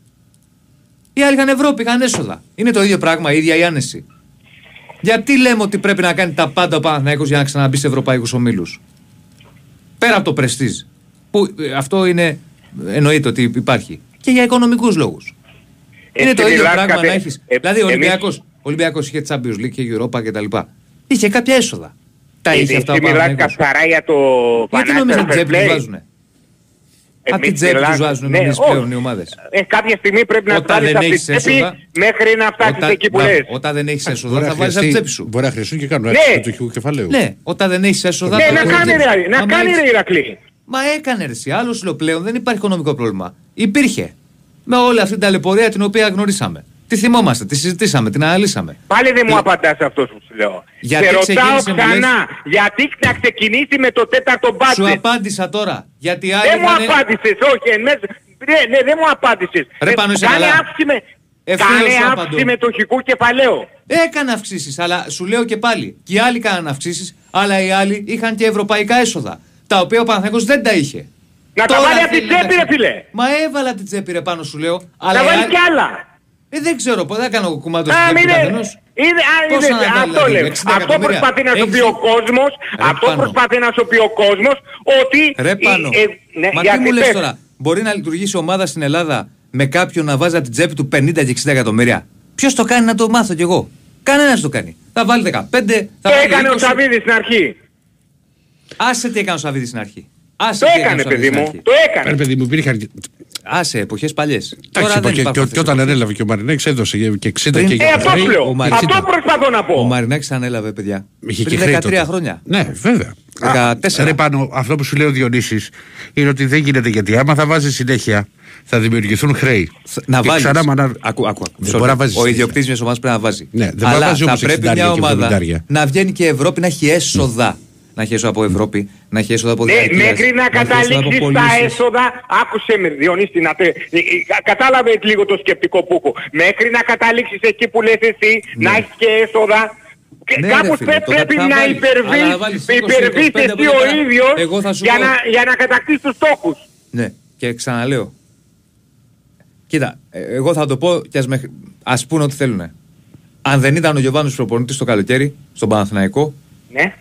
Οι άλλοι είχαν Ευρώπη, είχαν έσοδα. Είναι το ίδιο πράγμα, η ίδια η άνεση. Γιατί λέμε ότι πρέπει να κάνει τα πάντα ο Παναθηναϊκός για να ξαναμπεί σε ευρωπαϊκούς ομίλους; Πέρα από το πρεστίζ. Που ε, αυτό είναι, εννοείται ότι υπάρχει. Και για οικονομικούς λόγους. είναι το Εσύ ίδιο μιλάς πράγμα κατε- να έχεις. ε, δηλαδή ο εμείς- Ολυμπιακός, ο Ολυμπιακός είχε Champions League και Europa κτλ. Είχε κάποια έσοδα. Τα είχε αυτά ο Εσύ μιλάς Παναθηναϊκός. καθαρά για το Γιατί Financial νόμιζα την Fair τσέπη τους Play; βάζουνε; Από την Εμείς τσέπη τους μιλάμε- βάζουν ναι, νομίζεις όχι. πλέον οι ομάδες. Ε, κάποια στιγμή πρέπει να Όταν φτάνεις δεν από την έχεις τσέπη έσοδα- μέχρι να φτάσεις Όταν- εκεί που μπράβο, λες. Όταν δεν έχεις έσοδα Μπορεί θα να βάλει από την χρειαστεί- τσέπη σου. Μπορεί να χρειαστούν και κάνουν Ναι. αύξηση του αρχικού κεφαλαίου. Ναι, όταν δεν έχεις έσοδα. Ναι, θα να βάλει κάνει από την ρε, τσέπη. να Άμα κάνει έχεις- ρε Ηρακλή. Μα έκανε ρε εσύ. Άλλος σου λέω πλέον δεν υπάρχει οικονομικό πρόβλημα. Υπήρχε. Με όλη αυτή την ταλαιπωρία την οποία γνωρίσαμε. Τη θυμόμαστε, τη συζητήσαμε, την αναλύσαμε. Πάλι δεν μου απαντάς αυτός που σου λέω. Γιατί Σε ρωτάω ξεκίνησε, μου λες- ξανά, γιατί να ξεκινήσει με το τέταρτο Σου μπάτζετ. απάντησα τώρα. Γιατί άλλοι Δεν μου είχανε- απάντησες, όχι, εν μέσω- ναι, ναι, δεν μου απάντησες. Ρε, Ε, πάνω είσαι κάνε καλά. αύξηση με, Ευθέως κάνε σου αύξηση απαντώ. μετοχικού κεφαλαίου. Έκανε αυξήσεις, αλλά σου λέω και πάλι. Και οι άλλοι κάναν αυξήσεις, αλλά οι άλλοι είχαν και ευρωπαϊκά έσοδα. Τα οποία ο Παναθηναϊκός δεν τα είχε. Να τα Τώρα βάλει από θέλει την να τσέπη τα- ρε φίλε. Μα έβαλα την τσέπη ρε πάνω σου λέω. Αλλά Να οι βάλει άλλοι- κι άλλα. Ε, δεν ξέρω, πώς δεν κάνω κουμάντο Α, στην τσέπη μην του είναι- καθενός. είναι- α, Πώς είναι- να βάλει, αυτό δηλαδή, λέω. 60 Αυτό εκατομμύρια. προσπαθεί να σου πει Έχεις- ο κόσμος, Ρε, αυτό πάνω. προσπαθεί να σου πει ο κόσμος, ότι... Ρε η- πάνω. ε, ναι, Μα τι γιατί μου λες πες. τώρα, μπορεί να λειτουργήσει ομάδα στην Ελλάδα με κάποιον να βάζει από την τσέπη του 50 και 60 εκατομμύρια; Ποιος το κάνει να το μάθω κι εγώ; Κανένας το κάνει. Θα βάλει 15, θα Το βάλει έκανε ο 20. Σαββίδης στην αρχή. Άσε τι έκανε ο Σαββίδης στην αρχή. Άσε Το τι έκανε ο Σαββίδης παιδί στην μου, αρχή. το έκανε. Ρε παιδί μου, υπήρχαν. Άσε, εποχές παλιές. Τώρα Εντάξει, δεν και, υπάρχουν και, αυτές και όταν οι εποχές. ανέλαβε και ο Μαρινέξ έδωσε και 60 Πριν- και Ε, για αυτό χρέη, σου λέω. ο Μαρινέξ Αυτό ήταν- προσπαθώ να Ο πω. Μαρινάκης ανέλαβε, παιδιά. Είχε και Πριν χρέη 13 τότε. χρόνια. Ναι, βέβαια. 14. Α, Ρε πάνω, αυτό που σου λέει ο Διονύσης είναι ότι δεν γίνεται γιατί άμα θα βάζει συνέχεια θα δημιουργηθούν χρέη. Να Και βάλεις. ξανά μα να- Ακού, ακού, ακού. Δεν Sorry. μπορεί να βάζεις Ο συνέχεια. ιδιοκτήτης μιας ομάδας πρέπει να βάζει. Ναι, δεν Αλλά βάζει θα όμως πρέπει 60 μια και ομάδα 70. να βγαίνει και η Ευρώπη να έχει έσοδα. Να έχει έσοδα από Ευρώπη, να έχει έσοδα από Ναι, διαρκείας, μέχρι να έχει έσοδα από καταλήξεις τα πωλήσεις. έσοδα, άκουσε με Διονύστη να τε... ε, ε, Κατάλαβε λίγο το σκεπτικό που έχω. Μέχρι να καταλήξεις εκεί που λες εσύ, να έχεις και έσοδα, και Ναι, ρε κάπως φίλε, πρέ- τότε πρέπει θα να βάλεις. υπερβείς, Αλλά θα βάλεις 20, υπερβείς 25 από εσύ εδώ ο πέρα. ίδιος Εγώ θα σου για πω. να, για να κατακτήσεις τους στόχους. Ναι, και ξαναλέω. Κοίτα, ε, εγώ θα το πω και ας, με... ας πούνε ό,τι θέλουν. Αν δεν ήταν ο Γιωβάνος προπονητής το καλοκαίρι, στον Παναθηναϊκό, Ναι.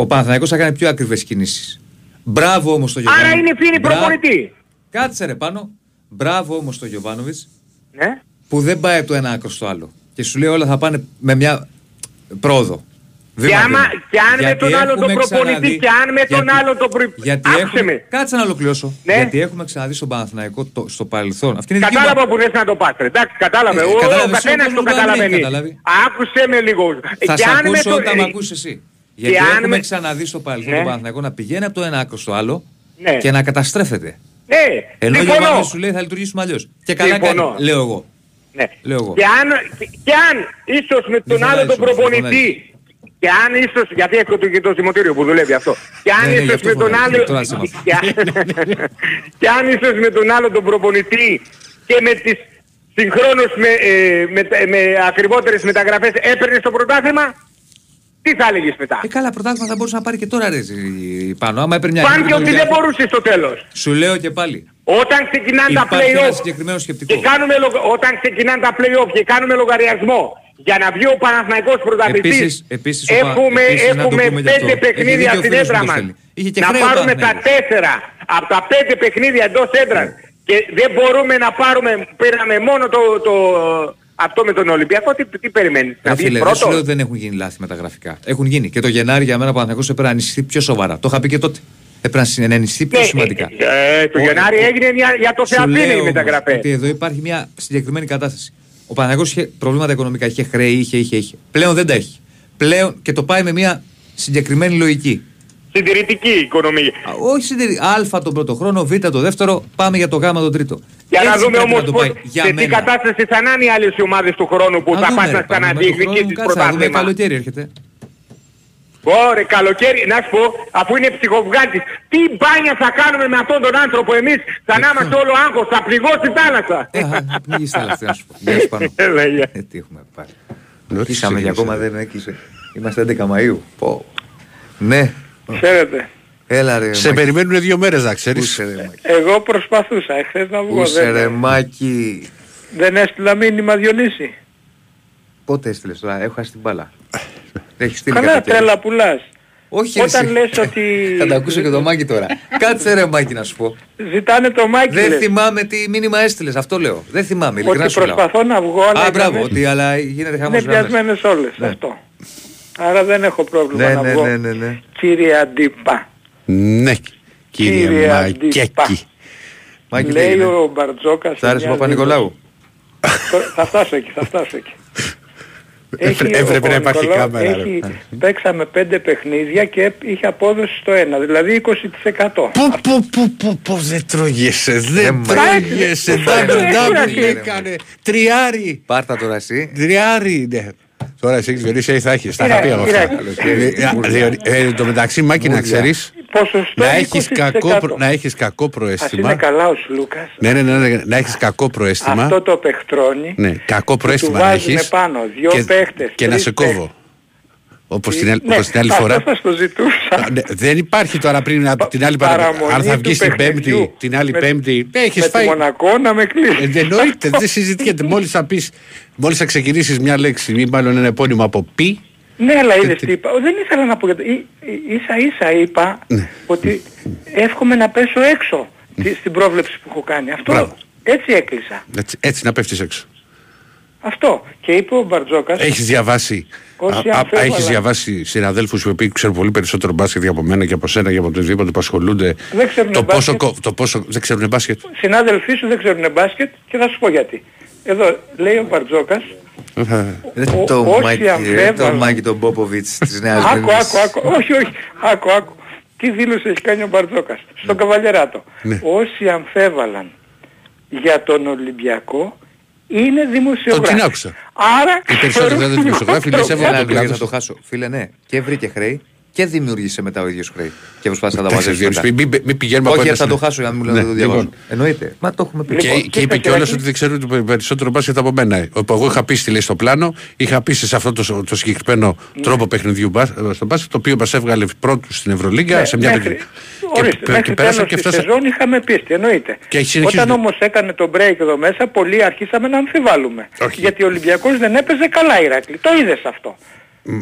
Ο Παναθηναϊκός θα κάνει πιο ακριβές κινήσεις. Μπράβο όμως το Γιωβάνο. Άρα είναι ευθύνη Μπρα- προπονητή. Κάτσε ρε πάνω. Μπράβο όμως το Γιωβάνοβιτς Ναι. που δεν πάει από το ένα άκρο στο άλλο. Και σου λέει όλα θα πάνε με μια πρόοδο. Και, Βήμα, άμα, βήμα. και αν με Γιατί τον άλλο τον έχουμε προπονητή ξαναδεί- και αν με τον γιατί- άλλο τον προπονητή. Γιατί Άκουσε έχουμε... με. Κάτσε να ολοκληρώσω. Ναι. Γιατί έχουμε ξαναδεί στον Παναθηναϊκό το, στο παρελθόν. Αυτή είναι η δική μου Κατάλαβα που θες να το πας. ρε. Εντάξει, κατάλαβε. Ε, Ο, ο κατάλαβες, καθένας ο το κόσμος δεν έχει καταλαβαίνει. καταλάβει. Άκουσε με λίγο. Θα Και σε αν με ακούσω το- όταν ε, με ακούσεις εσύ. Γιατί αν έχουμε με- ξαναδεί στο παρελθόν Ναι. τον Παναθηναϊκό να πηγαίνει από το ένα άκρο στο άλλο Ναι. και να καταστρέφεται. Ναι, Ενώ ο συμφωνώ. Γιωβάνοβιτς σου λέει θα λειτουργήσουμε αλλιώς. Και καλά κάνει, Συμφωνώ. λέω εγώ. Ναι. Λέω εγώ. Και αν, και, και αν ίσως με τον φωνάζεις άλλο τον όμως, δεν προπονητή και αν ίσως, γιατί έχω το, και το συμμοτήριο που δουλεύει αυτό. Και αν Ναι, ναι, γι' ίσως αυτό με τον φωνάζεις, άλλο... τώρα σε μάθω. και, αν- και αν ίσως με τον άλλο τον προπονητή και με τις συγχρόνως με, ε, με, με ακριβότερες μεταγραφές έπαιρνες το πρωτάθλημα, τι θα έλεγες μετά; Ε, καλά, πρωτάθλημα θα μπορούσε να πάρει και τώρα ρε ζη- πάνω. Άμα έπαιρνε μια Πάνε και νίκη, ότι τον δεν Ολυμπιακό. μπορούσες στο τέλος. Σου λέω και πάλι. Όταν ξεκινάνε τα Υπάρχει ένας play-off συγκεκριμένος σκεπτικός. και κάνουμε, λογα- όταν ξεκινάνε τα play-off και κάνουμε λογαριασμό για να βγει ο Παναθηναϊκός πρωταθλητής Επίσης- επίσης ο Πα- έχουμε, επίσης να το έχουμε πούμε και πέντε αυτό. παιχνίδια Έχει δίκιο ο στην φίλος έδρα μου το μας. στέλνει. Είχε και Να χρέο ο πάρουμε τα Παναθηναϊκός. τέσσερα από τα πέντε παιχνίδια εντός έδρας και δεν μπορούμε να πάρουμε, πήραμε μόνο το, το, αυτό με τον Ολυμπιακό, τι, τι περιμένεις, να Ρε βγεις φίλε, δεν σου πρώτος. λέω ότι δεν έχουν γίνει λάθη με τα γραφικά. Έχουν γίνει. Και το Γενάρη για μένα ο Παναθηναϊκός έπρεπε να ενισχυθεί πιο σοβαρά. Το είχα πει και τότε. Έπρεπε να ενισχυθεί πιο Ναι, σημαντικά. ε, ε, το Ο- Γενάρη ο- έγινε για, για το Σου Θεαθήνη λέω η όμως μεταγραφή. Ότι εδώ υπάρχει μια συγκεκριμένη κατάσταση. Ο Παναγιώτης είχε προβλήματα οικονομικά, είχε χρέη, είχε, είχε, είχε. Πλέον δεν τα έχει. Πλέον και το πάει με μια συγκεκριμένη λογική. Συντηρητική οικονομία. Α, Όχι συντηρητική. Α τον πρώτο χρόνο, Β το δεύτερο, πάμε για το Γ τον τρίτο. Για να Έτσι δούμε πρέπει όμως το πώς, πάει. Για σε τι μένα. κατάσταση θα είναι οι άλλες οι ομάδες του χρόνου που Να θα δούμε, πας ρε, να πάμε, με το χρόνο, ξαναδιεκδικήσεις κάτσε να δούμε, πρωτάθλημα. καλοκαίρι έρχεται. Ωρε καλοκαίρι, να σου πω, αφού είναι ψυχοβγάτης, τι μπάνια θα κάνουμε με αυτόν τον άνθρωπο εμείς, θα να είμαστε όλο άγχος, θα πληγώσει η θάλασσα. Ε, α, Πνίγεις τα λεφτά, να σου πω. Γεια σου πάνω. Έλα, γεια. Ε, τι έχουμε πάρει. Νωρίς Κλείσαμε για ξεκίνησε. ακόμα δεν έκλεισε. Είμαστε 11 Μαΐου. Πω. Ναι. Ξέρετε, Έλα ρε. Σε Μάκη. περιμένουν δύο μέρες να Πού ξέρεις. είσαι ρε Μάκη. εγώ προσπαθούσα εχθές να Πού βγω. είσαι ρε Δεν, Μάκη. δεν έστειλα μήνυμα Διονύση. Πότε έστειλες τώρα, έχω χάσει την μπάλα. [LAUGHS] Έχεις στείλει Καλά κάποια τρέλα πουλάς. Όχι Όταν εσύ. λες ότι [LAUGHS] Θα τα ακούσω και το Μάκη τώρα. Κάτσε ρε Μάκη να σου πω. ζητάνε το μάκι Δεν λες. θυμάμαι τι μήνυμα έστειλες, αυτό λέω. Δεν θυμάμαι, ειλικρινά ότι σου λέω. προσπαθώ να βγω αλλά Α, οι μπράβο, γραμμές ότι αλλά γίνεται είναι χαμός γραμμές. πιασμένες όλες. Ναι. Αυτό. Άρα δεν έχω πρόβλημα Ναι, να ναι, βγω. ναι, ναι, ναι. Κύριε Αντίπα. Ναι, κύριε Κύριε Μακέκη. Αντίπα. Μάκη, τι Λέει έγινε. ο Μπαρτζόκας. Σ' άρεσε ο Παπα-Νικολάου. θα φτάσω εκεί, θα φτάσω εκεί. [LAUGHS] Έχει, Έπρεπε- έπρεπε ο να υπάρχει Παπα-Νικολάου κάμερα, ρε. Έχει, παίξαμε πέντε παιχνίδια και είχε απόδοση στο ένα, δηλαδή 20%. Πού, πού, πού, πού, πού δεν τρώγεσαι, Ε, δεν μα- τρώγεσαι, Ε, double double ε, έκανε, τριάρι, Πάρτα τώρα εσύ. τριάρι, ναι. Τώρα εσύ έχεις Διονύση, θα έχεις, τα είχα Κοίτα, πει εγώ κοίτα. αυτά. Ε, Διονύ- ε, Το μεταξύ Μάκη να Μούρλια. ξέρεις, Ποσοστό να έχεις 20%. κακό, προ- να έχεις κακό Ας είναι προαίσθημα, καλά ο Σλούκας. ναι, ναι, ναι, ναι, να έχεις κακό προαίσθημα, Αυτό το παιχτρώνει. ναι, κακό προαίσθημα του να βάζουμε έχεις πάνω δυο και- παίχτες, και να τρεις σε κόβω. Παίχτες. Όπως την άλλη- Ναι, όπως την άλλη αυτό φορά. θα στο ζητούσα. Α, ναι, δεν υπάρχει τώρα πριν από την άλλη παραμονή. παραμονή Αν θα του βγεις την παιχνιδιού. Πέμπτη, την άλλη Με- Πέμπτη, έχεις Με φάει. τη Μονακό να με Ε, κλείσει. δεν εννοείται, δεν συζητιέται. Μόλις θα πει, μόλις θα ξεκινήσεις μια λέξη ή μάλλον ένα επώνυμο από πι, Ναι, αλλά είδες τι- τι είπα. Δεν ήθελα να πω για το... Ή- ή- Ίσα ίσα είπα Ναι. ότι εύχομαι να πέσω έξω στη- στην πρόβλεψη που έχω κάνει. Αυτό Μπράβο. έτσι έκλεισα. έτσι, έτσι να πέφτεις έξω. Αυτό. Και είπε ο Μπαρτζόκας... Έχεις διαβάσει. Όσοι α- α- αμφίβολα- Έχεις διαβάσει συναδέλφους οι οποίοι ξέρουν πολύ περισσότερο μπάσκετ από μένα και από σένα και από οτιδήποτε που ασχολούνται. Δεν ξέρουν το, πόσο, μπάσκετ. κο- το πόσο δεν ξέρουν μπάσκετ. Συνάδελφοί σου δεν ξέρουν μπάσκετ και θα σου πω γιατί. Εδώ λέει ο Μπαρτζόκας Δεν Ο- το όσοι Μάκη, ρε, το αμφέβαλαν- Μάκη τον Πόποβιτς της [LAUGHS] Νέας Άκου, Βενδύσης. άκου, άκου. Όχι, όχι. Άκου, άκου. Τι δήλωση έχει κάνει ο Μπαρτζόκας; Στον Καβαλιεράτο. Ναι. Όσοι αμφέβαλαν για τον Ολυμπιακό είναι Το δημοσιογράφοι. την άκουσα. Άρα Οι περισσότεροι δεν είναι δημοσιογράφοι, λες, ξέρουν έβαλα Έλα τον λίγο κλάδο να το σου. χάσω. Φίλε, ναι. Και βρήκε χρέη και δημιούργησε μετά ο ίδιος χρέη. Και προσπάθησε να τα Εντάξει, μαζέψει. Διονύση, μετά. μην- μην πηγαίνουμε από Όχι, ένας θα το στο- χάσω για να μην μου Ναι, λένε να το διαβάζω. λοιπόν. Εννοείται. Μα το έχουμε πει. Και, και είπε κιόλας ότι δεν ξέρουν το περισσότερο μπάσκετ από μένα. Όπου εγώ είχα πει λέει στο πλάνο, είχα πει σε αυτό το, το συγκεκριμένο Ναι. τρόπο παιχνιδιού μπα- στο μπάσκετ, το οποίο μας έβγαλε πρώτους στην Ευρωλίγκα Ναι, σε μια μέχρι- παιχνίδια. Ορίστε, και, μέχρι πέρασαν τέλος και της φτάσαν. σεζόν είχαμε πίστη, εννοείται. Και συνεχίζουν- Όταν όμως έκανε το break εδώ μέσα, πολλοί αρχίσαμε να αμφιβάλλουμε. Όχι. Γιατί ο Ολυμπιακός δεν έπαιζε καλά Ηράκλη. Το είδες αυτό.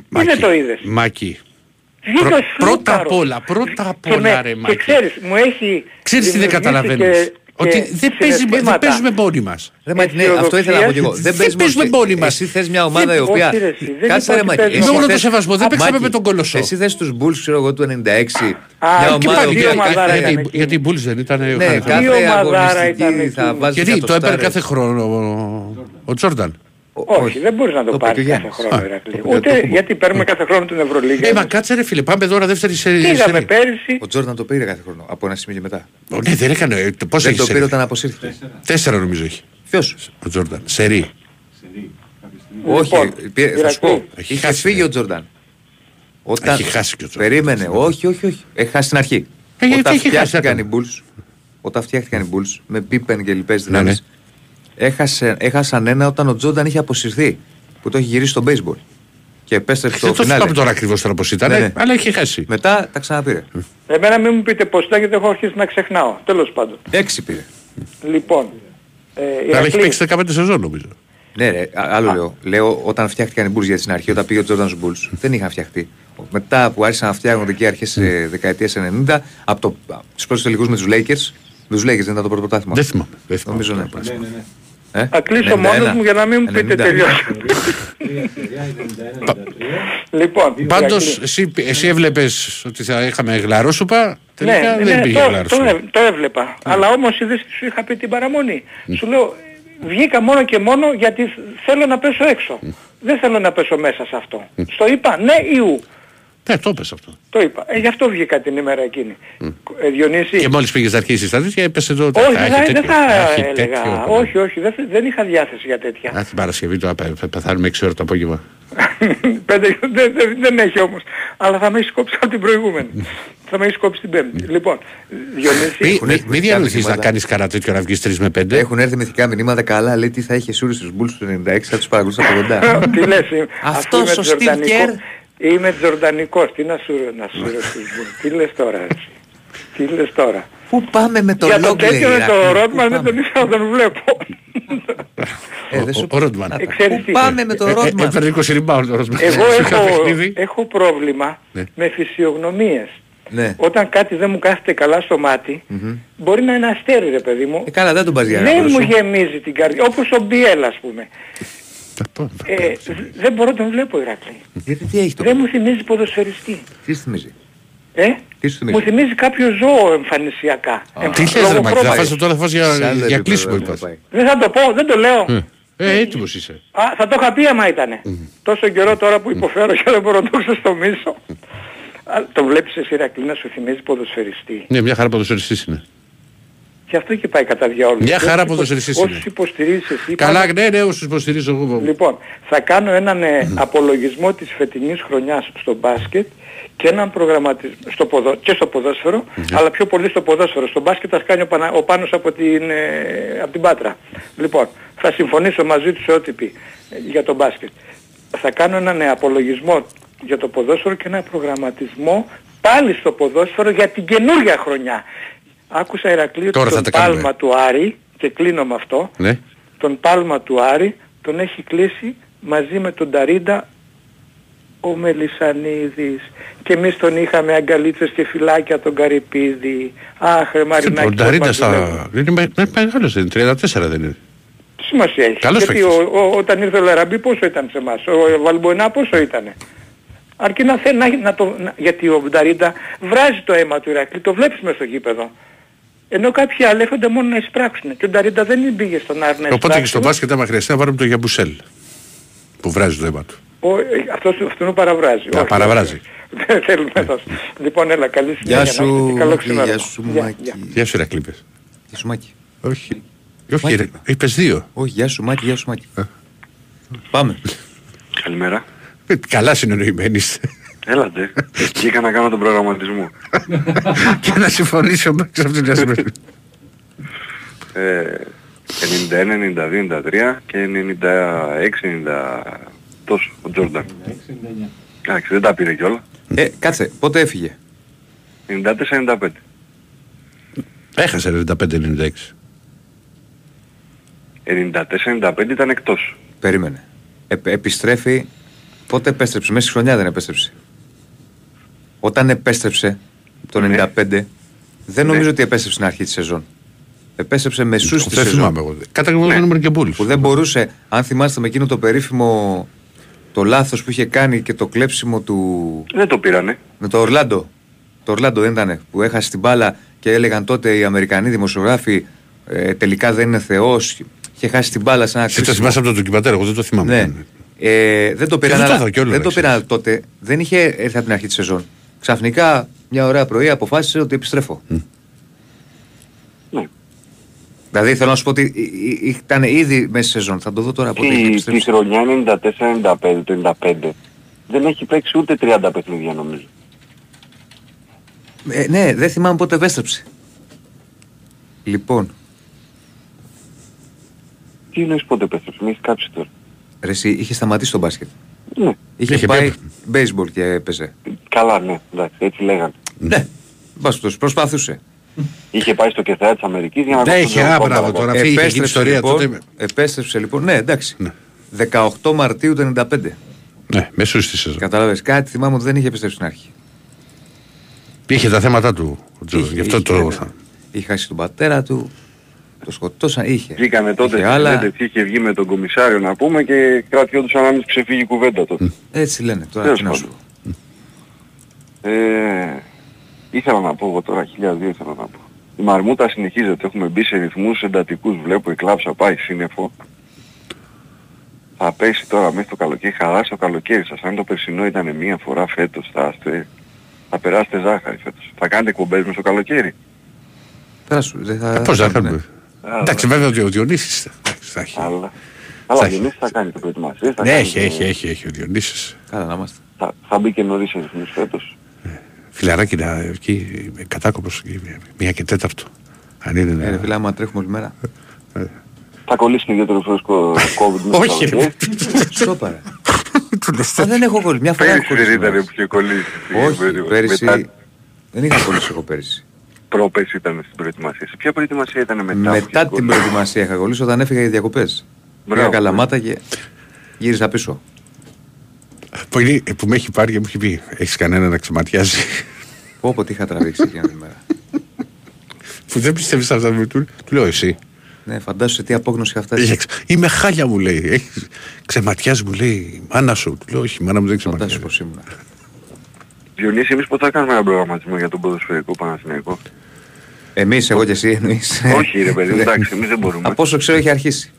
Μάκη, το είδες; Μάκη. Βγήκε Πρω- ο πρώτα Σλούκαρος. απ' όλα, πρώτα απ' Και όλα, με- ρε Και Μάκη. ξέρεις, μου έχει Ξέρεις τι δεν δημιουργήσει καταλαβαίνεις; και- Ότι και δεν, παίζει, δεν συναισθήματα. παίζουμε μόνοι μας. Ρε Μάκη, ναι, αυτό ήθελα να πω και εγώ. Δεν Δεν παίζουμε παίζουμε εσύ- μόνοι μας. Εσύ θες μια ομάδα η Δεν- οποία. όχι, ρε, εσύ, δεν Κάτσε είπα ρε ότι Μάκη. παίζουμε. εσύ Με όλο το θες- σεβασμό, δεν Α, παίξαμε Μάκη, με τον Κολοσσό. Εσύ θες τους Bulls, ξέρω εγώ, του 96. Α, Μια και ομάδα πάλι η οποία ομαδάρα κάθε- ήταν Γιατί, γιατί οι Bulls δεν ήταν. Ναι, είχαν- κάθε Τι ομαδάρα αγωνιστική ήταν θα εκείνη. βάζεις Γιατί το έπαιρνε εκατοστάρες. κάθε χρόνο ο- ο Τζόρνταν. Όχι, δεν μπορείς να το Το πάρεις είπε ο κάθε Γιάννης. χρόνο Α, Ηρακλή. το είπε Ούτε το- γιατί παίρνουμε κάθε χρόνο την Ευρωλίγα. Ε, μα κάτσε ρε φίλε, πάμε τώρα δεύτερη σε. Τι είδαμε σερί. πέρυσι; Ο Τζόρνταν το πήρε κάθε χρόνο. Από ένα σημείο και μετά. Ω, Ναι, δεν έκανε. ε, Πώς Δεν έχει το σερί; πήρε όταν αποσύρθηκε. Τέσσερα νομίζω έχει. Ποιος; Ο Τζόρνταν. Σερί. Όχι, Λοιπόν, πήρε- θα σου πω. Ηρακλή. Έχει Είχε χάσει, φύγει ναι. ο Τζόρνταν. Όταν... Έχει χάσει και ο Τζόρνταν. Περίμενε. Όχι, όχι, όχι. Έχει χάσει στην αρχή. Ε, γιατί Όταν έχει χάσει, φτιάχτηκαν οι έκανε. Bulls, όταν φτιάχτηκαν οι Bulls με Πίπεν και λοιπές Ναι, δυνάμεις, έχασε, έχασαν ένα όταν ο Τζόρνταν είχε αποσυρθεί. Που το έχει γυρίσει στο baseball. Και επέστρεψε Δεν στο το θυμάμαι φινάλε. τώρα ακριβώς τώρα πώ ήταν, Ναι, ναι. αλλά έχει χάσει. Μετά τα ξαναπήρε. Εμένα μην μου πείτε πώς ήταν γιατί έχω αρχίσει να ξεχνάω. Τέλος πάντων. Έξι πήρε. Λοιπόν. Ε, Αλλά έχει Ηρακλή, παίξει 15 σεζόν νομίζω. Ναι, ρε, α- άλλο λέω. Λέω όταν φτιάχτηκαν οι Bulls για στην αρχή, όταν πήγε ο Τζόρνταν στους Bulls, δεν είχαν φτιαχτεί. Μετά που άρχισαν να φτιάχνονται εκεί αρχές δεκαετία 90, από το, τους πρώτου τελικούς με τους Lakers. Με τους Lakers δεν ήταν το πρώτο πρωτάθλημα. Δεν θυμάμαι. Δεν θυμάμαι. Νομίζω ναι. Ε, Θα κλείσω 91, μόνος μου για να μην μου πείτε 90. τελειώσω. λοιπόν, Πάντως, Ηρακλή. εσύ, εσύ έβλεπες ότι θα είχαμε γλαρόσουπα. Τελικά ναι, δεν ναι, πήγε το, το, γλαρόσουπα. έ- το έβλεπα. Αλλά όμως είδες τι σου είχα πει την παραμονή. Σου λέω, βγήκα μόνο και μόνο γιατί θέλω να πέσω έξω. Δεν θέλω να πέσω μέσα σε αυτό. Στο είπα ναι ή ου. Ναι, το έπεσε αυτό. Το είπα. Ε, γι' αυτό βγήκα την ημέρα εκείνη. Ε, Διονύση. Και μόλις πήγες να αρχίσεις τα τέτοια, έπεσε εδώ. όχι, θα δεν έχει θα, τέτοιο, δεν θα έχει έλεγα. τέτοιο. όχι, όχι, δεν, δεν είχα διάθεση για τέτοια. Α, την Παρασκευή τώρα πε- πε- πεθάνουμε 6 ώρα το απόγευμα. [LAUGHS] Πέντε, δεν, δεν, δεν έχει όμως. Αλλά θα με έχεις κόψει από την προηγούμενη. θα με έχεις κόψει την πέμπτη. λοιπόν, Διονύση. Μην Έχουν μη, έρθει μη μερικά διανοηθεί να μηνύματα. κάνεις κανένα τέτοιο να βγεις 3 με 5. Έχουν έρθει μυθικά μηνύματα καλά, λέει τι θα είχε σούρει στους Bulls του 96, θα τους παρακολουθούσα από κοντά. Τι λες, είμαι- Αυτός αφού είμαι ο Steve τζορντανικό- Kerr. Είμαι τζορντανικός, τι να σου να σου ρωτήσω. Τι λες τώρα εσύ. Τι λες τώρα; Πού πάμε με το Για το Longley, τέτοιο με Ηρακλή, το πού Ρότμαν δεν πάμε; τον ήθελα να τον βλέπω. Ε, δεν σου- Ο Ρότμαν. Ε, ξέρεις Πού τι; πάμε με το Ε, ε, Ρότμαν; Έφερε 20 rebound ο Ρότμαν. Εγώ Σε ένα έχω, παιχνίδι. έχω πρόβλημα Ναι. με φυσιογνωμίες. Ναι. Όταν κάτι δεν μου κάθεται καλά στο μάτι, μπορεί να είναι αστέρι ρε παιδί μου. Ε, καλά, δεν τον πας για δεν να μου γεμίζει την καρδιά. Όπως ο Μπιέλ ας πούμε. Ε, δεν μπορώ να τον βλέπω Ηρακλή. Γιατί τι έχει το Δεν μου θυμίζει ποδοσφαιριστή. Τι σου θυμίζει; Ε; Τι σου Μου θυμίζει. θυμίζει κάποιο ζώο εμφανισιακά. Τι Εμφ- λες ρε λόγω Μάκη, θα χρώματος. φας τώρα θα φας Σε για, άλλο για επίπεδο κλείσιμο δεν είπας. πάει. Δεν θα το πω, δεν το λέω. Ε, έτοιμος είσαι. Α, θα το είχα πει άμα ήτανε. Τόσο καιρό τώρα που υποφέρω και δεν μπορώ να το ξεστομίσω. Α, Το βλέπεις εσύ Ηρακλή να σου θυμίζει ποδοσφαιριστή. Ναι, μια χαρά ποδοσφαιριστής είναι. Γι' αυτό και πάει κατά διάολο. Μια Και χαρά όσους ποδοσφαιριστής υπο- είναι. Όσους υποστηρίζεις εσύ. Καλά, πάντα- ναι, ναι, όσους υποστηρίζω εγώ. Λοιπόν, θα κάνω έναν ε, απολογισμό της φετινής χρονιάς στο μπάσκετ και έναν προγραμματισμό στο ποδο, και στο ποδόσφαιρο, αλλά πιο πολύ στο ποδόσφαιρο. Στο μπάσκετ θα κάνει ο, Πανα, ο Πάνος από την, ε, από την Πάτρα. Λοιπόν, θα συμφωνήσω μαζί τους σε ό,τι πει ε, για το μπάσκετ. Θα κάνω έναν ε, απολογισμό για το ποδόσφαιρο και έναν προγραμματισμό πάλι στο ποδόσφαιρο για την καινούργια χρονιά. Άκουσα Ηρακλή ότι Τώρα θα τον τα κάνουμε. πάλμα του Άρη, και κλείνω με αυτό, Ναι. τον πάλμα του Άρη τον έχει κλείσει μαζί με τον Ταρίντα ο Μελισανίδης και εμείς τον είχαμε αγκαλίτσες και φυλάκια τον Καρυπίδη αχ ρε Μαρινάκη Ο Νταρίντα πώς μας δουλεύει. στα... είναι με- με- μεγάλος, είναι 34 δεν είναι. Τι σημασία έχει Καλός γιατί παίκτης. ο, ο, όταν ήρθε ο Λαραμπή πόσο ήταν σε εμάς; Ο Βαλμποενά πόσο ήτανε; Αρκεί να θέλει να, να το, να- γιατί ο Νταρίντα βράζει το αίμα του Ηρακλή το βλέπεις μες στο γήπεδο ενώ κάποιοι άλλοι έρχονται μόνο να εισπράξουν και ο Νταρίντα δεν πήγε στον Άρη να Οπότε και εισπράξει. στο μπάσκετ άμα χρειαστεί να βάλουμε το Γιαμπουσέλ. Που βράζει το αίμα του. Ο, ε, αυτός, αυτόν παραβράζει. Α, Όχι, παραβράζει. Δεν θέλουμε [LAUGHS] τόσο. Λοιπόν, έλα, καλή Γεια συνέχεια. να είστε σου, και καλό Μάκη, ξημέρωμα. γεια σου, Γεια, Μάκη. γεια. Γεια σου Ρακλείπες. Γεια σου Μάκη. Όχι. Όχι, Μάκη. ρε, είπες δύο. Όχι, γεια σου Μάκη, γεια σου Μάκη. Πάμε. Καλημέρα. Ε, Καλά συνεννοημένοι είστε. Έλατε. Βγήκα να κάνω τον προγραμματισμό. [LAUGHS] και να συμφωνήσει ο Μπέκς από την Νέα Ε, 91, 92, 93 και 96, 90 τόσο ο Τζόρνταν. Εντάξει, δεν τα πήρε κιόλα. Ε, κάτσε, πότε έφυγε; 94-95. Έχασε 95-96. 94-95 ήταν εκτός. Περίμενε. Ε, επιστρέφει. Πότε επέστρεψε, μέσα στη χρονιά δεν επέστρεψε. Όταν επέστρεψε το 95, δεν νομίζω ότι επέστρεψε στην αρχή της σεζόν. Επέστρεψε μεσού της Δεν σεζόν. θυμάμαι εγώ. Κατά εγώ δεν ήμουν και μπούλης. Που δεν μπορούσε, αν θυμάστε με εκείνο το περίφημο το λάθος που είχε κάνει και το κλέψιμο του. Δεν το πήρανε. Με το Ορλάντο. Το Ορλάντο δεν ήταν που έχασε την μπάλα και έλεγαν τότε οι Αμερικανοί δημοσιογράφοι ε, τελικά δεν είναι Θεός. Είχε χάσει την μπάλα σε ένα Εσύ το κρίσιμο. θυμάσαι από το ντοκιματέρ, εγώ δεν το θυμάμαι. Ναι. Ε, δεν το πήραν, δεν το αλλά- είδα κιόλας, δεν το ξέρεις. πήραν τότε. Δεν είχε έρθει από την αρχή της σεζόν. Ξαφνικά μια ωραία πρωί αποφάσισε ότι επιστρέφω. Ναι. Δηλαδή θέλω να σου πω ότι ε, ε, ήταν ήδη μέσα στη σεζόν. Θα το δω τώρα πότε έχει Τη, τη επιστρέψει. χρονιά 94-95, το 95, δεν έχει παίξει ούτε 30 παιχνίδια νομίζω. Ε, ναι, δεν θυμάμαι πότε επέστρεψε. Λοιπόν, Τι εννοείς πότε επέστρεψε, με έχεις κάψει τώρα. ρε, εσύ είχε σταματήσει το μπάσκετ. Ναι. Είχε, Είχε πάει πει- baseball και έπαιζε. Καλά, ναι, εντάξει, έτσι λέγανε. Ναι, μπάσκετ, προσπαθούσε. Είχε πάει στο κεφαλιά της Αμερικής για να Ναι, κόψει είχε, τον α, Τζον μπράβο, Κόμπα. τώρα. αυτή είχε γίνει ιστορία λοιπόν, τότε. επέστρεψε λοιπόν, ναι εντάξει. Ναι. 18 Μαρτίου του 95. Ναι, μέσω στη σεζόν. Κατάλαβες, κάτι θυμάμαι ότι δεν είχε επιστρέψει στην αρχή. Είχε τα θέματα του. ο Τζο- Είχε, Γι' αυτό είχε, το. ναι. Είχε χάσει τον πατέρα του, το σκοτώσαν, είχε. Βγήκανε τότε Είχε στη άλλα, συνέντευξη, είχε βγει με τον κομισάριο να πούμε και κρατιόντουσαν να μην τους ξεφύγει η κουβέντα τότε. έτσι λένε τώρα, Τέλος τι να σου πάντων. πω. Ε, ήθελα να πω εγώ τώρα, 1002 ήθελα να πω. Η μαρμούτα συνεχίζεται, έχουμε μπει σε ρυθμούς εντατικούς, βλέπω η κλάψα πάει σύννεφο. Θα πέσει τώρα μέχρι το καλοκαίρι, χαλάσει το καλοκαίρι σας. Αν το περσινό ήταν μία φορά φέτος, θα, είστε, θα περάσετε ζάχαρη φέτος. Θα κάνετε εκπομπές μες το καλοκαίρι. Πέρασου, δεν θα... Πώς θα κάνουμε. Κάνουμε. Εντάξει, βέβαια ότι ο Διονύσης εντάξει, θα έχει. Αλλά, Θα αλλά έχει. Διονύσης θα κάνει το προετοιμασίες. θα Ναι, κάνει έχει, το- έχει, έχει, έχει ο Διονύσης. Καλά να είμαστε. Θα, θα μπει και νωρίς σε ρυθμούς φέτος. Φιλαράκι να εκεί, με κατάκοπος, εκεί, μία και τέταρτο. Αν είναι Ε, ρε να... φίλε, άμα τρέχουμε όλη μέρα. Θα κολλήσει και ιδιαίτερο φρέσκο COVID μέσα στο Όχι, ρε. καλοκαίρι. Σόπαρα. Α, δεν έχω κολλήσει. Μια φορά έχω Πέρυσι δεν κολλήσει. ήταν που είχε κολλήσει. Όχι, Μετά- πέρυσι δεν είχα κολλήσει εγώ πέρυσι. Πρόπες ήταν στην προετοιμασία. Σε ποια προετοιμασία ήταν μετά. που είχε Μετά την κολλήσει; προετοιμασία είχα κολλήσει όταν έφυγα για διακοπές. Πήγα Μπράβο. καλαμάτα και γύρισα πίσω. Που, είναι- που με έχει πάρει και μου έχει πει, έχεις κανένα να ξεματιάζει; Πω πω τι είχα τραβήξει εκείνη την μέρα. που δεν πιστεύεις αυτά που του, του λέω εσύ. Ναι, φαντάσου σε τι απόγνωση είχα φτάσει. Είχε ξε- Είμαι χάλια μου λέει. Έχεις... Ξεματιάζει μου λέει η μάνα σου. Του λέω όχι, η μάνα μου δεν Φαντάσου ξεματιάζει. πως ήμουν. Διονύση, εμείς πότε θα κάνουμε ένα προγραμματισμό για τον ποδοσφαιρικό Παναθηναϊκό; Εμείς, εγώ και εσύ εννοείς. Όχι ρε παιδί, μου, [LAUGHS] εντάξει, εμείς δεν μπορούμε. Από όσο ξέρω έχει αρχίσει.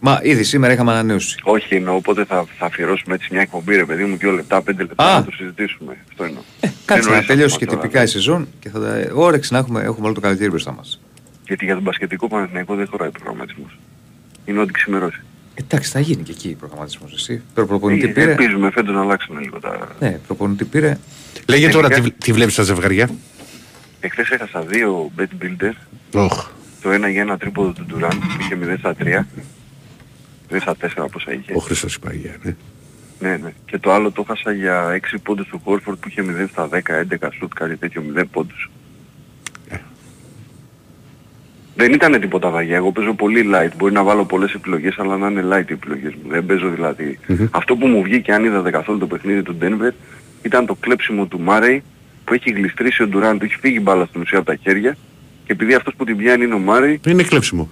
Μα ήδη σήμερα είχαμε ανανέωση. Όχι εννοώ, πότε θα, θα αφιερώσουμε έτσι μια εκπομπή ρε παιδί μου, δύο λεπτά, πέντε λεπτά Α. να το συζητήσουμε. Αυτό εννοώ. Κάτσε Εννοείς να τελειώσει και αυτό τώρα, τυπικά η σεζόν και θα τα... όρεξη να έχουμε, έχουμε όλο το καλοκαίρι μπροστά μας. Γιατί για τον μπασκετικό Παναθηναϊκό δεν χωράει προγραμματισμός. Είναι ό,τι ξημερώσει. Εντάξει, θα γίνει και εκεί προγραμματισμός εσύ. Προ- Προπονητή Ε, πήρε. Ελπίζουμε φέτος να αλλάξουν λίγο τα... Ναι, προπονητή πήρε. Λέγε τώρα Τελικά. τι, τι βλέπεις στα ζευγαριά. Εχθές έχασα δύο bet builder. Όχ. Το ένα για ένα τρίποδο του Ντουράν που είχε 0 στα 3. 0 στα 4 πόσα είχε. Ο Χριστός η Παναγία, ναι. Ναι, ναι. Και το άλλο το έχασα για 6 πόντους του Χόρφορντ που είχε 0 στα 10, 11 σουτ, κάτι τέτοιο, 0 πόντους. Ε. Δεν ήταν τίποτα βαγιά. Εγώ παίζω πολύ light. Μπορεί να βάλω πολλές επιλογές, αλλά να είναι light οι επιλογές μου. Δεν παίζω δηλαδή. Αυτό που μου βγήκε, αν είδατε καθόλου το παιχνίδι του Denver, ήταν το κλέψιμο του Μάρεϊ που έχει γλιστρήσει ο Ντουράν, του έχει φύγει η μπάλα στην ουσία από τα χέρια. Και επειδή αυτός που την πιάνει είναι ο Μάρεϊ, Είναι κλέψιμο.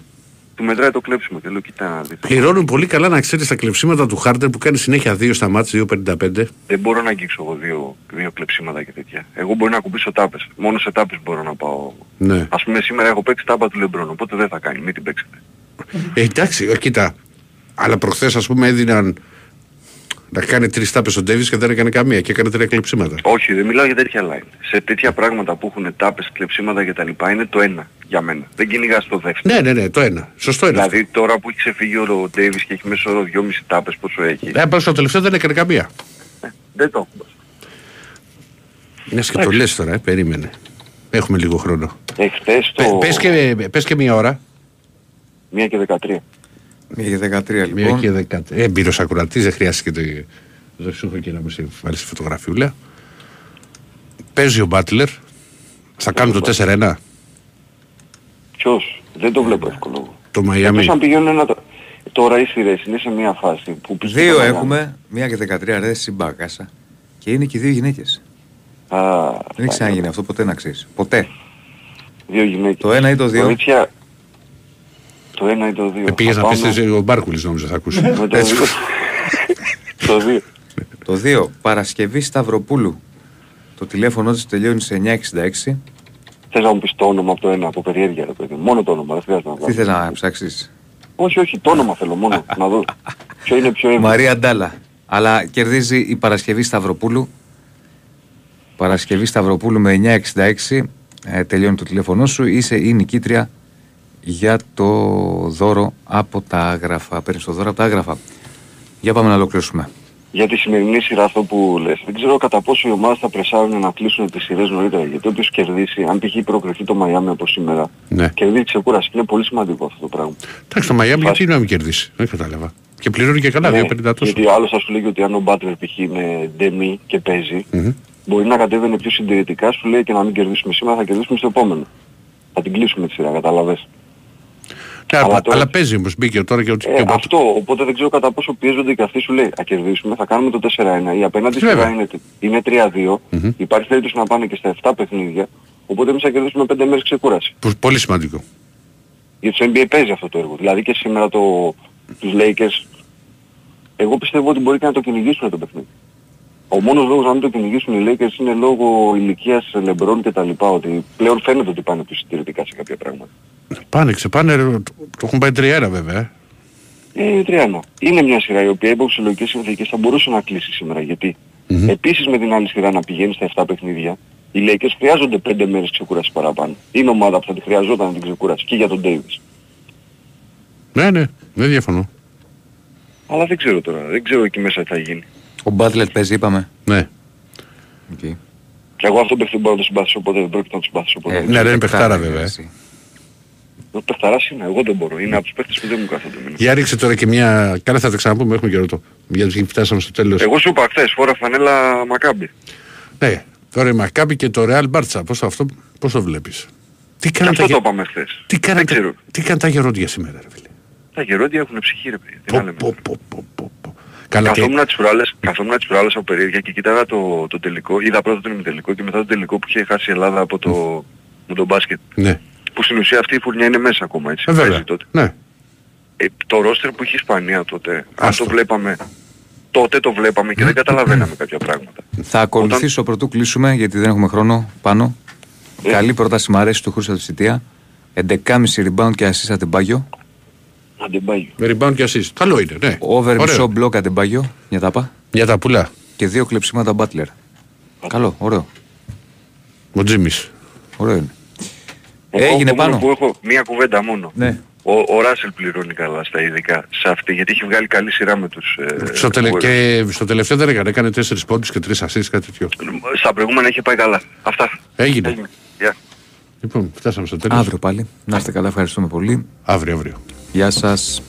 Του μετράει το κλέψιμο. Και λέω, κοίτα να δεις. Πληρώνουν πολύ καλά να ξέρεις τα κλεψίματα του Χάρτερ που κάνει συνέχεια 2 στα μάτς, 2.55. Δεν μπορώ να αγγίξω εγώ δύο, δύο κλεψίματα και τέτοια. Εγώ μπορεί να ακουμπήσω τάπες. Μόνο σε τάπες μπορώ να πάω. Ναι. Ας πούμε σήμερα έχω παίξει τάπα του Λεμπρόν, οπότε δεν θα κάνει, μην την παίξετε. Ε, εντάξει, ε, κοίτα. Αλλά προχθές ας πούμε έδιναν να κάνει τρεις τάπες ο Ντέβις και δεν έκανε καμία και έκανε τρία κλεψίματα. Όχι, δεν μιλάω για τέτοια line. Σε τέτοια πράγματα που έχουν τάπες, κλεψίματα κτλ. είναι το ένα για μένα. Δεν κυνηγάς το δεύτερο. Ναι, ναι, ναι, το ένα. Σωστό είναι αυτό. Δηλαδή τώρα που έχει ξεφύγει ο Ντέιβις και έχει μέσω όρο 2,5 τάπες πόσο έχει. Ε, πάνω στο τελευταίο δεν έκανε καμία. Δεν το έχω. Μια και το λες τώρα, ε, περίμενε. Έχουμε λίγο χρόνο. Εχθές Πε- το... Πες και, πες και μία ώρα. Μία και 13. Μία και 13 λοιπόν. Μία και δεκατ... Ε, μπύρος ακροατής, δεν χρειάστηκε το... Δεν σου έχω και να μου σε βάλει στη φωτογραφιούλα. Παίζει ο Μπάτλερ. Θα κάνουν το 4-1. Ποιος, δεν το βλέπω εύκολο. Το Εκτός Μαϊάμι. αν πηγαίνουν ένα... Τώρα οι σειρές είναι σε μια φάση που πιστεύω Δύο να- έχουμε, μία και 13 ρε συμπάκασα. Και είναι και δύο γυναίκες. Α, Δεν έχει ξαναγίνει αυτό ποτέ να ξέρεις. Ποτέ. δύο γυναίκες. Το ένα ή το δύο. Κορίτσια, το ένα ή το δύο. Ε, πήγες Θα να πεις πάμε εσύ, ο Μπάρκουλης νόμιζα θα ακούσει. με το [LAUGHS] Έτσι. δύο. το δύο. Το 2. Παρασκευή Σταυροπούλου. Το τηλέφωνο της τελειώνει σε 966. Θες να μου πεις το όνομα από το ένα, από περιέργεια ρε παιδί. Μόνο το όνομα, δεν χρειάζεται να Τι βγάλω. θες να ψάξεις; Όχι, όχι, το όνομα θέλω μόνο, να δω. Ποιο είναι πιο εύκολο. Μαρία Ντάλα. Αλλά κερδίζει η Παρασκευή Σταυροπούλου. Παρασκευή Σταυροπούλου με 966. Ε, τελειώνει το τηλέφωνό σου. Είσαι η νικήτρια για το δώρο από τα άγραφα. Παίρνεις το δώρο από τα άγραφα. Για πάμε να ολοκληρώσουμε. Για τη σημερινή σειρά αυτό που λες. Δεν ξέρω κατά πόσο οι ομάδες θα πρεσάρουν να κλείσουν τις σειρές νωρίτερα. Γιατί όποιος κερδίσει, αν π.χ. προκριθεί το Μαϊάμι από σήμερα, Ναι. κερδίζει ξεκούραση. Είναι πολύ σημαντικό αυτό το πράγμα. Εντάξει, το Μαϊάμι γιατί να μην κερδίσει. Δεν κατάλαβα. Και πληρώνει και καλά, Ναι, 2,50 τόσο. γιατί ο άλλος θα σου λέει ότι αν ο Μπάτλερ π.χ. είναι ντεμή και παίζει, Μμμ. μπορεί να κατέβαινε πιο συντηρητικά, σου λέει και να μην κερδίσουμε σήμερα, θα κερδίσουμε στο επόμενο. Θα την κλείσουμε τη σειρά, καταλαβες. Ναι, Αλλά αλλά, τώρα- αλλά παίζει όμως, μπήκε τώρα και ο Ε, και ο Μπάτ- αυτό, οπότε δεν ξέρω κατά πόσο πιέζονται και αυτοί σου λέει, α κερδίσουμε, θα κάνουμε το 4-1. Η απέναντι Βέβαια. σειρά είναι, είναι 3-2, Μμμ. υπάρχει περίπτωση να πάνε και στα 7 παιχνίδια, οπότε εμείς θα κερδίσουμε 5 μέρες ξεκούραση. Που- Πολύ σημαντικό. Για τους NBA παίζει αυτό το έργο. Δηλαδή και σήμερα το, τους Lakers, εγώ πιστεύω ότι μπορεί και να το κυνηγήσουν το παιχνίδι. Ο μόνος λόγος να μην το κυνηγήσουν οι Lakers είναι λόγω ηλικίας LeBron και τα λοιπά, ότι πλέον φαίνεται ότι πάνε πιο συντηρητικά σε κάποια πράγματα. Πάνε, ξεπάνε, ρε, το, το έχουν πάει 3-1 βέβαια. ε. Ε, τριάνο. Είναι μια σειρά η οποία υπό φυσιολογικές συνθήκες θα μπορούσε να κλείσει σήμερα. Γιατί επίσης με την άλλη σειρά να πηγαίνει στα 7 παιχνίδια, οι Lakers χρειάζονται 5 μέρες ξεκούραση παραπάνω. Είναι ομάδα που θα τη χρειαζόταν την ξεκούραση και για τον Davis. Ναι, ναι, δεν διαφωνώ. Αλλά δεν ξέρω τώρα, δεν ξέρω εκεί μέσα τι θα γίνει. Ο Μπάτλερ παίζει, είπαμε. Ναι. Okay. Και εγώ αυτό το παιχνίδι μπορώ να το συμπαθήσω ποτέ, δεν πρόκειται να το συμπαθήσω ποτέ. Ε, Ναι, δεν είναι παιχτάρα είναι βέβαια. εσύ. Ο παιχταράς είναι, εγώ δεν μπορώ. Είναι από τους παίχτες που δεν μου κάθονται εμένα. Για ρίξε τώρα και μια. Καλά, θα τα ξαναπούμε, έχουμε και ρωτώ. Γιατί φτάσαμε στο τέλος. Εγώ σου είπα χθες, φορά φανέλα Μακάμπι. Ναι, τώρα η Μακάμπη και το Real Μπάρτσα. Πώς, αυτό, πώς το βλέπεις; Τι Και κάνανε αυτό τα, το γε- είπαμε χθες. τι κάνανε, Δεν ξέρω. τα, τι κάνανε τα γερόντια σήμερα, ρε φίλε; Τα γερόντια έχουν ψυχή ρε παιδί. Τι να λέμε. Πω, πω, πω, πω, πω. Καλά, και, Καθόμουν τις προάλλες, καθόμουν τις προάλλες από περίεργεια και κοίταγα το, το τελικό. Είδα πρώτα τον ημιτελικό και μετά το τελικό που είχε χάσει η Ελλάδα από το, με τον μπάσκετ. ναι, Που στην ουσία αυτή η φουρνιά είναι μέσα ακόμα έτσι. ε, βέβαια. Παίζει τότε. Ναι. Ε, το ρόστερ που είχε η Ισπανία τότε, αν Άστο. το βλέπαμε, τότε το βλέπαμε και δεν καταλαβαίναμε κάποια πράγματα. Θα ακολουθήσω πρωτού κλείσουμε γιατί δεν έχουμε χρόνο πάνω. Ε. Καλή πρόταση μου αρέσει του Χρήστα του Σιτία. 11,5 rebound και assist Αντεμπάγιο. Αντεμπάγιο. Με rebound και assist. Καλό είναι, ναι. Over Ωραίο. μισό μπλοκ Αντεμπάγιο. Μια τάπα. Για τα πουλά. Και δύο κλεψίματα Butler. Καλό, ωραίο. Ο Τζίμις. Ωραίο είναι. Εγώ Έγινε το μόνο πάνω. που έχω μία κουβέντα μόνο. Ναι. Ο, ο Ράσελ πληρώνει καλά στα ειδικά σε αυτή, γιατί έχει βγάλει καλή σειρά με τους... Ε, Στο, τελε... Warriors. και στο τελευταίο δεν έκανε. Έκανε 4 πόντους και 3 assist, κάτι τέτοιο. Στα προηγούμενα είχε πάει καλά. Αυτά. Έγινε. Γεια. Λοιπόν, φτάσαμε στο τέλος. Αύριο πάλι. Να είστε καλά, ευχαριστούμε πολύ. Αύριο, αύριο. Γεια σας.